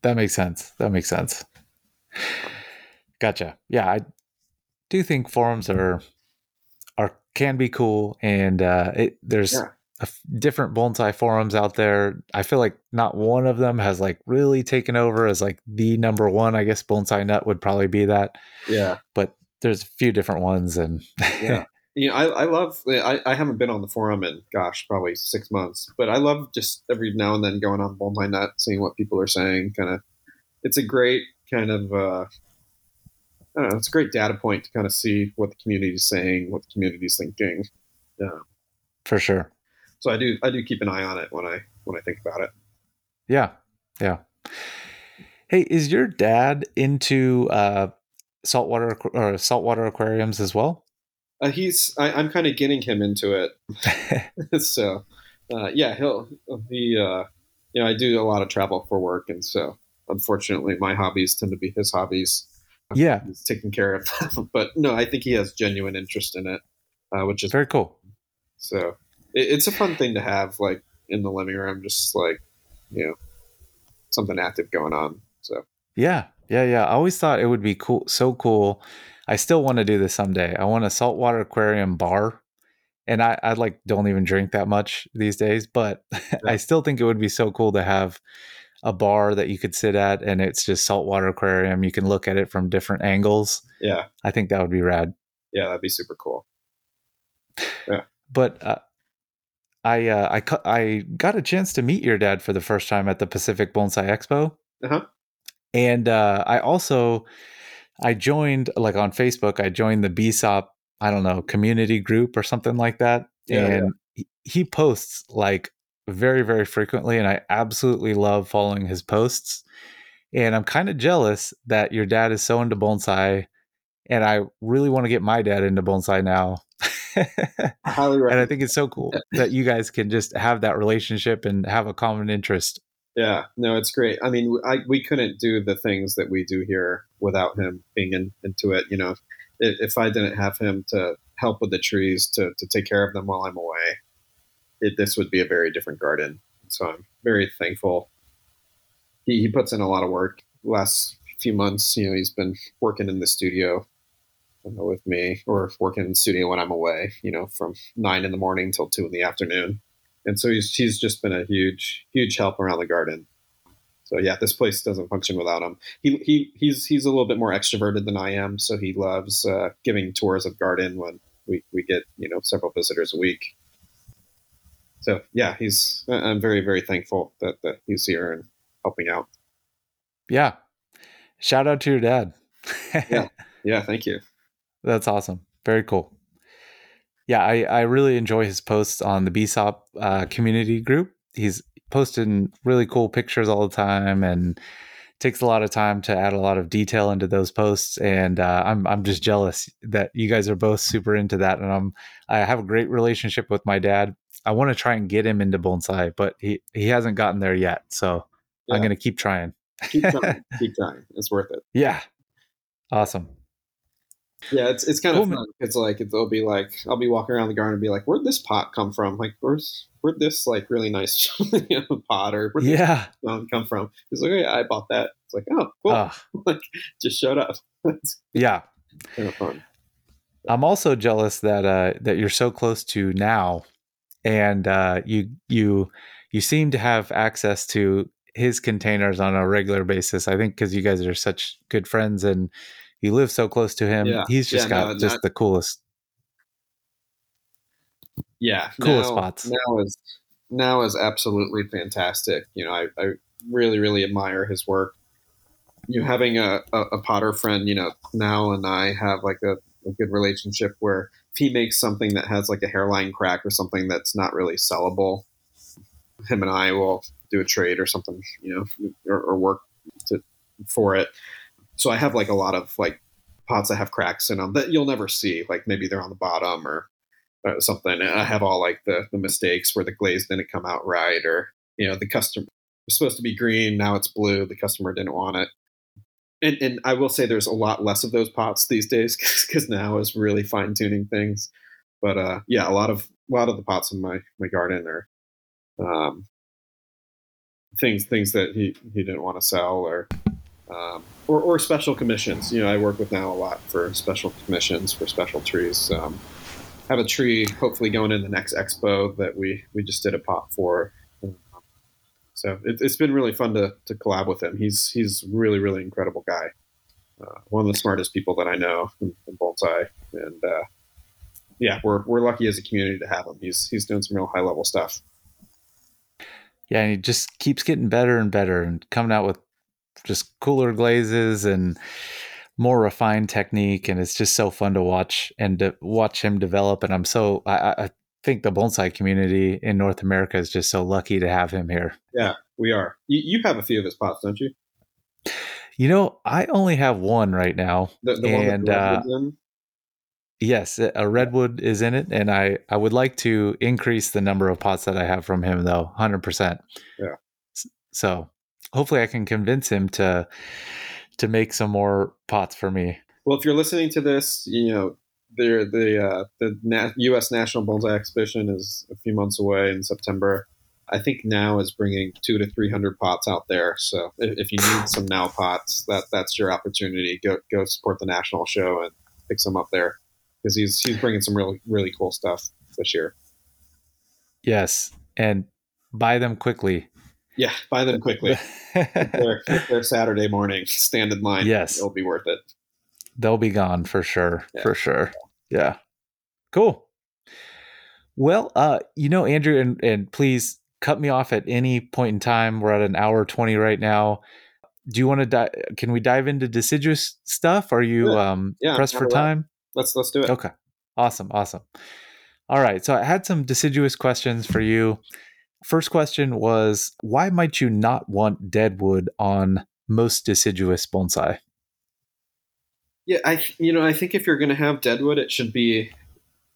That makes sense. That makes sense. Gotcha. Yeah, I do think forums are are can be cool, and uh, it, there's
Yeah.
a f- different bonsai forums out there. I feel like not one of them has like really taken over as like the number one. I guess bonsai nut would probably be that,
yeah
but there's a few different ones, and
yeah you know I, I love I, I haven't been on the forum in gosh probably six months but i love just every now and then going on Bonsai Nut, seeing what people are saying kind of it's a great kind of uh I don't know, it's a great data point to kind of see what the community is saying, what the community is thinking. Yeah.
for sure.
So I do I do keep an eye on it when I when I think about it.
Yeah, yeah. Hey, is your dad into uh, saltwater or saltwater aquariums as well?
Uh, he's I, I'm kind of getting him into it. so uh, yeah, he'll he uh, you know I do a lot of travel for work, and so unfortunately my hobbies tend to be his hobbies.
yeah,
He's taking care of them, but no, I think he has genuine interest in it, uh, which is
very cool.
so it, it's a fun thing to have like in the living room, just like you know something active going on. So
Yeah, yeah, yeah. I always thought it would be cool, so cool. I still want to do this someday. I want a saltwater aquarium bar, and I, I like don't even drink that much these days, but I still think it would be so cool to have a bar that you could sit at, and it's just saltwater aquarium. You can look at it from different angles.
yeah,
I think that would be rad.
yeah, that'd be super cool. Yeah.
But uh, I uh, I cu- I got a chance to meet your dad for the first time at the Pacific Bonsai Expo.
Uh-huh.
and uh, I also I joined like on Facebook. I joined the BSOP I don't know community group or something like that,
Yeah,
and he, he posts like very very frequently, and I absolutely love following his posts. And I'm kind of jealous that your dad is so into bonsai, and I really want to get my dad into bonsai now.
I highly
and I think it's so cool that you guys can just have that relationship and have a common interest.
Yeah, no, it's great. I mean, I, we couldn't do the things that we do here without him being in, into it. You know, if, if I didn't have him to help with the trees, to, to take care of them while I'm away, it, this would be a very different garden. So I'm very thankful. He, he puts in a lot of work. Last few months, you know, he's been working in the studio with me or working in the studio when I'm away, you know, from nine in the morning till two in the afternoon and so he's he's just been a huge huge help around the garden. So yeah, this place doesn't function without him. He he he's he's a little bit more extroverted than I am, so he loves uh, giving tours of garden when we we get you know several visitors a week. so yeah, he's. I'm very very thankful that that he's here and helping out.
Yeah. Shout out to your dad.
Yeah. Yeah, thank you.
That's awesome. Very cool. Yeah, I, I really enjoy his posts on the BSOP uh, community group. He's posting really cool pictures all the time and takes a lot of time to add a lot of detail into those posts. And uh, I'm I'm just jealous that you guys are both super into that. And I'm I have a great relationship with my dad. I want to try and get him into bonsai, but he he hasn't gotten there yet. So I'm gonna keep trying.
Keep trying. keep trying. It's worth it.
Yeah. Awesome.
Yeah, it's it's kind of fun. It's like it'll be like I'll be walking around the garden and be like, "Where'd this pot come from? Like, where's where'd this like really nice you know, pot or where'd this
Yeah.
come from?" He's like, "Oh yeah, I bought that." It's like, "Oh, cool."
Ugh.
like, just showed up. it's
yeah.
kind of fun.
I'm also jealous that uh, that you're so close to now, and uh, you you you seem to have access to his containers on a regular basis. I think because you guys are such good friends and you live so close to him.
Yeah.
He's just
Yeah,
got
no,
just
not-
the coolest.
Yeah,
Coolest
now,
spots.
Now is now is absolutely fantastic. You know, I, I really really admire his work. You know, having a, a, a Potter friend, you know, now and I have like a, a good relationship where if he makes something that has like a hairline crack or something that's not really sellable, him and I will do a trade or something, you know, or, or work to for it. So I have like a lot of like pots that have cracks in them that you'll never see. Like maybe they're on the bottom or uh, something. And I have all like the, the mistakes where the glaze didn't come out right, or you know the customer was supposed to be green, now it's blue. The customer didn't want it. And and I will say there's a lot less of those pots these days because now is really fine tuning things. But uh, yeah, a lot of a lot of the pots in my my garden are um, things things that he he didn't want to sell or. Um, or, or special commissions. You know, I work with now a lot for special commissions for special trees. Um, have a tree hopefully going in the next expo that we we just did a pot for. So it, it's been really fun to, to collab with him. He's he's really really incredible guy. Uh, one of the smartest people that I know in, in bonsai, and uh, yeah, we're we're lucky as a community to have him. He's he's doing some real high level stuff.
Yeah, and he just keeps getting better and better and coming out with just cooler glazes and more refined technique. And it's just so fun to watch and to watch him develop. And I'm so I, I think the bonsai community in North America is just so lucky to have him here.
Yeah we are. You, you have a few of his pots, don't you?
You know, I only have one right now.
The, the one
And, uh? Yes, a redwood is in it, and I I would like to increase the number of pots that I have from him, though, hundred percent.
Yeah.
So hopefully, I can convince him to to make some more pots for me.
Well, if you're listening to this, you know the the uh, the Na- U.S. National Bonsai Exhibition is a few months away in September. I think now is bringing two to three hundred pots out there. So if, if you need some now pots, that that's your opportunity. Go go support the national show and pick some up there because he's he's bringing some really really cool stuff this year.
Yes, and buy them quickly.
Yeah, buy them quickly. they're, they're Saturday morning. Stand in line.
Yes.
it'll be worth it.
They'll be gone for sure.
Yeah.
For sure. Yeah. Cool. Well, uh, you know, Andrew, and and please cut me off at any point in time. We're at an hour twenty right now. Do you want to di- can we dive into deciduous stuff? Are you
Yeah.
um
Yeah,
pressed for time?
Let's let's do it.
Okay. Awesome. Awesome. All right. So I had some deciduous questions for you. First question was why might you not want deadwood on most deciduous bonsai?
Yeah, I you know I think if you're going to have deadwood, it should be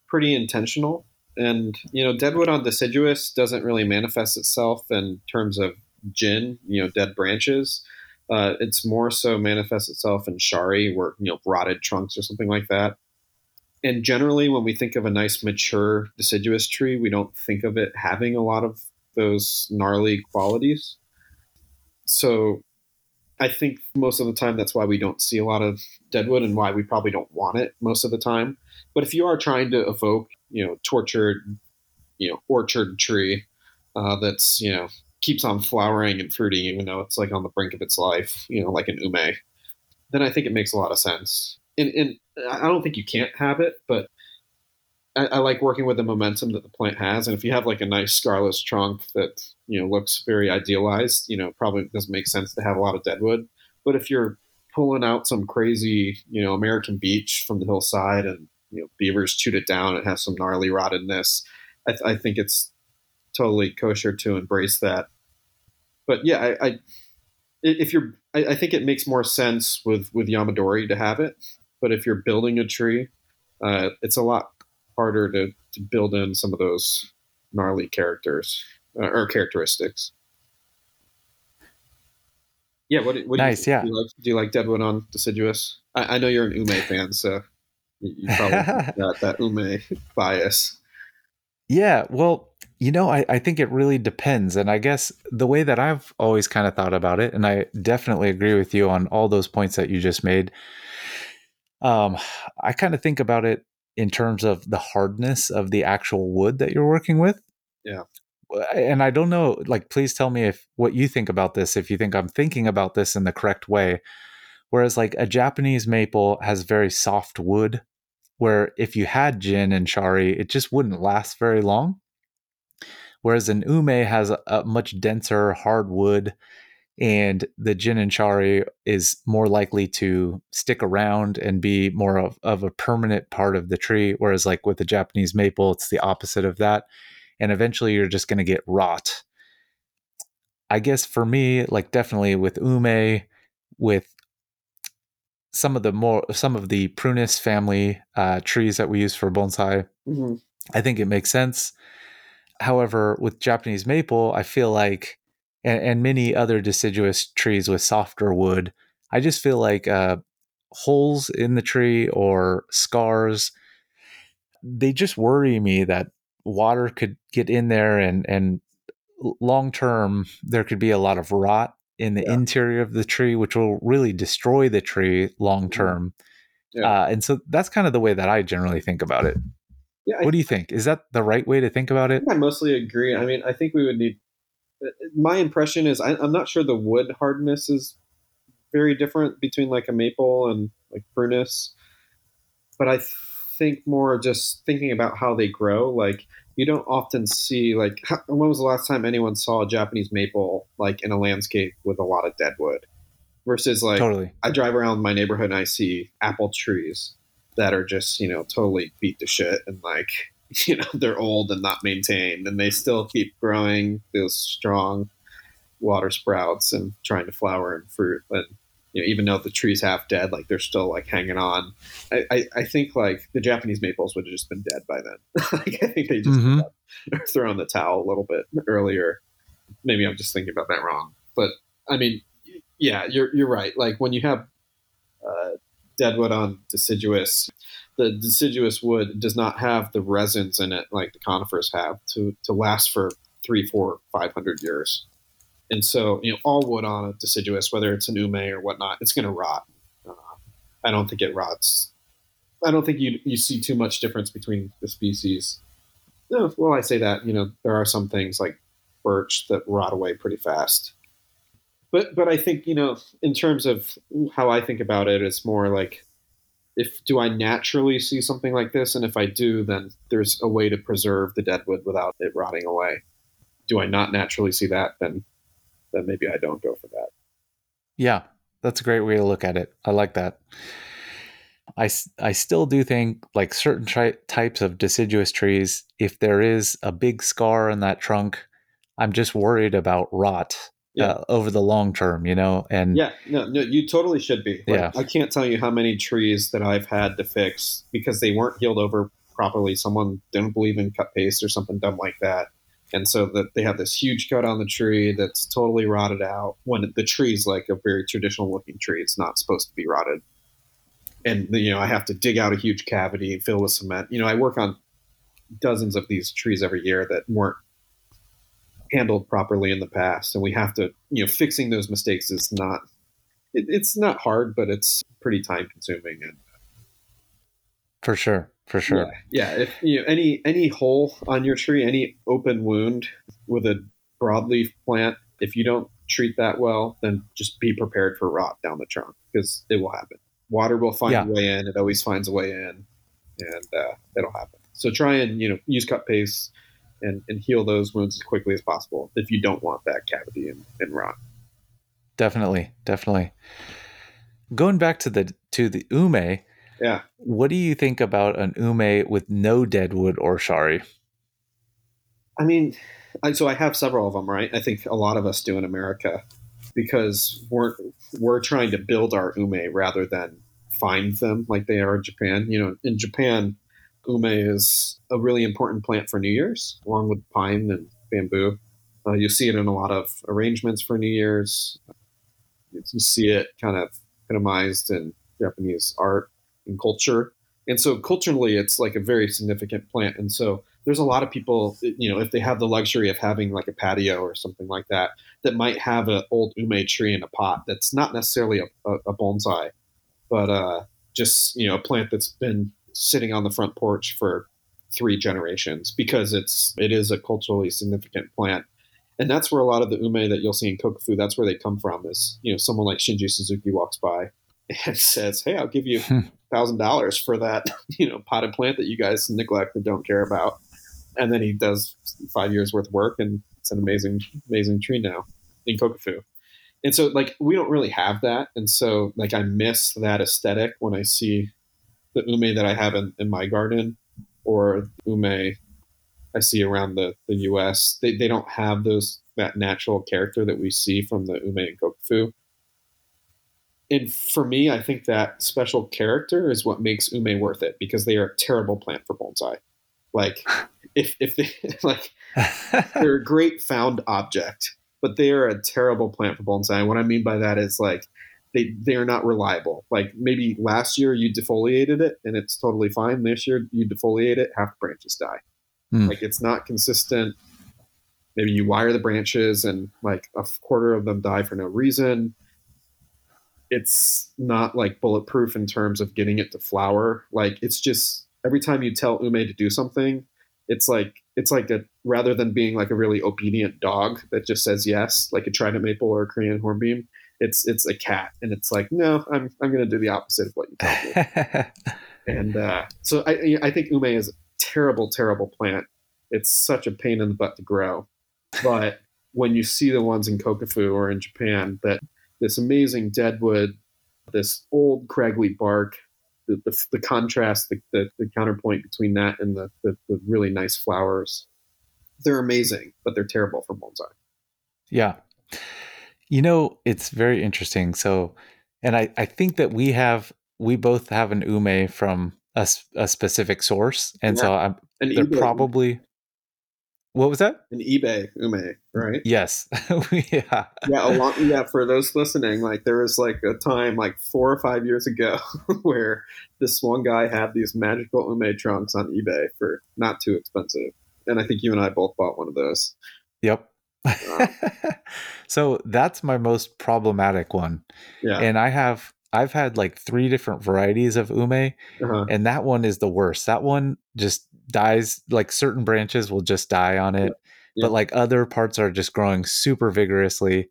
pretty intentional. And you know, deadwood on deciduous doesn't really manifest itself in terms of gin, you know, dead branches. Uh, it's more so manifests itself in shari, where you know, rotted trunks or something like that. And generally, when we think of a nice mature deciduous tree, we don't think of it having a lot of those gnarly qualities. So, I think most of the time that's why we don't see a lot of deadwood and why we probably don't want it most of the time. But if you are trying to evoke, you know, tortured, you know, orchard tree uh, that's you know keeps on flowering and fruiting even though it's like on the brink of its life, you know, like an ume, then I think it makes a lot of sense. And, and I don't think you can't have it, but I, I like working with the momentum that the plant has, and if you have like a nice scarless trunk that you know looks very idealized, you know, probably doesn't make sense to have a lot of deadwood. But if you're pulling out some crazy, you know, American beech from the hillside and you know beavers chewed it down, it has some gnarly rottedness. I, th- I think it's totally kosher to embrace that. But yeah, I, I if you're, I, I think it makes more sense with with Yamadori to have it. But if you're building a tree, uh, it's a lot harder to, to build in some of those gnarly characters uh, or characteristics. Yeah, what, what
nice.
Do you,
yeah,
do you, like, do you like Deadwood on deciduous? I, I know you're an Ume fan, so you, you probably got that Ume bias.
Yeah, well, you know, I, I think it really depends. And I guess the way that I've always kind of thought about it, and I definitely agree with you on all those points that you just made. Um, I kind of think about it in terms of the hardness of the actual wood that you're working with.
Yeah.
And I don't know, like, please tell me if what you think about this, if you think I'm thinking about this in the correct way. Whereas, like, a Japanese maple has very soft wood, where if you had gin and shari, it just wouldn't last very long. Whereas an ume has a, a much denser hard wood and the gin and shari is more likely to stick around and be more of, of a permanent part of the tree whereas like with the japanese maple it's the opposite of that and eventually you're just going to get rot i guess for me like definitely with ume with some of the more some of the prunus family uh, trees that we use for bonsai
mm-hmm.
i think it makes sense however with japanese maple i feel like and, and many other deciduous trees with softer wood. I just feel like uh, holes in the tree or scars, they just worry me that water could get in there and, and long term, there could be a lot of rot in the yeah. interior of the tree, which will really destroy the tree long term. Yeah. Uh, and so that's kind of the way that I generally think about it. Yeah, what I, do you think? Is that the right way to think about it?
I mostly agree. I mean, I think we would need my impression is I, am not sure the wood hardness is very different between like a maple and like prunus, but I think more just thinking about how they grow. Like you don't often see like how, when was the last time anyone saw a Japanese maple like in a landscape with a lot of dead wood? Versus like
totally.
I drive around my neighborhood and I see apple trees that are just you know totally beat to shit and like you know they're old and not maintained and they still keep growing those strong water sprouts and trying to flower and fruit and you know even though the tree's half dead like they're still like hanging on. I i, I think like the japanese maples would have just been dead by then. Like i think they just mm-hmm. thrown the towel a little bit earlier. Maybe i'm just thinking about that wrong but i mean yeah you're you're right. Like when you have uh, deadwood on deciduous the deciduous wood does not have the resins in it like the conifers have to to last for three, four, five hundred years. And so, you know, all wood on a deciduous, whether it's an ume or whatnot, it's going to rot. Uh, I don't think it rots. I don't think you you see too much difference between the species. No, well, I say that you know there are some things like birch that rot away pretty fast. But but I think you know in terms of how I think about it, it's more like if do I naturally see something like this, and if I do, then there's a way to preserve the deadwood without it rotting away. Do I not naturally see that, then then maybe I don't go for that.
Yeah, that's a great way to look at it. I like that. I, I still do think like certain tri- types of deciduous trees, if there is a big scar in that trunk, I'm just worried about rot yeah. uh, over the long term, you know? And
yeah, no, no, you totally should be. Like,
yeah.
I can't tell you how many trees that I've had to fix because they weren't healed over properly. Someone didn't believe in cut paste or something dumb like that. And so that they have this huge cut on the tree that's totally rotted out when the tree's like a very traditional looking tree. It's not supposed to be rotted. And, you know, I have to dig out a huge cavity and fill with cement. You know, I work on dozens of these trees every year that weren't handled properly in the past, and we have to, you know, fixing those mistakes is not. It, it's not hard, but it's pretty time consuming and.
For sure, for sure.
Yeah, yeah. If you know any any hole on your tree, any open wound with a broadleaf plant, if you don't treat that well, then just be prepared for rot down the trunk because it will happen. Water will find
yeah.
a way in; it always finds a way in, and uh, it'll happen. So try and you know use cut paste and, and heal those wounds as quickly as possible if you don't want that cavity and, and rot.
Definitely, definitely. Going back to the to the ume,
Yeah.
what do you think about an ume with no deadwood or shari?
I mean, I, so I have several of them, right? I think a lot of us do in America because we're we're trying to build our ume rather than find them like they are in Japan. You know, in Japan, ume is a really important plant for New Year's, along with pine and bamboo. Uh, you see it in a lot of arrangements for New Year's. You, see it kind of epitomized in Japanese art and culture. And so culturally, it's like a very significant plant. And so there's a lot of people, you know, if they have the luxury of having like a patio or something like that, that might have an old ume tree in a pot that's not necessarily a, a, a bonsai, but uh, just, you know, a plant that's been sitting on the front porch for three generations because it's it is a culturally significant plant. And that's where a lot of the ume that you'll see in kokufu, that's where they come from. Is you know someone like Shinji Suzuki walks by and says, "Hey, I'll give you hmm. thousand dollars for that you know potted plant that you guys neglect and don't care about." And then he does five years worth of work, and it's an amazing, amazing tree now in kokufu. And so, like, we don't really have that, and so like I miss that aesthetic when I see the ume that I have in, in my garden or ume I see around the, the US. They, they don't have those that natural character that we see from the ume and kokufu. And for me, I think that special character is what makes ume worth it because they are a terrible plant for bonsai. Like if if they like they're a great found object, but they are a terrible plant for bonsai. And what I mean by that is like they they are not reliable. Like maybe last year you defoliated it and it's totally fine. This year you defoliate it, half the branches die.
Hmm.
Like it's not consistent. Maybe you wire the branches and like a quarter of them die for no reason. It's not like bulletproof in terms of getting it to flower. Like it's just every time you tell Ume to do something, it's like it's like a rather than being like a really obedient dog that just says yes, like a trident maple or a Korean hornbeam, it's it's a cat and it's like no, I'm I'm going to do the opposite of what you tell me. and uh, so I I think Ume is a terrible terrible plant. It's such a pain in the butt to grow, but when you see the ones in Kokufu or in Japan, that this amazing deadwood, this old craggly bark, the, the, the contrast, the, the, the counterpoint between that and the, the, the really nice flowers, they're amazing, but they're terrible for bonsai.
Yeah. You know, it's very interesting. So, and I, I think that we have, we both have an ume from a, a specific source. And so I'm,
And
they're
eBay,
probably, what was that?
an eBay ume, right?
Yes. yeah.
yeah, a lot, yeah. For those listening, like there was like a time, like four or five years ago, where this one guy had these magical ume trunks on eBay for not too expensive, and I think you and I both bought one of those.
Yep. so that's my most problematic one.
Yeah,
And I have, I've had like three different varieties of ume,
uh-huh.
and that one is the worst. That one just dies, like certain branches will just die on it,
Yeah.
but like other parts are just growing super vigorously.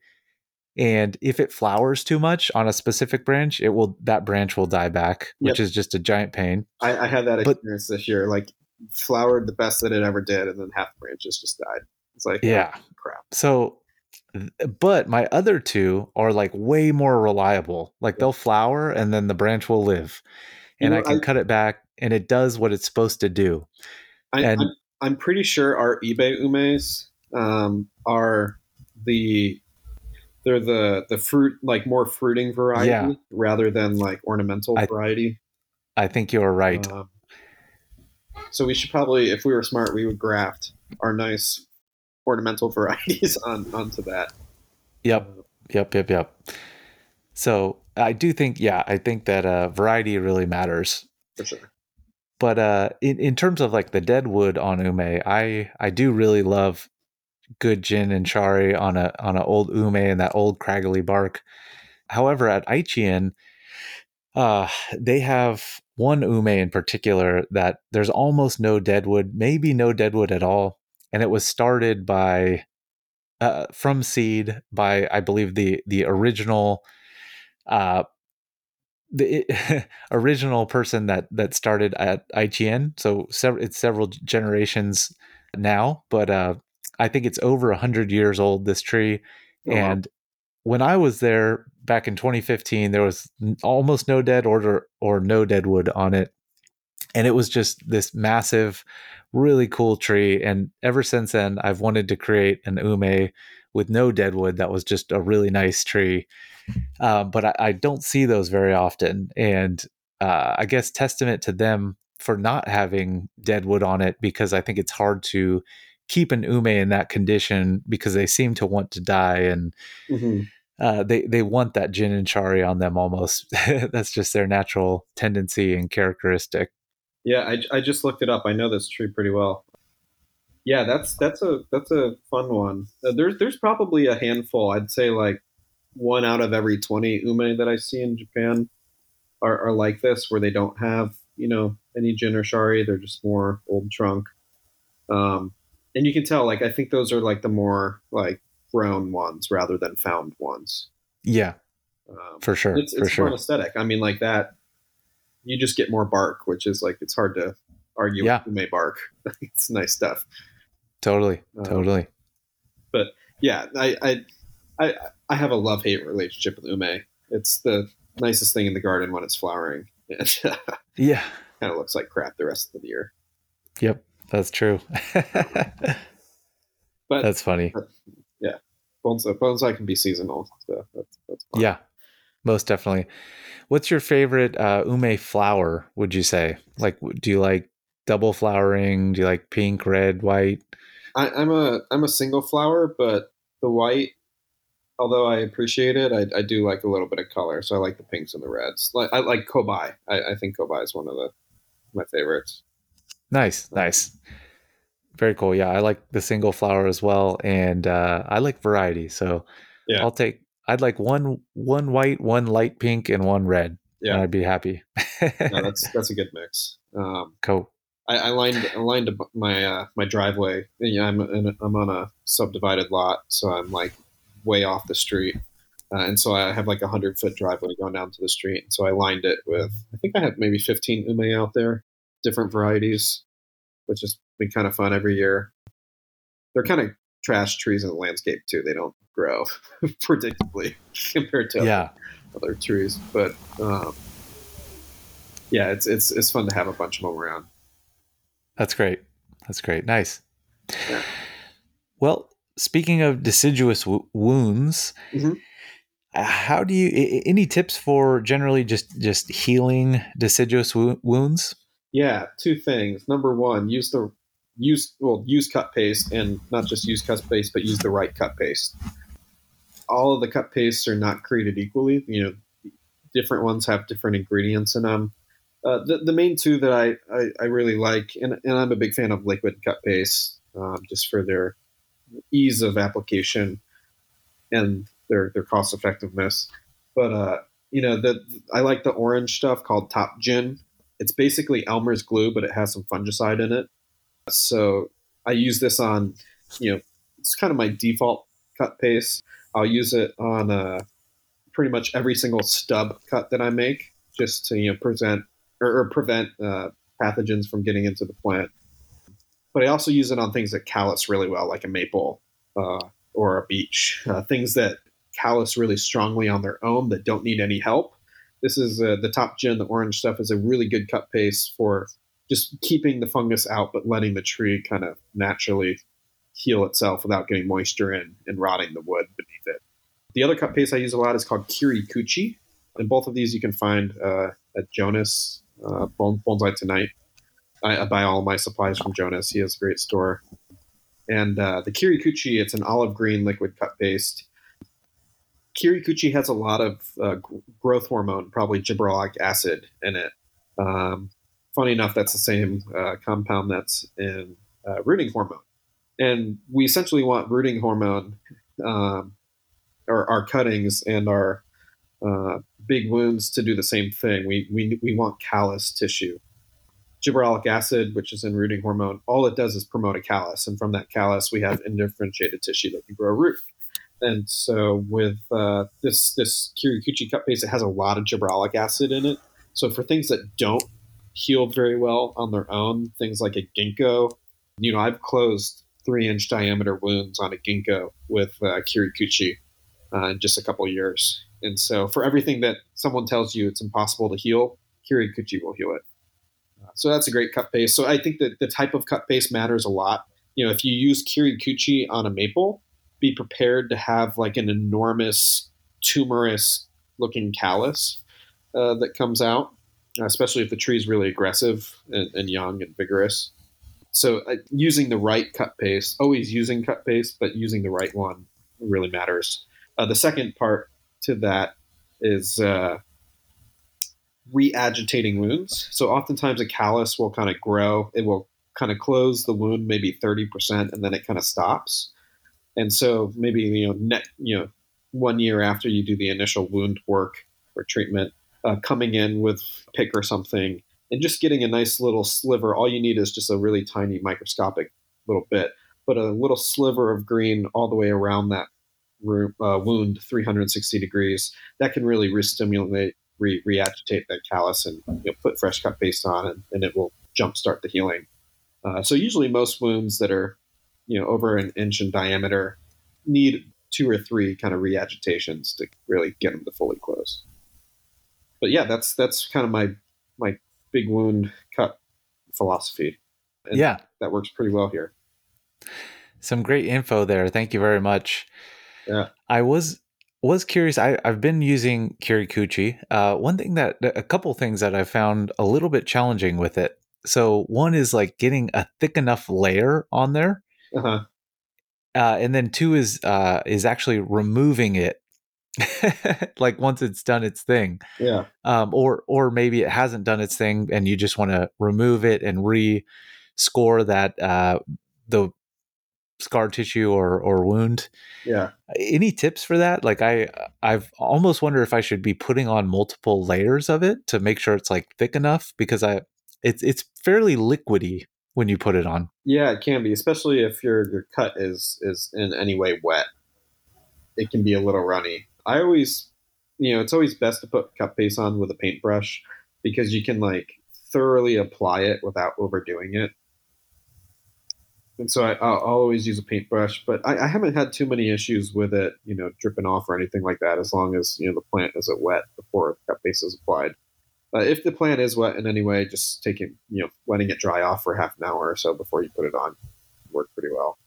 And if it flowers too much on a specific branch, it will that branch will die back, which is just a giant pain.
I, I had that
But-
experience this year. Like flowered the best that it ever did, and then half the branches just died. It's like
Yeah.
oh, crap.
So, but my other two are like way more reliable. Like they'll flower and then the branch will live,
You
and
know,
I can
I-
cut it back and it does what it's supposed to do.
I,
And-
I'm, I'm pretty sure our eBay umes um, are the they're the the fruit like more fruiting variety
Yeah.
rather than like ornamental
I-
variety.
I think you're right.
Um, so we should probably, if we were smart, we would graft our nice ornamental varieties on onto that.
Yep. Yep, yep, yep. So I do think, yeah, I think that uh, variety really matters.
For sure.
But uh, in in terms of like the dead wood on ume, I I do really love good gin and shari on a on an old ume and that old craggly bark. However, at Aichien, uh, they have one ume in particular that there's almost no deadwood, maybe no deadwood at all, and it was started by uh, from seed by I believe the the original uh, the it, original person that that started at Aichien. So several it's several generations now, but uh, I think it's over a hundred years old. This tree,
Oh, wow.
and when I was there back in 2015, there was almost no dead order or no dead wood on it, and it was just this massive, really cool tree. And ever since then, I've wanted to create an ume with no dead wood that was just a really nice tree. Uh, but I, I don't see those very often, and uh, I guess testament to them for not having dead wood on it because I think it's hard to keep an ume in that condition because they seem to want to die and
Mhm.
uh, they they want that gin and shari on them almost. That's just their natural tendency and characteristic.
Yeah, I, I just looked it up. I know this tree pretty well. Yeah, that's that's a that's a fun one. Uh, there's there's probably a handful. I'd say like one out of every twenty ume that I see in Japan are, are like this, where they don't have you know any gin or shari. They're just more old trunk. Um, and you can tell, like I think those are like the more like grown ones rather than found ones.
Yeah,
Um,
for sure,
it's
for
it's
sure.
fun aesthetic. I mean, like that, you just get more bark, which is like it's hard to argue
Yeah.
with ume bark. it's nice stuff.
Totally,
Um,
totally.
But yeah, I I I, I have a love hate relationship with ume. It's the nicest thing in the garden when it's flowering. Yeah, kind of looks like crap the rest of the year.
yep, that's true.
But
that's funny.
Yeah, bonsai, bonsai can be seasonal, so that's that's.
Yeah, most definitely. What's your favorite uh, ume flower? Would you say? Like, do you like double flowering? Do you like pink, red, white?
I, I'm a I'm a single flower, but the white, although I appreciate it, I, I do like a little bit of color. So I like the pinks and the reds. Like I like Kobai. I, I think Kobai is one of the my favorites.
Nice, nice. Very cool. Yeah, I like the single flower as well, and uh, I like variety. So
Yeah.
I'll take. I'd like one one white, one light pink, and one red.
Yeah.
I'd be happy.
No, that's that's a good mix. Um,
cool.
I, I lined I lined my uh, my driveway. Know, I'm in, I'm on a subdivided lot, so I'm like way off the street, uh, and so I have like a hundred foot driveway going down to the street. So I lined it with I think I have maybe 15 ume out there, different varieties, which has been kind of fun every year. They're kind of trash trees in the landscape too. They don't grow predictably compared to
Yeah,
other trees, but um, yeah, it's it's it's fun to have a bunch of them around.
that's great. That's great. Nice.
Yeah.
Well, speaking of deciduous w- wounds,
Mhm.
uh, how do you? Any tips for generally just just healing deciduous wo- wounds?
Yeah, two things. Number one, use the use well use cut paste and not just use cut paste, but use the right cut paste. All of the cut pastes are not created equally. You know, different ones have different ingredients in them. Uh, the, the main two that I, I, I really like, and, and I'm a big fan of liquid cut paste, um, just for their ease of application and their their cost effectiveness. But uh, you know, the I like the orange stuff called Top Jin it's basically Elmer's glue, but it has some fungicide in it. So I use this on, you know, it's kind of my default cut paste. I'll use it on uh, pretty much every single stub cut that I make, just to you know present or, or prevent uh, pathogens from getting into the plant. But I also use it on things that callus really well, like a maple uh, or a beech, uh, things that callus really strongly on their own that don't need any help this is uh, the top jin the orange stuff is a really good cut paste for just keeping the fungus out but letting the tree kind of naturally heal itself without getting moisture in and rotting the wood beneath it. The other cut paste i use a lot is called kirikuchi and both of these you can find uh, at jonas uh, bonsai tonight. I, I buy all my supplies from jonas. He has a great store. And uh, the kirikuchi it's an olive green liquid cut paste. Kirikuchi has a lot of uh, growth hormone, probably gibberellic acid, in it. Um, funny enough, that's the same uh, compound that's in uh, rooting hormone. And we essentially want rooting hormone, um, or our cuttings and our uh, big wounds to do the same thing. We, we, we want callus tissue. Gibberellic acid, which is in rooting hormone, all it does is promote a callus. And from that callus, we have indifferentiated tissue that can grow root. and so with uh, this this Kirikuchi cut paste, it has a lot of gibberellic acid in it. So for things that don't heal very well on their own, things like a ginkgo, you know, I've closed three inch diameter wounds on a ginkgo with uh, Kirikuchi uh, in just a couple years. And so for everything that someone tells you it's impossible to heal, Kirikuchi will heal it. Uh, so that's a great cut base. So I think that the type of cut base matters a lot. You know, if you use Kirikuchi on a maple, be prepared to have like an enormous tumorous looking callus uh, that comes out, especially if the tree is really aggressive and, and young and vigorous. So uh, using the right cut paste, always using cut paste, but using the right one really matters. Uh, the second part to that is uh, re-agitating wounds. So oftentimes a callus will kind of grow. It will kind of close the wound maybe 30% and then it kind of stops. And so maybe you know net you know one year after you do the initial wound work or treatment, uh, coming in with pick or something and just getting a nice little sliver. All you need is just a really tiny microscopic little bit, but a little sliver of green all the way around that room, uh, wound 360 degrees. That can really re-stimulate, re- re-agitate that callus and you know, put fresh cut paste on, and, and it will jumpstart the healing. Uh, so usually most wounds that are you know over an inch in diameter need two or three kind of reagitations to really get them to fully close. But yeah, that's that's kind of my my big wound cut philosophy. And
yeah,
that works pretty well here.
Some great info there. Thank you very much.
Yeah,
I was was curious. I, I've been using Kirikuchi. Uh, one thing that a couple things that I found a little bit challenging with it. So one is like getting a thick enough layer on there
uh-huh.
uh, and then two is uh, is actually removing it, like once it's done its thing.
Yeah.
Um, or or maybe it hasn't done its thing, and you just want to remove it and re-score that uh, the scar tissue or or wound.
Yeah.
Any tips for that? Like I I've almost wonder if I should be putting on multiple layers of it to make sure it's like thick enough because I it's it's fairly liquidy when you put it on.
Yeah, it can be, especially if your your cut is is in any way wet. It can be a little runny. I always, you know, it's always best to put cut paste on with a paintbrush because you can like thoroughly apply it without overdoing it. And so I, will always use a paintbrush, but I, I, haven't had too many issues with it, you know, dripping off or anything like that. As long as you know the plant isn't wet before cut paste is applied. Uh, if the plant is wet in any way, just taking you know letting it dry off for half an hour or so before you put it on work pretty well.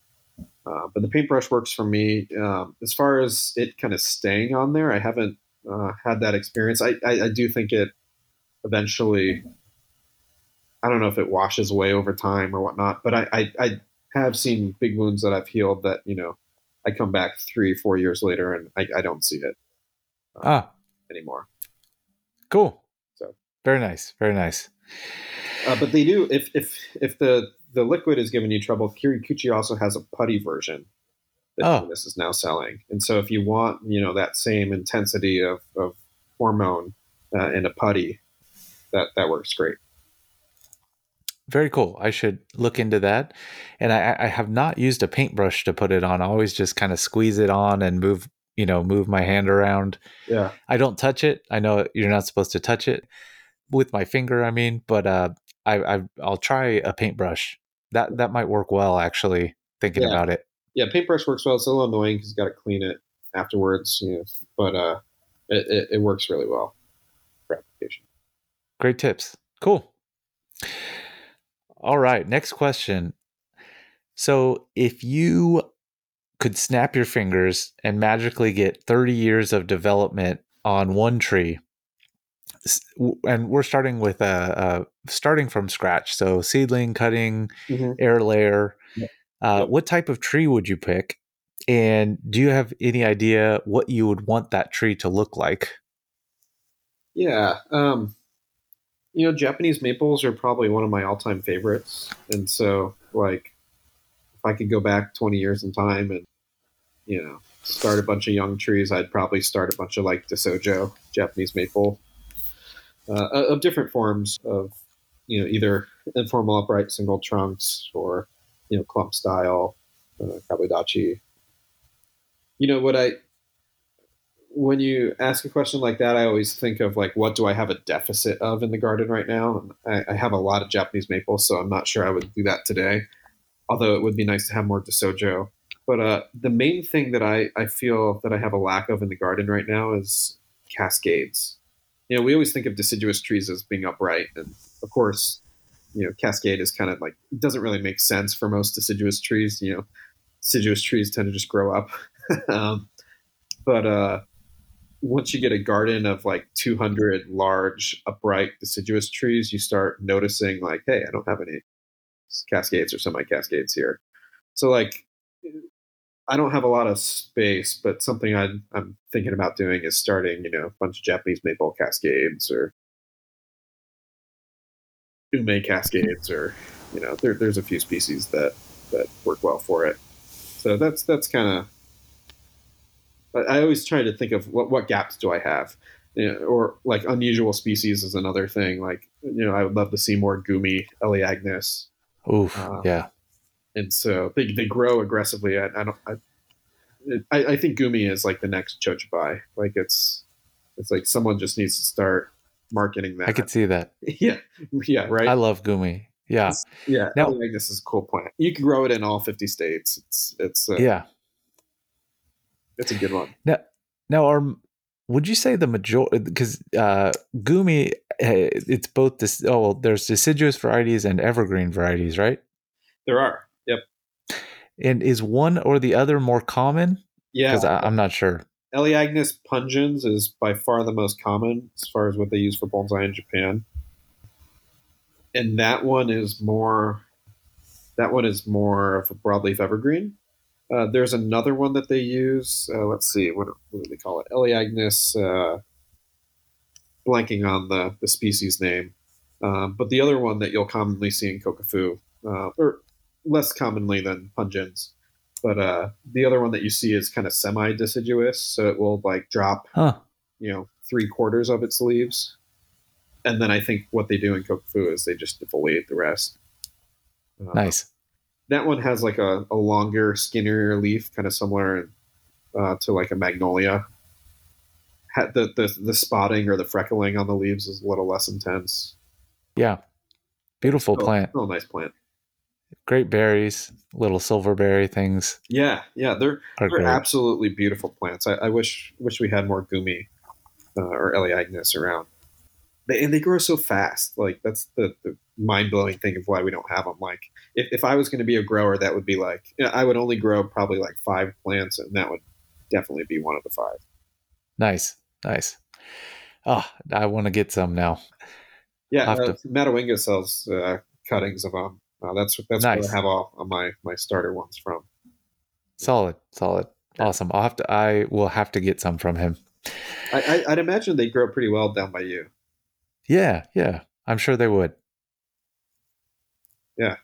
Uh, but the paintbrush works for me. Um, as far as it kind of staying on there, I haven't uh, had that experience. I, I, I, do think it eventually. I don't know if it washes away over time or whatnot, but I, I, I have seen big wounds that I've healed that you know I come back three four years later and I, I don't see it
uh, ah.
anymore.
Cool. So very nice. Very nice.
Uh, but they do if if if the the liquid is giving you trouble, Kirikuchi also has a putty version that
oh.
this is now selling. And so if you want, you know, that same intensity of, of hormone uh, in a putty, that that works great.
Very cool. I should look into that. And I, I have not used a paintbrush to put it on. I always just kind of squeeze it on and move, you know, move my hand around.
Yeah.
I don't touch it. I know you're not supposed to touch it with my finger. I mean, but uh, I, I will try a paintbrush. That that might work well actually. Thinking
yeah.
about it.
Yeah, paintbrush works well. It's a little annoying because you got to clean it afterwards. You know, but uh, it, it, it works really well for application.
Great tips. Cool. All right, next question. So, if you could snap your fingers and magically get 30 years of development on one tree, and we're starting with a, a, starting from scratch. So seedling, cutting,
mm-hmm.
air layer.
Yeah.
Uh,
yep.
What type of tree would you pick? And do you have any idea what you would want that tree to look like?
Yeah, um, you know, Japanese maples are probably one of my all-time favorites, and so like, if I could go back 20 years in time and you know start a bunch of young trees, I'd probably start a bunch of like Deshojo Japanese maple uh, of different forms of you know either informal upright single trunks or you know clump style uh, kabudachi. you know what I when you ask a question like that, I always think of like, what do I have a deficit of in the garden right now? And I, I have a lot of Japanese maples, so I'm not sure I would do that today. Although it would be nice to have more Deshojo. But uh, the main thing that I, I feel that I have a lack of in the garden right now is cascades. You know, we always think of deciduous trees as being upright, and of course, you know, cascade is kind of like doesn't really make sense for most deciduous trees. You know, deciduous trees tend to just grow up. um, but uh, once you get a garden of like 200 large upright deciduous trees you start noticing like hey i don't have any cascades or semi cascades here so like i don't have a lot of space but something i am thinking about doing is starting you know a bunch of japanese maple cascades or ume cascades or you know there, there's a few species that that work well for it so that's that's kind of I always try to think of what, what gaps do I have, you know, or like unusual species is another thing. Like you know, I would love to see more gumi elaeagnus.
Oof,
Uh,
yeah.
And so they, they grow aggressively. I, I don't. I, I, I think gumi is like the next chojubai. Like it's it's like someone just needs to start marketing that.
I could see that.
yeah, yeah, right.
I love Gumi. Yeah.
yeah,
Now-
elaeagnus is a cool plant. You can grow it in all fifty states. It's it's uh,
Yeah.
it's a good one.
Now, now, are would you say the majority? Because uh, Gumi, eh, it's both this. Oh, well, there's deciduous varieties and evergreen varieties, right?
There are.
And is one or the other more common?
Yeah.
Because I'm not sure.
Elaeagnus pungens is by far the most common as far as what they use for bonsai in Japan. And that one is more that one is more of a broadleaf evergreen. Uh, there's another one that they use. Uh, let's see, what, what do they call it? Elaeagnus, uh, blanking on the, the species name. Um, but the other one that you'll commonly see in Kokufu, uh, or less commonly than pungens, but uh, the other one that you see is kind of semi deciduous, so it will like drop,
Huh.
you know, three quarters of its leaves, and then I think what they do in kokufu is they just defoliate the rest. Uh,
Nice.
That one has like a, a longer, skinnier leaf, kind of similar uh, to like a magnolia. Ha- the, the the spotting or the freckling on the leaves is a little less intense.
Yeah. Beautiful
Oh,
plant.
Oh, nice plant.
Great berries. Little silverberry things
Yeah, yeah, they're They're
great.
absolutely beautiful plants. I, I wish wish we had more gumi uh, or Elaeagnus around. They, and they grow so fast. Like that's the, the mind blowing thing of why we don't have them. Like if, if I was going to be a grower, that would be like you know, I would only grow probably like five plants, and that would definitely be one of the five.
Nice. Nice. Oh, I want to get some now.
Yeah, uh, Matawinga sells uh, cuttings of them. Uh, that's that's
Nice.
where I have all my my starter ones from.
Solid. Solid. Awesome. I'll have to. I will have to get some from him.
I, I, I'd imagine they grow pretty well down by you.
Yeah. Yeah. I'm sure they would.
Yeah,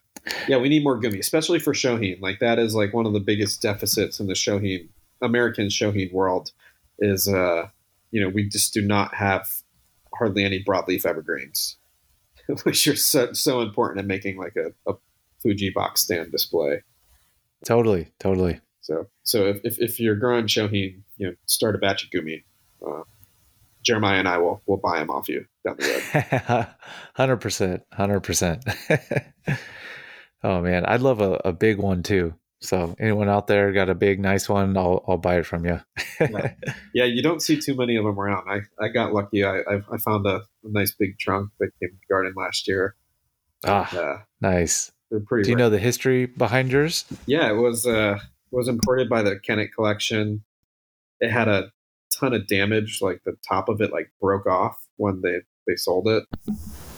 yeah, we need more gumi, especially for Shohin. Like that is like one of the biggest deficits in the Shohin American Shohin world is uh you know, we just do not have hardly any broadleaf evergreens. Which are so so important in making like a, a Fuji box stand display.
Totally. Totally.
So so if, if, if you're growing Shohin, you know, start a batch of gumi. Uh, Jeremiah and I will will buy them off you down the road.
Hundred percent. Hundred percent. Oh man, I'd love a, a big one too. So anyone out there got a big, nice one? I'll I'll buy it from you.
Yeah. Yeah, you don't see too many of them around. I, I got lucky. I, I, I found a, a nice big trunk that came to the garden last year.
ah,
Uh,
nice.
they're pretty.
Do you
rare.
know the history behind yours?
Yeah, it was uh, was imported by the Kennett Collection. It had a ton of damage. Like the top of it like broke off when they they sold it.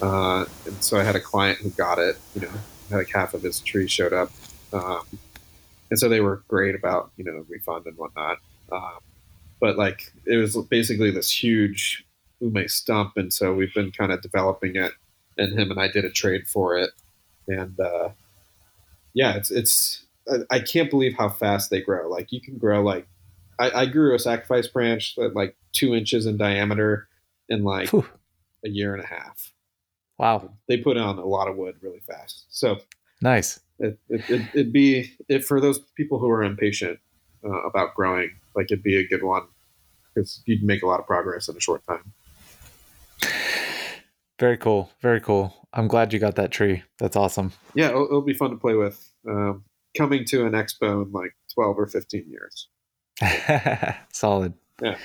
Uh, and so I had a client who got it. You know, like half of his tree showed up, um, and so they were great about you know refund and whatnot. Um, but like it was basically this huge ume stump, and so we've been kind of developing it. And him and I did a trade for it, and uh, yeah, it's it's I- I can't believe how fast they grow. Like you can grow like I, I grew a sacrifice branch that like two inches in diameter in like
Phew.
a year and a half.
Wow,
They put on a lot of wood really fast. So
nice.
It, it, it, it'd be it, for those people who are impatient uh, about growing like it'd be a good one because you'd make a lot of progress in a short time.
Very cool. Very cool. I'm glad you got that tree. That's awesome.
Yeah, it'll, it'll be fun to play with. Um, coming to an expo in like 12 or 15 years.
Solid.
yeah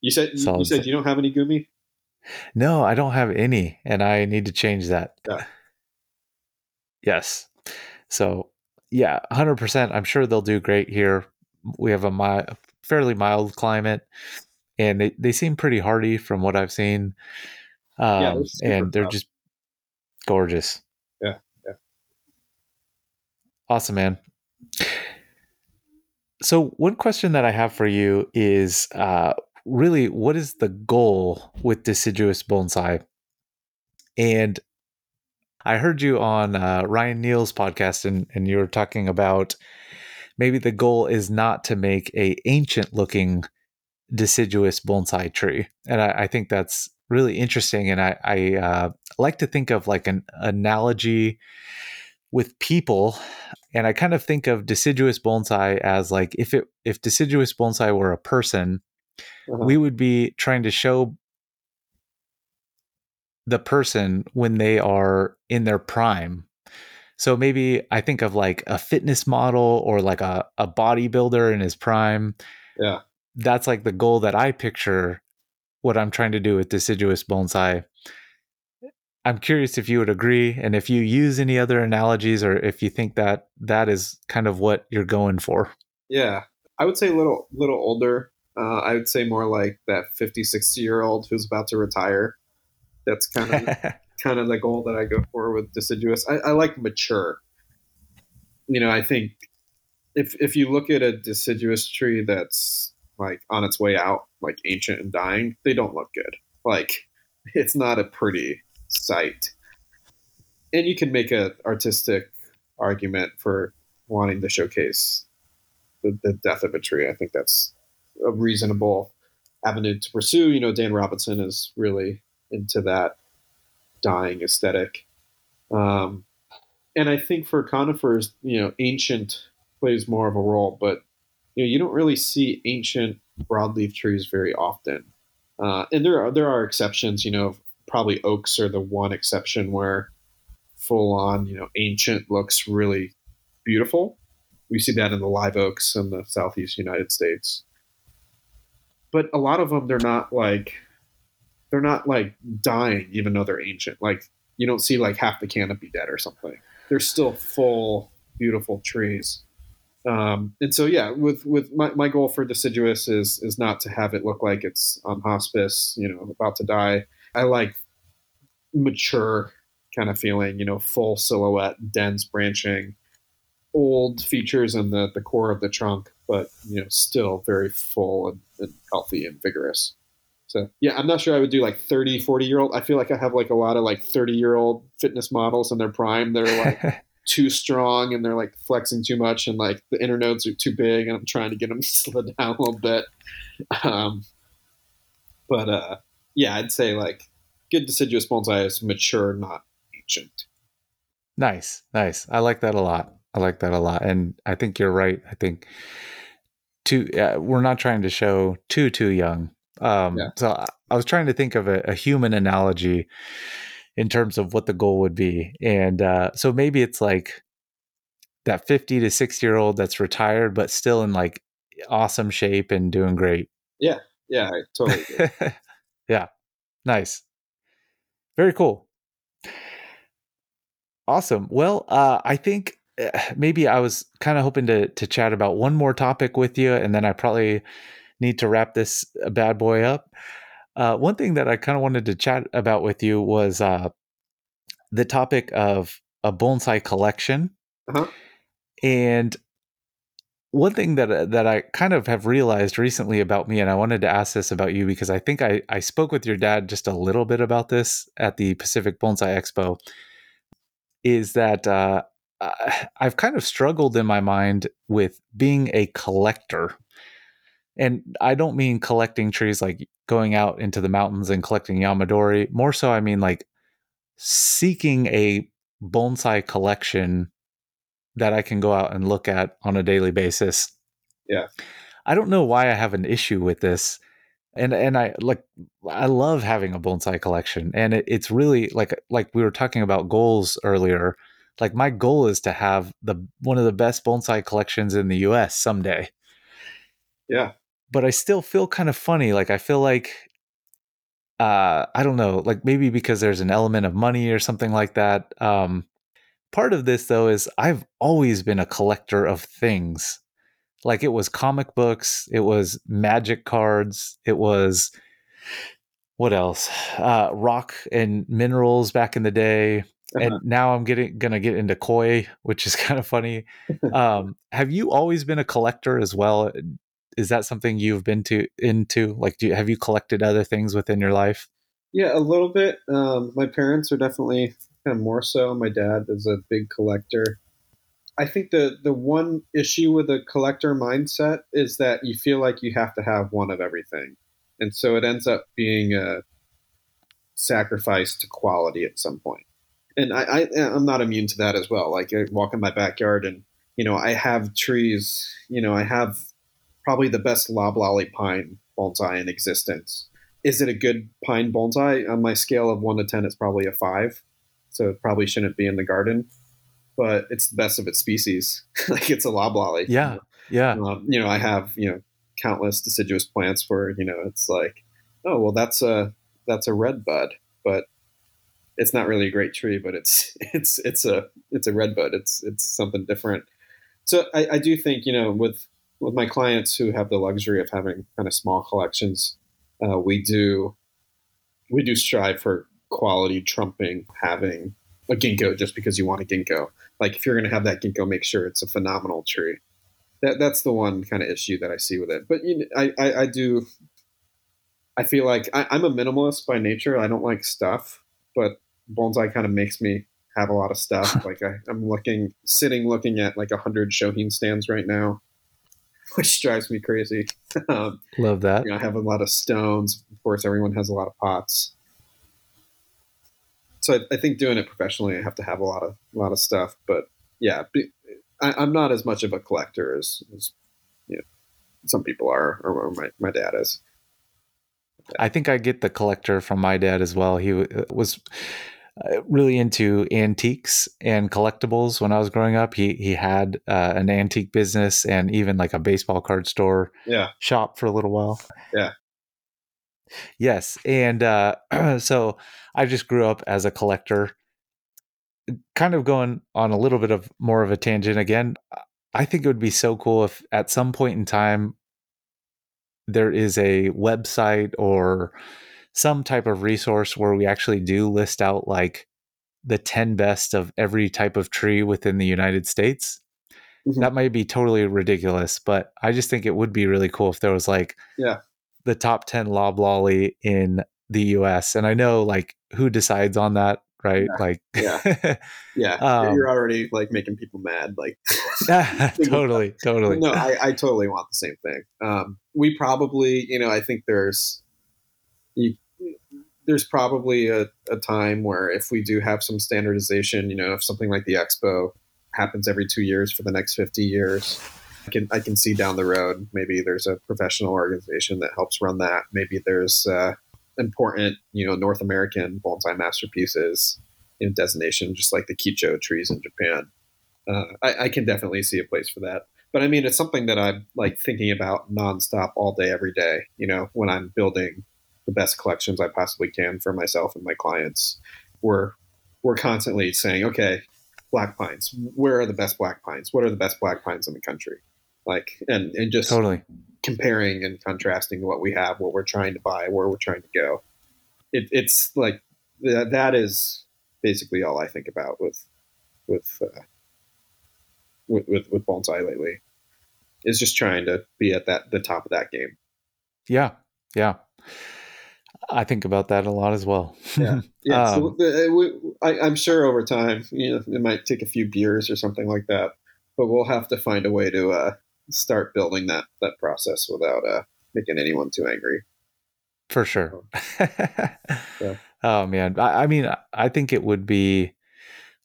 You said you, you said you don't have any gumi.
No, I don't have any, and I need to change that.
Yeah.
Yes. So, yeah, 100%. I'm sure they'll do great here. We have a mi- fairly mild climate, and they, they seem pretty hardy from what I've seen. Um,
they're
and they're just gorgeous.
Yeah, yeah.
Awesome, man. So, one question that I have for you is uh, really what is the goal with deciduous bonsai? And I heard you on uh, Ryan Neil's podcast, and, and you were talking about maybe the goal is not to make a ancient looking deciduous bonsai tree, and I, I think that's really interesting. And I, I uh, like to think of like an analogy with people and i kind of think of deciduous bonsai as like if it if deciduous bonsai were a person
Uh-huh.
we would be trying to show the person when they are in their prime so maybe i think of like a fitness model or like a, a bodybuilder in his prime
Yeah.
that's like the goal that i picture what i'm trying to do with deciduous bonsai i'm curious if you would agree and if you use any other analogies or if you think that that is kind of what you're going for
Yeah, I would say a little little older. Uh, I would say more like that 50, 60 year old who's about to retire. That's kind of kind of the goal that I go for with deciduous. I, I like mature. You know, I think if if you look at a deciduous tree that's like on its way out, like ancient and dying, they don't look good. Like it's not a pretty sight. And you can make an artistic argument for wanting to showcase the, the death of a tree. I think that's a reasonable avenue to pursue. You know, Dan Robinson is really into that dying aesthetic. Um, and I think for conifers, you know, ancient plays more of a role, but you know, you don't really see ancient broadleaf trees very often. Uh, and there are there are exceptions. You know, probably oaks are the one exception where full on, you know, ancient looks really beautiful. We see that in the live oaks in the southeast United States. But a lot of them, they're not like they're not like dying, even though they're ancient. Like you don't see like half the canopy dead or something. They're still full, beautiful trees. Um, and so yeah, with with my, my goal for deciduous is is not to have it look like it's on hospice, you know, about to die. I like mature kind of feeling, you know, full silhouette, dense branching, old features in the, the core of the trunk, but you know, still very full and, and healthy and vigorous. So yeah, I'm not sure I would do like 30, 40 year old. I feel like I have like a lot of like 30 year old fitness models in their prime. They're like too strong and they're like flexing too much and like the inner nodes are too big and I'm trying to get them slid down a little bit. Um, but uh, yeah, I'd say like good deciduous bonsai is mature, not ancient.
Nice, nice. I like that a lot. I like that a lot, and I think you're right. I think too. Uh, we're not trying to show too too young. Um,
Yeah.
So I, I was trying to think of a, a human analogy in terms of what the goal would be, and uh, so maybe it's like that 50 to 60 year old that's retired but still in like awesome shape and doing great.
Yeah, yeah, I totally
yeah. Nice. Very cool. Awesome. Well, uh, I think uh, maybe I was kind of hoping to to chat about one more topic with you, and then I probably need to wrap this bad boy up. Uh, one thing that I kind of wanted to chat about with you was uh, the topic of a bonsai collection,
Uh-huh.
and one thing that that I kind of have realized recently about me, and I wanted to ask this about you because I think I I spoke with your dad just a little bit about this at the Pacific Bonsai Expo, is that uh, I've kind of struggled in my mind with being a collector, and I don't mean collecting trees like going out into the mountains and collecting yamadori. More so, I mean like seeking a bonsai collection that I can go out and look at on a daily basis.
Yeah.
I don't know why I have an issue with this. And and I like I love having a bonsai collection and it, it's really like like we were talking about goals earlier. Like my goal is to have the one of the best bonsai collections in the US someday.
Yeah.
But I still feel kind of funny. Like I feel like uh I don't know, like maybe because there's an element of money or something like that. Um part of this though is I've always been a collector of things. Like it was comic books, it was magic cards, it was what else? Uh rock and minerals back in the day. And now I'm getting gonna get into koi, which is kind of funny. Um, have you always been a collector as well? Is that something you've been to into? Like, do you, have you collected other things within your life?
Yeah, a little bit. Um, my parents are definitely kind of more so. My dad is a big collector. I think the the one issue with a collector mindset is that you feel like you have to have one of everything, and so it ends up being a sacrifice to quality at some point. And I, I I'm not immune to that as well. Like I walk in my backyard and you know I have trees. You know I have probably the best loblolly pine bonsai in existence. Is it a good pine bonsai? On my scale of one to ten, it's probably a five. So it probably shouldn't be in the garden but it's the best of its species. like it's a loblolly.
Yeah, yeah.
Um, you know, I have you know countless deciduous plants where you know it's like, oh well, that's a that's a red bud, but it's not really a great tree, but it's it's it's a it's a red bud. It's it's something different. So I, I do think you know with with my clients who have the luxury of having kind of small collections, uh, we do we do strive for quality trumping having a ginkgo just because you want a ginkgo. Like if you're going to have that ginkgo, make sure it's a phenomenal tree. That that's the one kind of issue that I see with it. But you know, I, I, I do. I feel like I, I'm a minimalist by nature. I don't like stuff, but bonsai kind of makes me have a lot of stuff. like I, I'm looking, sitting, looking at like a hundred Shohin stands right now, which drives me crazy. um,
Love that.
you know, I have a lot of stones. Of course, everyone has a lot of pots. So I, I think doing it professionally, I have to have a lot of a lot of stuff. But yeah, be, I, I'm not as much of a collector as, as you know, some people are, or, or my, my dad is.
I think I get the collector from my dad as well. He was really into antiques and collectibles when I was growing up. He he had uh, an antique business and even like a baseball card store
Yeah,
shop for a little while.
Yeah.
Yes, and uh, so I just grew up as a collector. Kind of going on a little bit of more of a tangent again. I think it would be so cool if at some point in time there is a website or some type of resource where we actually do list out like the 10 best of every type of tree within the United States.
Mhm.
That might be totally ridiculous, but I just think it would be really cool if there was like
Yeah.
the top 10 loblolly in the US. And I know like who decides on that, right? Like
Yeah. yeah.
Um,
You're already like making people mad. Like
totally, totally.
no, I, I totally want the same thing. Um, we probably, you know, I think there's, there's probably a, a time where if we do have some standardization, you know, if something like the expo happens every two years for the next 50 years, I can, I can see down the road, maybe there's a professional organization that helps run that. Maybe there's uh, important, you know, North American bonsai masterpieces in designation, just like the Kicho trees in Japan. Uh, I, I can definitely see a place for that but I mean, it's something that I'm like thinking about nonstop all day, every day. You know, when I'm building the best collections I possibly can for myself and my clients, we're we're constantly saying, okay, black pines. Where are the best black pines? What are the best black pines in the country? Like, and and just
Totally.
comparing and contrasting what we have, what we're trying to buy, where we're trying to go. It, it's like that, that is basically all I think about with with uh, with, with with bonsai lately. Is just trying to be at that the top of that game.
Yeah. Yeah. I think about that a lot as well.
Yeah, yeah. so
Um,
we, I, I'm sure over time, you know, it might take a few beers or something like that, but we'll have to find a way to uh, start building that that process without uh, making anyone too angry.
For sure.
Yeah.
Oh man, I, I mean, I think it would be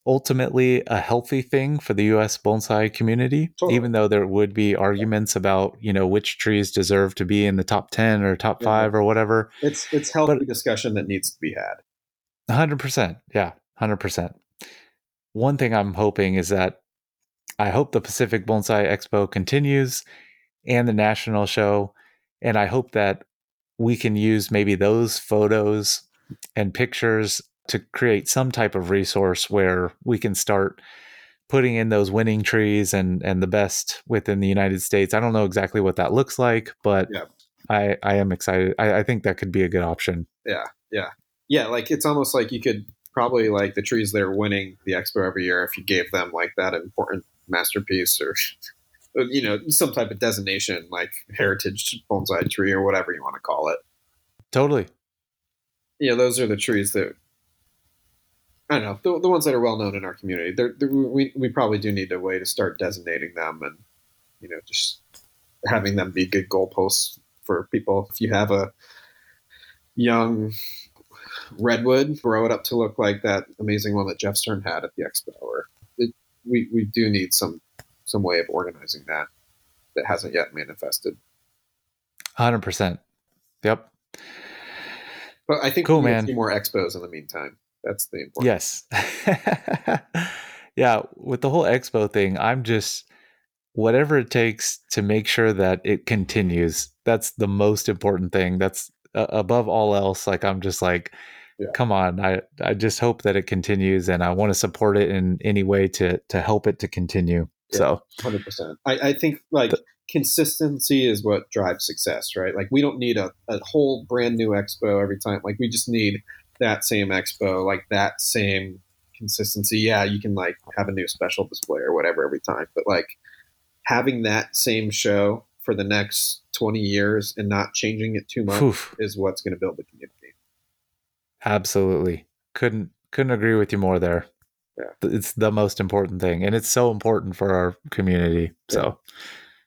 ultimately a healthy thing for the US bonsai community,
Totally.
even though there would be arguments about, you know, which trees deserve to be in the top 10 or top
Yeah.
5 or whatever.
It's it's healthy
But-
discussion that needs to be had.
hundred percent. Yeah, hundred percent. One thing I'm hoping is that I hope the Pacific Bonsai Expo continues and the national show, and I hope that we can use maybe those photos and pictures to create some type of resource where we can start putting in those winning trees and and the best within the United States. I don't know exactly what that looks like, but
Yeah.
I I am excited. I, I think that could be a good option.
Yeah, yeah, yeah. like it's almost like you could probably like the trees that are winning the expo every year if you gave them like that important masterpiece or you know some type of designation like heritage bonsai tree or whatever you want to call it.
Totally.
Yeah, those are the trees that I don't know the, the ones that are well known in our community. They're, they're, we we probably do need a way to start designating them and you know just having them be good goalposts for people. If you have a young redwood, grow it up to look like that amazing one that Jeff Stern had at the expo. Or it, we we do need some some way of organizing that that hasn't yet manifested.
Hundred percent. Yep.
But I think
Cool,
we need
man.
a more expos in the meantime. That's the important.
Yes. yeah. With the whole expo thing, I'm just whatever it takes to make sure that it continues. That's the most important thing. That's uh, above all else. Like I'm just like,
Yeah.
come on. I I just hope that it continues, and I want to support it in any way to to help it to continue.
Yeah.
So
hundred percent. I, I think like consistency is what drives success, right? Like we don't need a, a whole brand new expo every time. Like we just need that same expo, like that same consistency. Yeah, you can like have a new special display or whatever every time, but like having that same show for the next twenty years and not changing it too much
Oof.
is what's going to build the community.
Absolutely. Couldn't couldn't agree with you more there.
Yeah.
It's the most important thing and it's so important for our community. So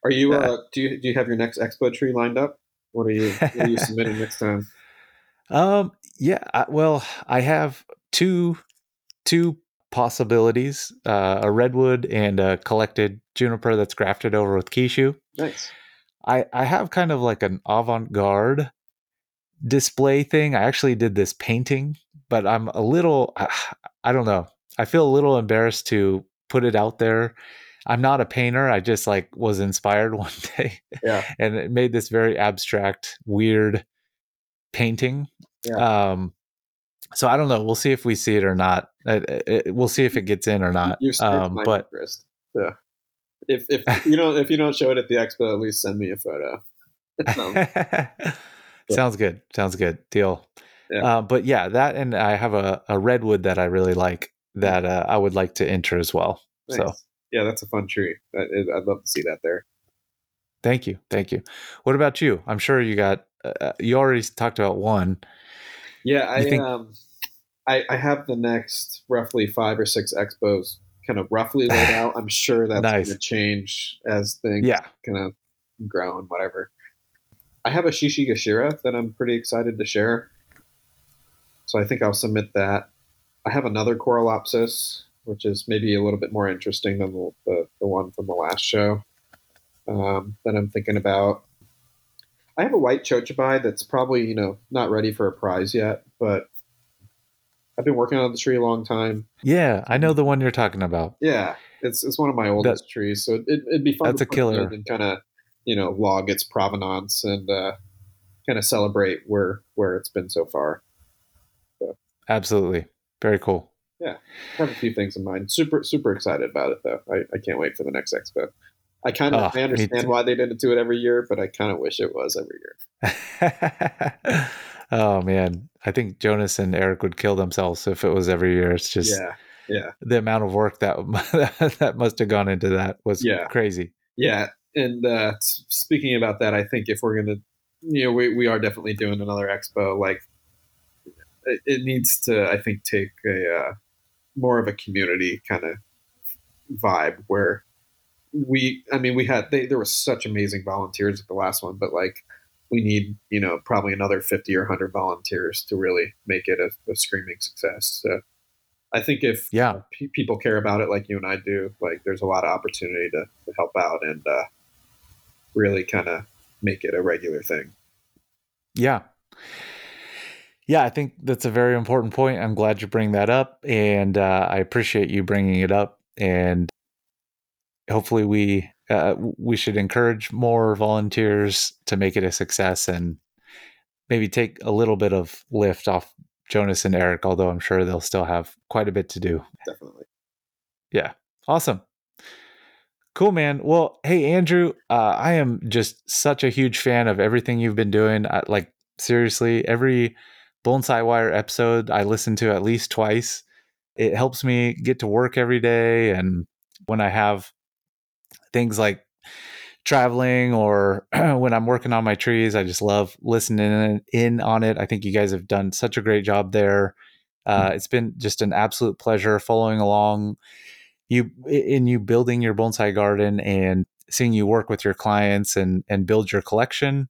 Are you?
Yeah.
Uh, do you do you have your next expo tree lined up? What are you? What are you submitting next time?
Um yeah, I, well, I have two two possibilities, uh, a redwood and a collected juniper that's grafted over with kishu.
Nice.
I I have kind of like an avant-garde display thing. I actually did this painting, but I'm a little I, I don't know. I feel a little embarrassed to put it out there. I'm not a painter. I just like was inspired one day
Yeah.
and it made this very abstract, weird painting.
Yeah.
Um so I don't know. We'll see if we see it or not. It- it- it- we'll see if it gets in or not. Um, but
interest. Yeah. If if you don't if you don't show it at the expo, at least send me a photo. Um,
Sounds good. Sounds good. Deal.
Yeah.
Uh, but yeah, that and I have a, a redwood that I really like that uh, I would like to enter as well. So
yeah, that's a fun tree. I, I'd love to see that there.
thank you, thank you. What about you? I'm sure you got. Uh, you already talked about one.
Yeah, I
think-
um, I, I have the next roughly five or six expos kind of roughly laid out. I'm sure that's
Nice.
going to change as things
Yeah.
kind of grow and whatever. I have a Shishi Gashira that I'm pretty excited to share. So I think I'll submit that. I have another Corylopsis, which is maybe a little bit more interesting than the, the, the one from the last show um, that I'm thinking about. I have a white chojubai that's probably, you know, not ready for a prize yet, but I've been working on the tree a long time.
Yeah, I know the one you're talking about.
Yeah, it's it's one of my oldest trees, so it, it'd be fun.
That's
to
a killer.
and kind of you know log its provenance and uh, kind of celebrate where where it's been so far.
Absolutely, very cool.
Yeah, I have a few things in mind. Super super excited about it though. I, I can't wait for the next expo. I kind of
Oh,
I understand why they didn't do it every year, but I kind of wish it was every year.
oh man, I think Jonas and Eric would kill themselves if it was every year. It's just
yeah, yeah,
the amount of work that that must have gone into that was
Yeah.
crazy.
yeah. And uh, speaking about that, I think if we're gonna, you know, we we are definitely doing another expo. Like, it, it needs to, I think, take a uh, more of a community kind of vibe where we, I mean, we had they, there was such amazing volunteers at the last one, but like we need, you know, probably another fifty or hundred volunteers to really make it a, a screaming success. So I think if
Yeah.
pe- people care about it like you and I do, like there's a lot of opportunity to, to help out and uh, really kind of make it a regular thing.
Yeah. Yeah, I think that's a very important point. I'm glad you bring that up, and uh, I appreciate you bringing it up. And hopefully, we uh, we should encourage more volunteers to make it a success, and maybe take a little bit of lift off Jonas and Eric. Although I'm sure they'll still have quite a bit to do.
Definitely.
Yeah. Awesome. Cool, man. Well, hey, Andrew, uh, I am just such a huge fan of everything you've been doing. I, like, seriously, every Bonsai Wire episode I listen to at least twice. It helps me get to work every day. And when I have things like traveling or when I'm working on my trees, I just love listening in on it. I think you guys have done such a great job there. Uh, it's been just an absolute pleasure following along you in you building your bonsai garden and seeing you work with your clients and and build your collection.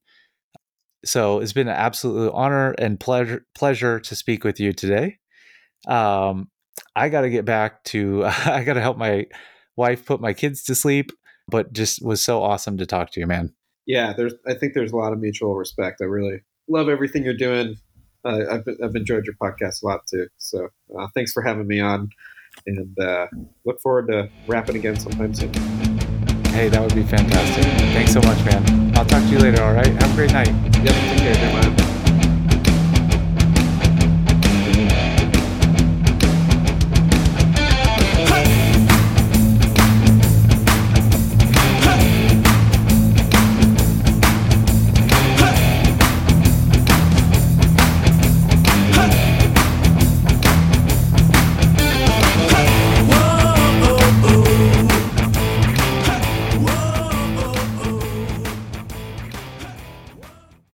So it's been an absolute honor and pleasure pleasure to speak with you today. Um, I got to get back to I got to help my wife put my kids to sleep, but just was so awesome to talk to you, man.
Yeah, there's. I think there's a lot of mutual respect. I really love everything you're doing. Uh, I've I've enjoyed your podcast a lot too. So uh, thanks for having me on, and uh, look forward to rapping again sometime soon.
Hey, that would be fantastic. Thanks so much, man. I'll talk to you later. All right. Have a great night.
Yep. Take care, Jeremiah.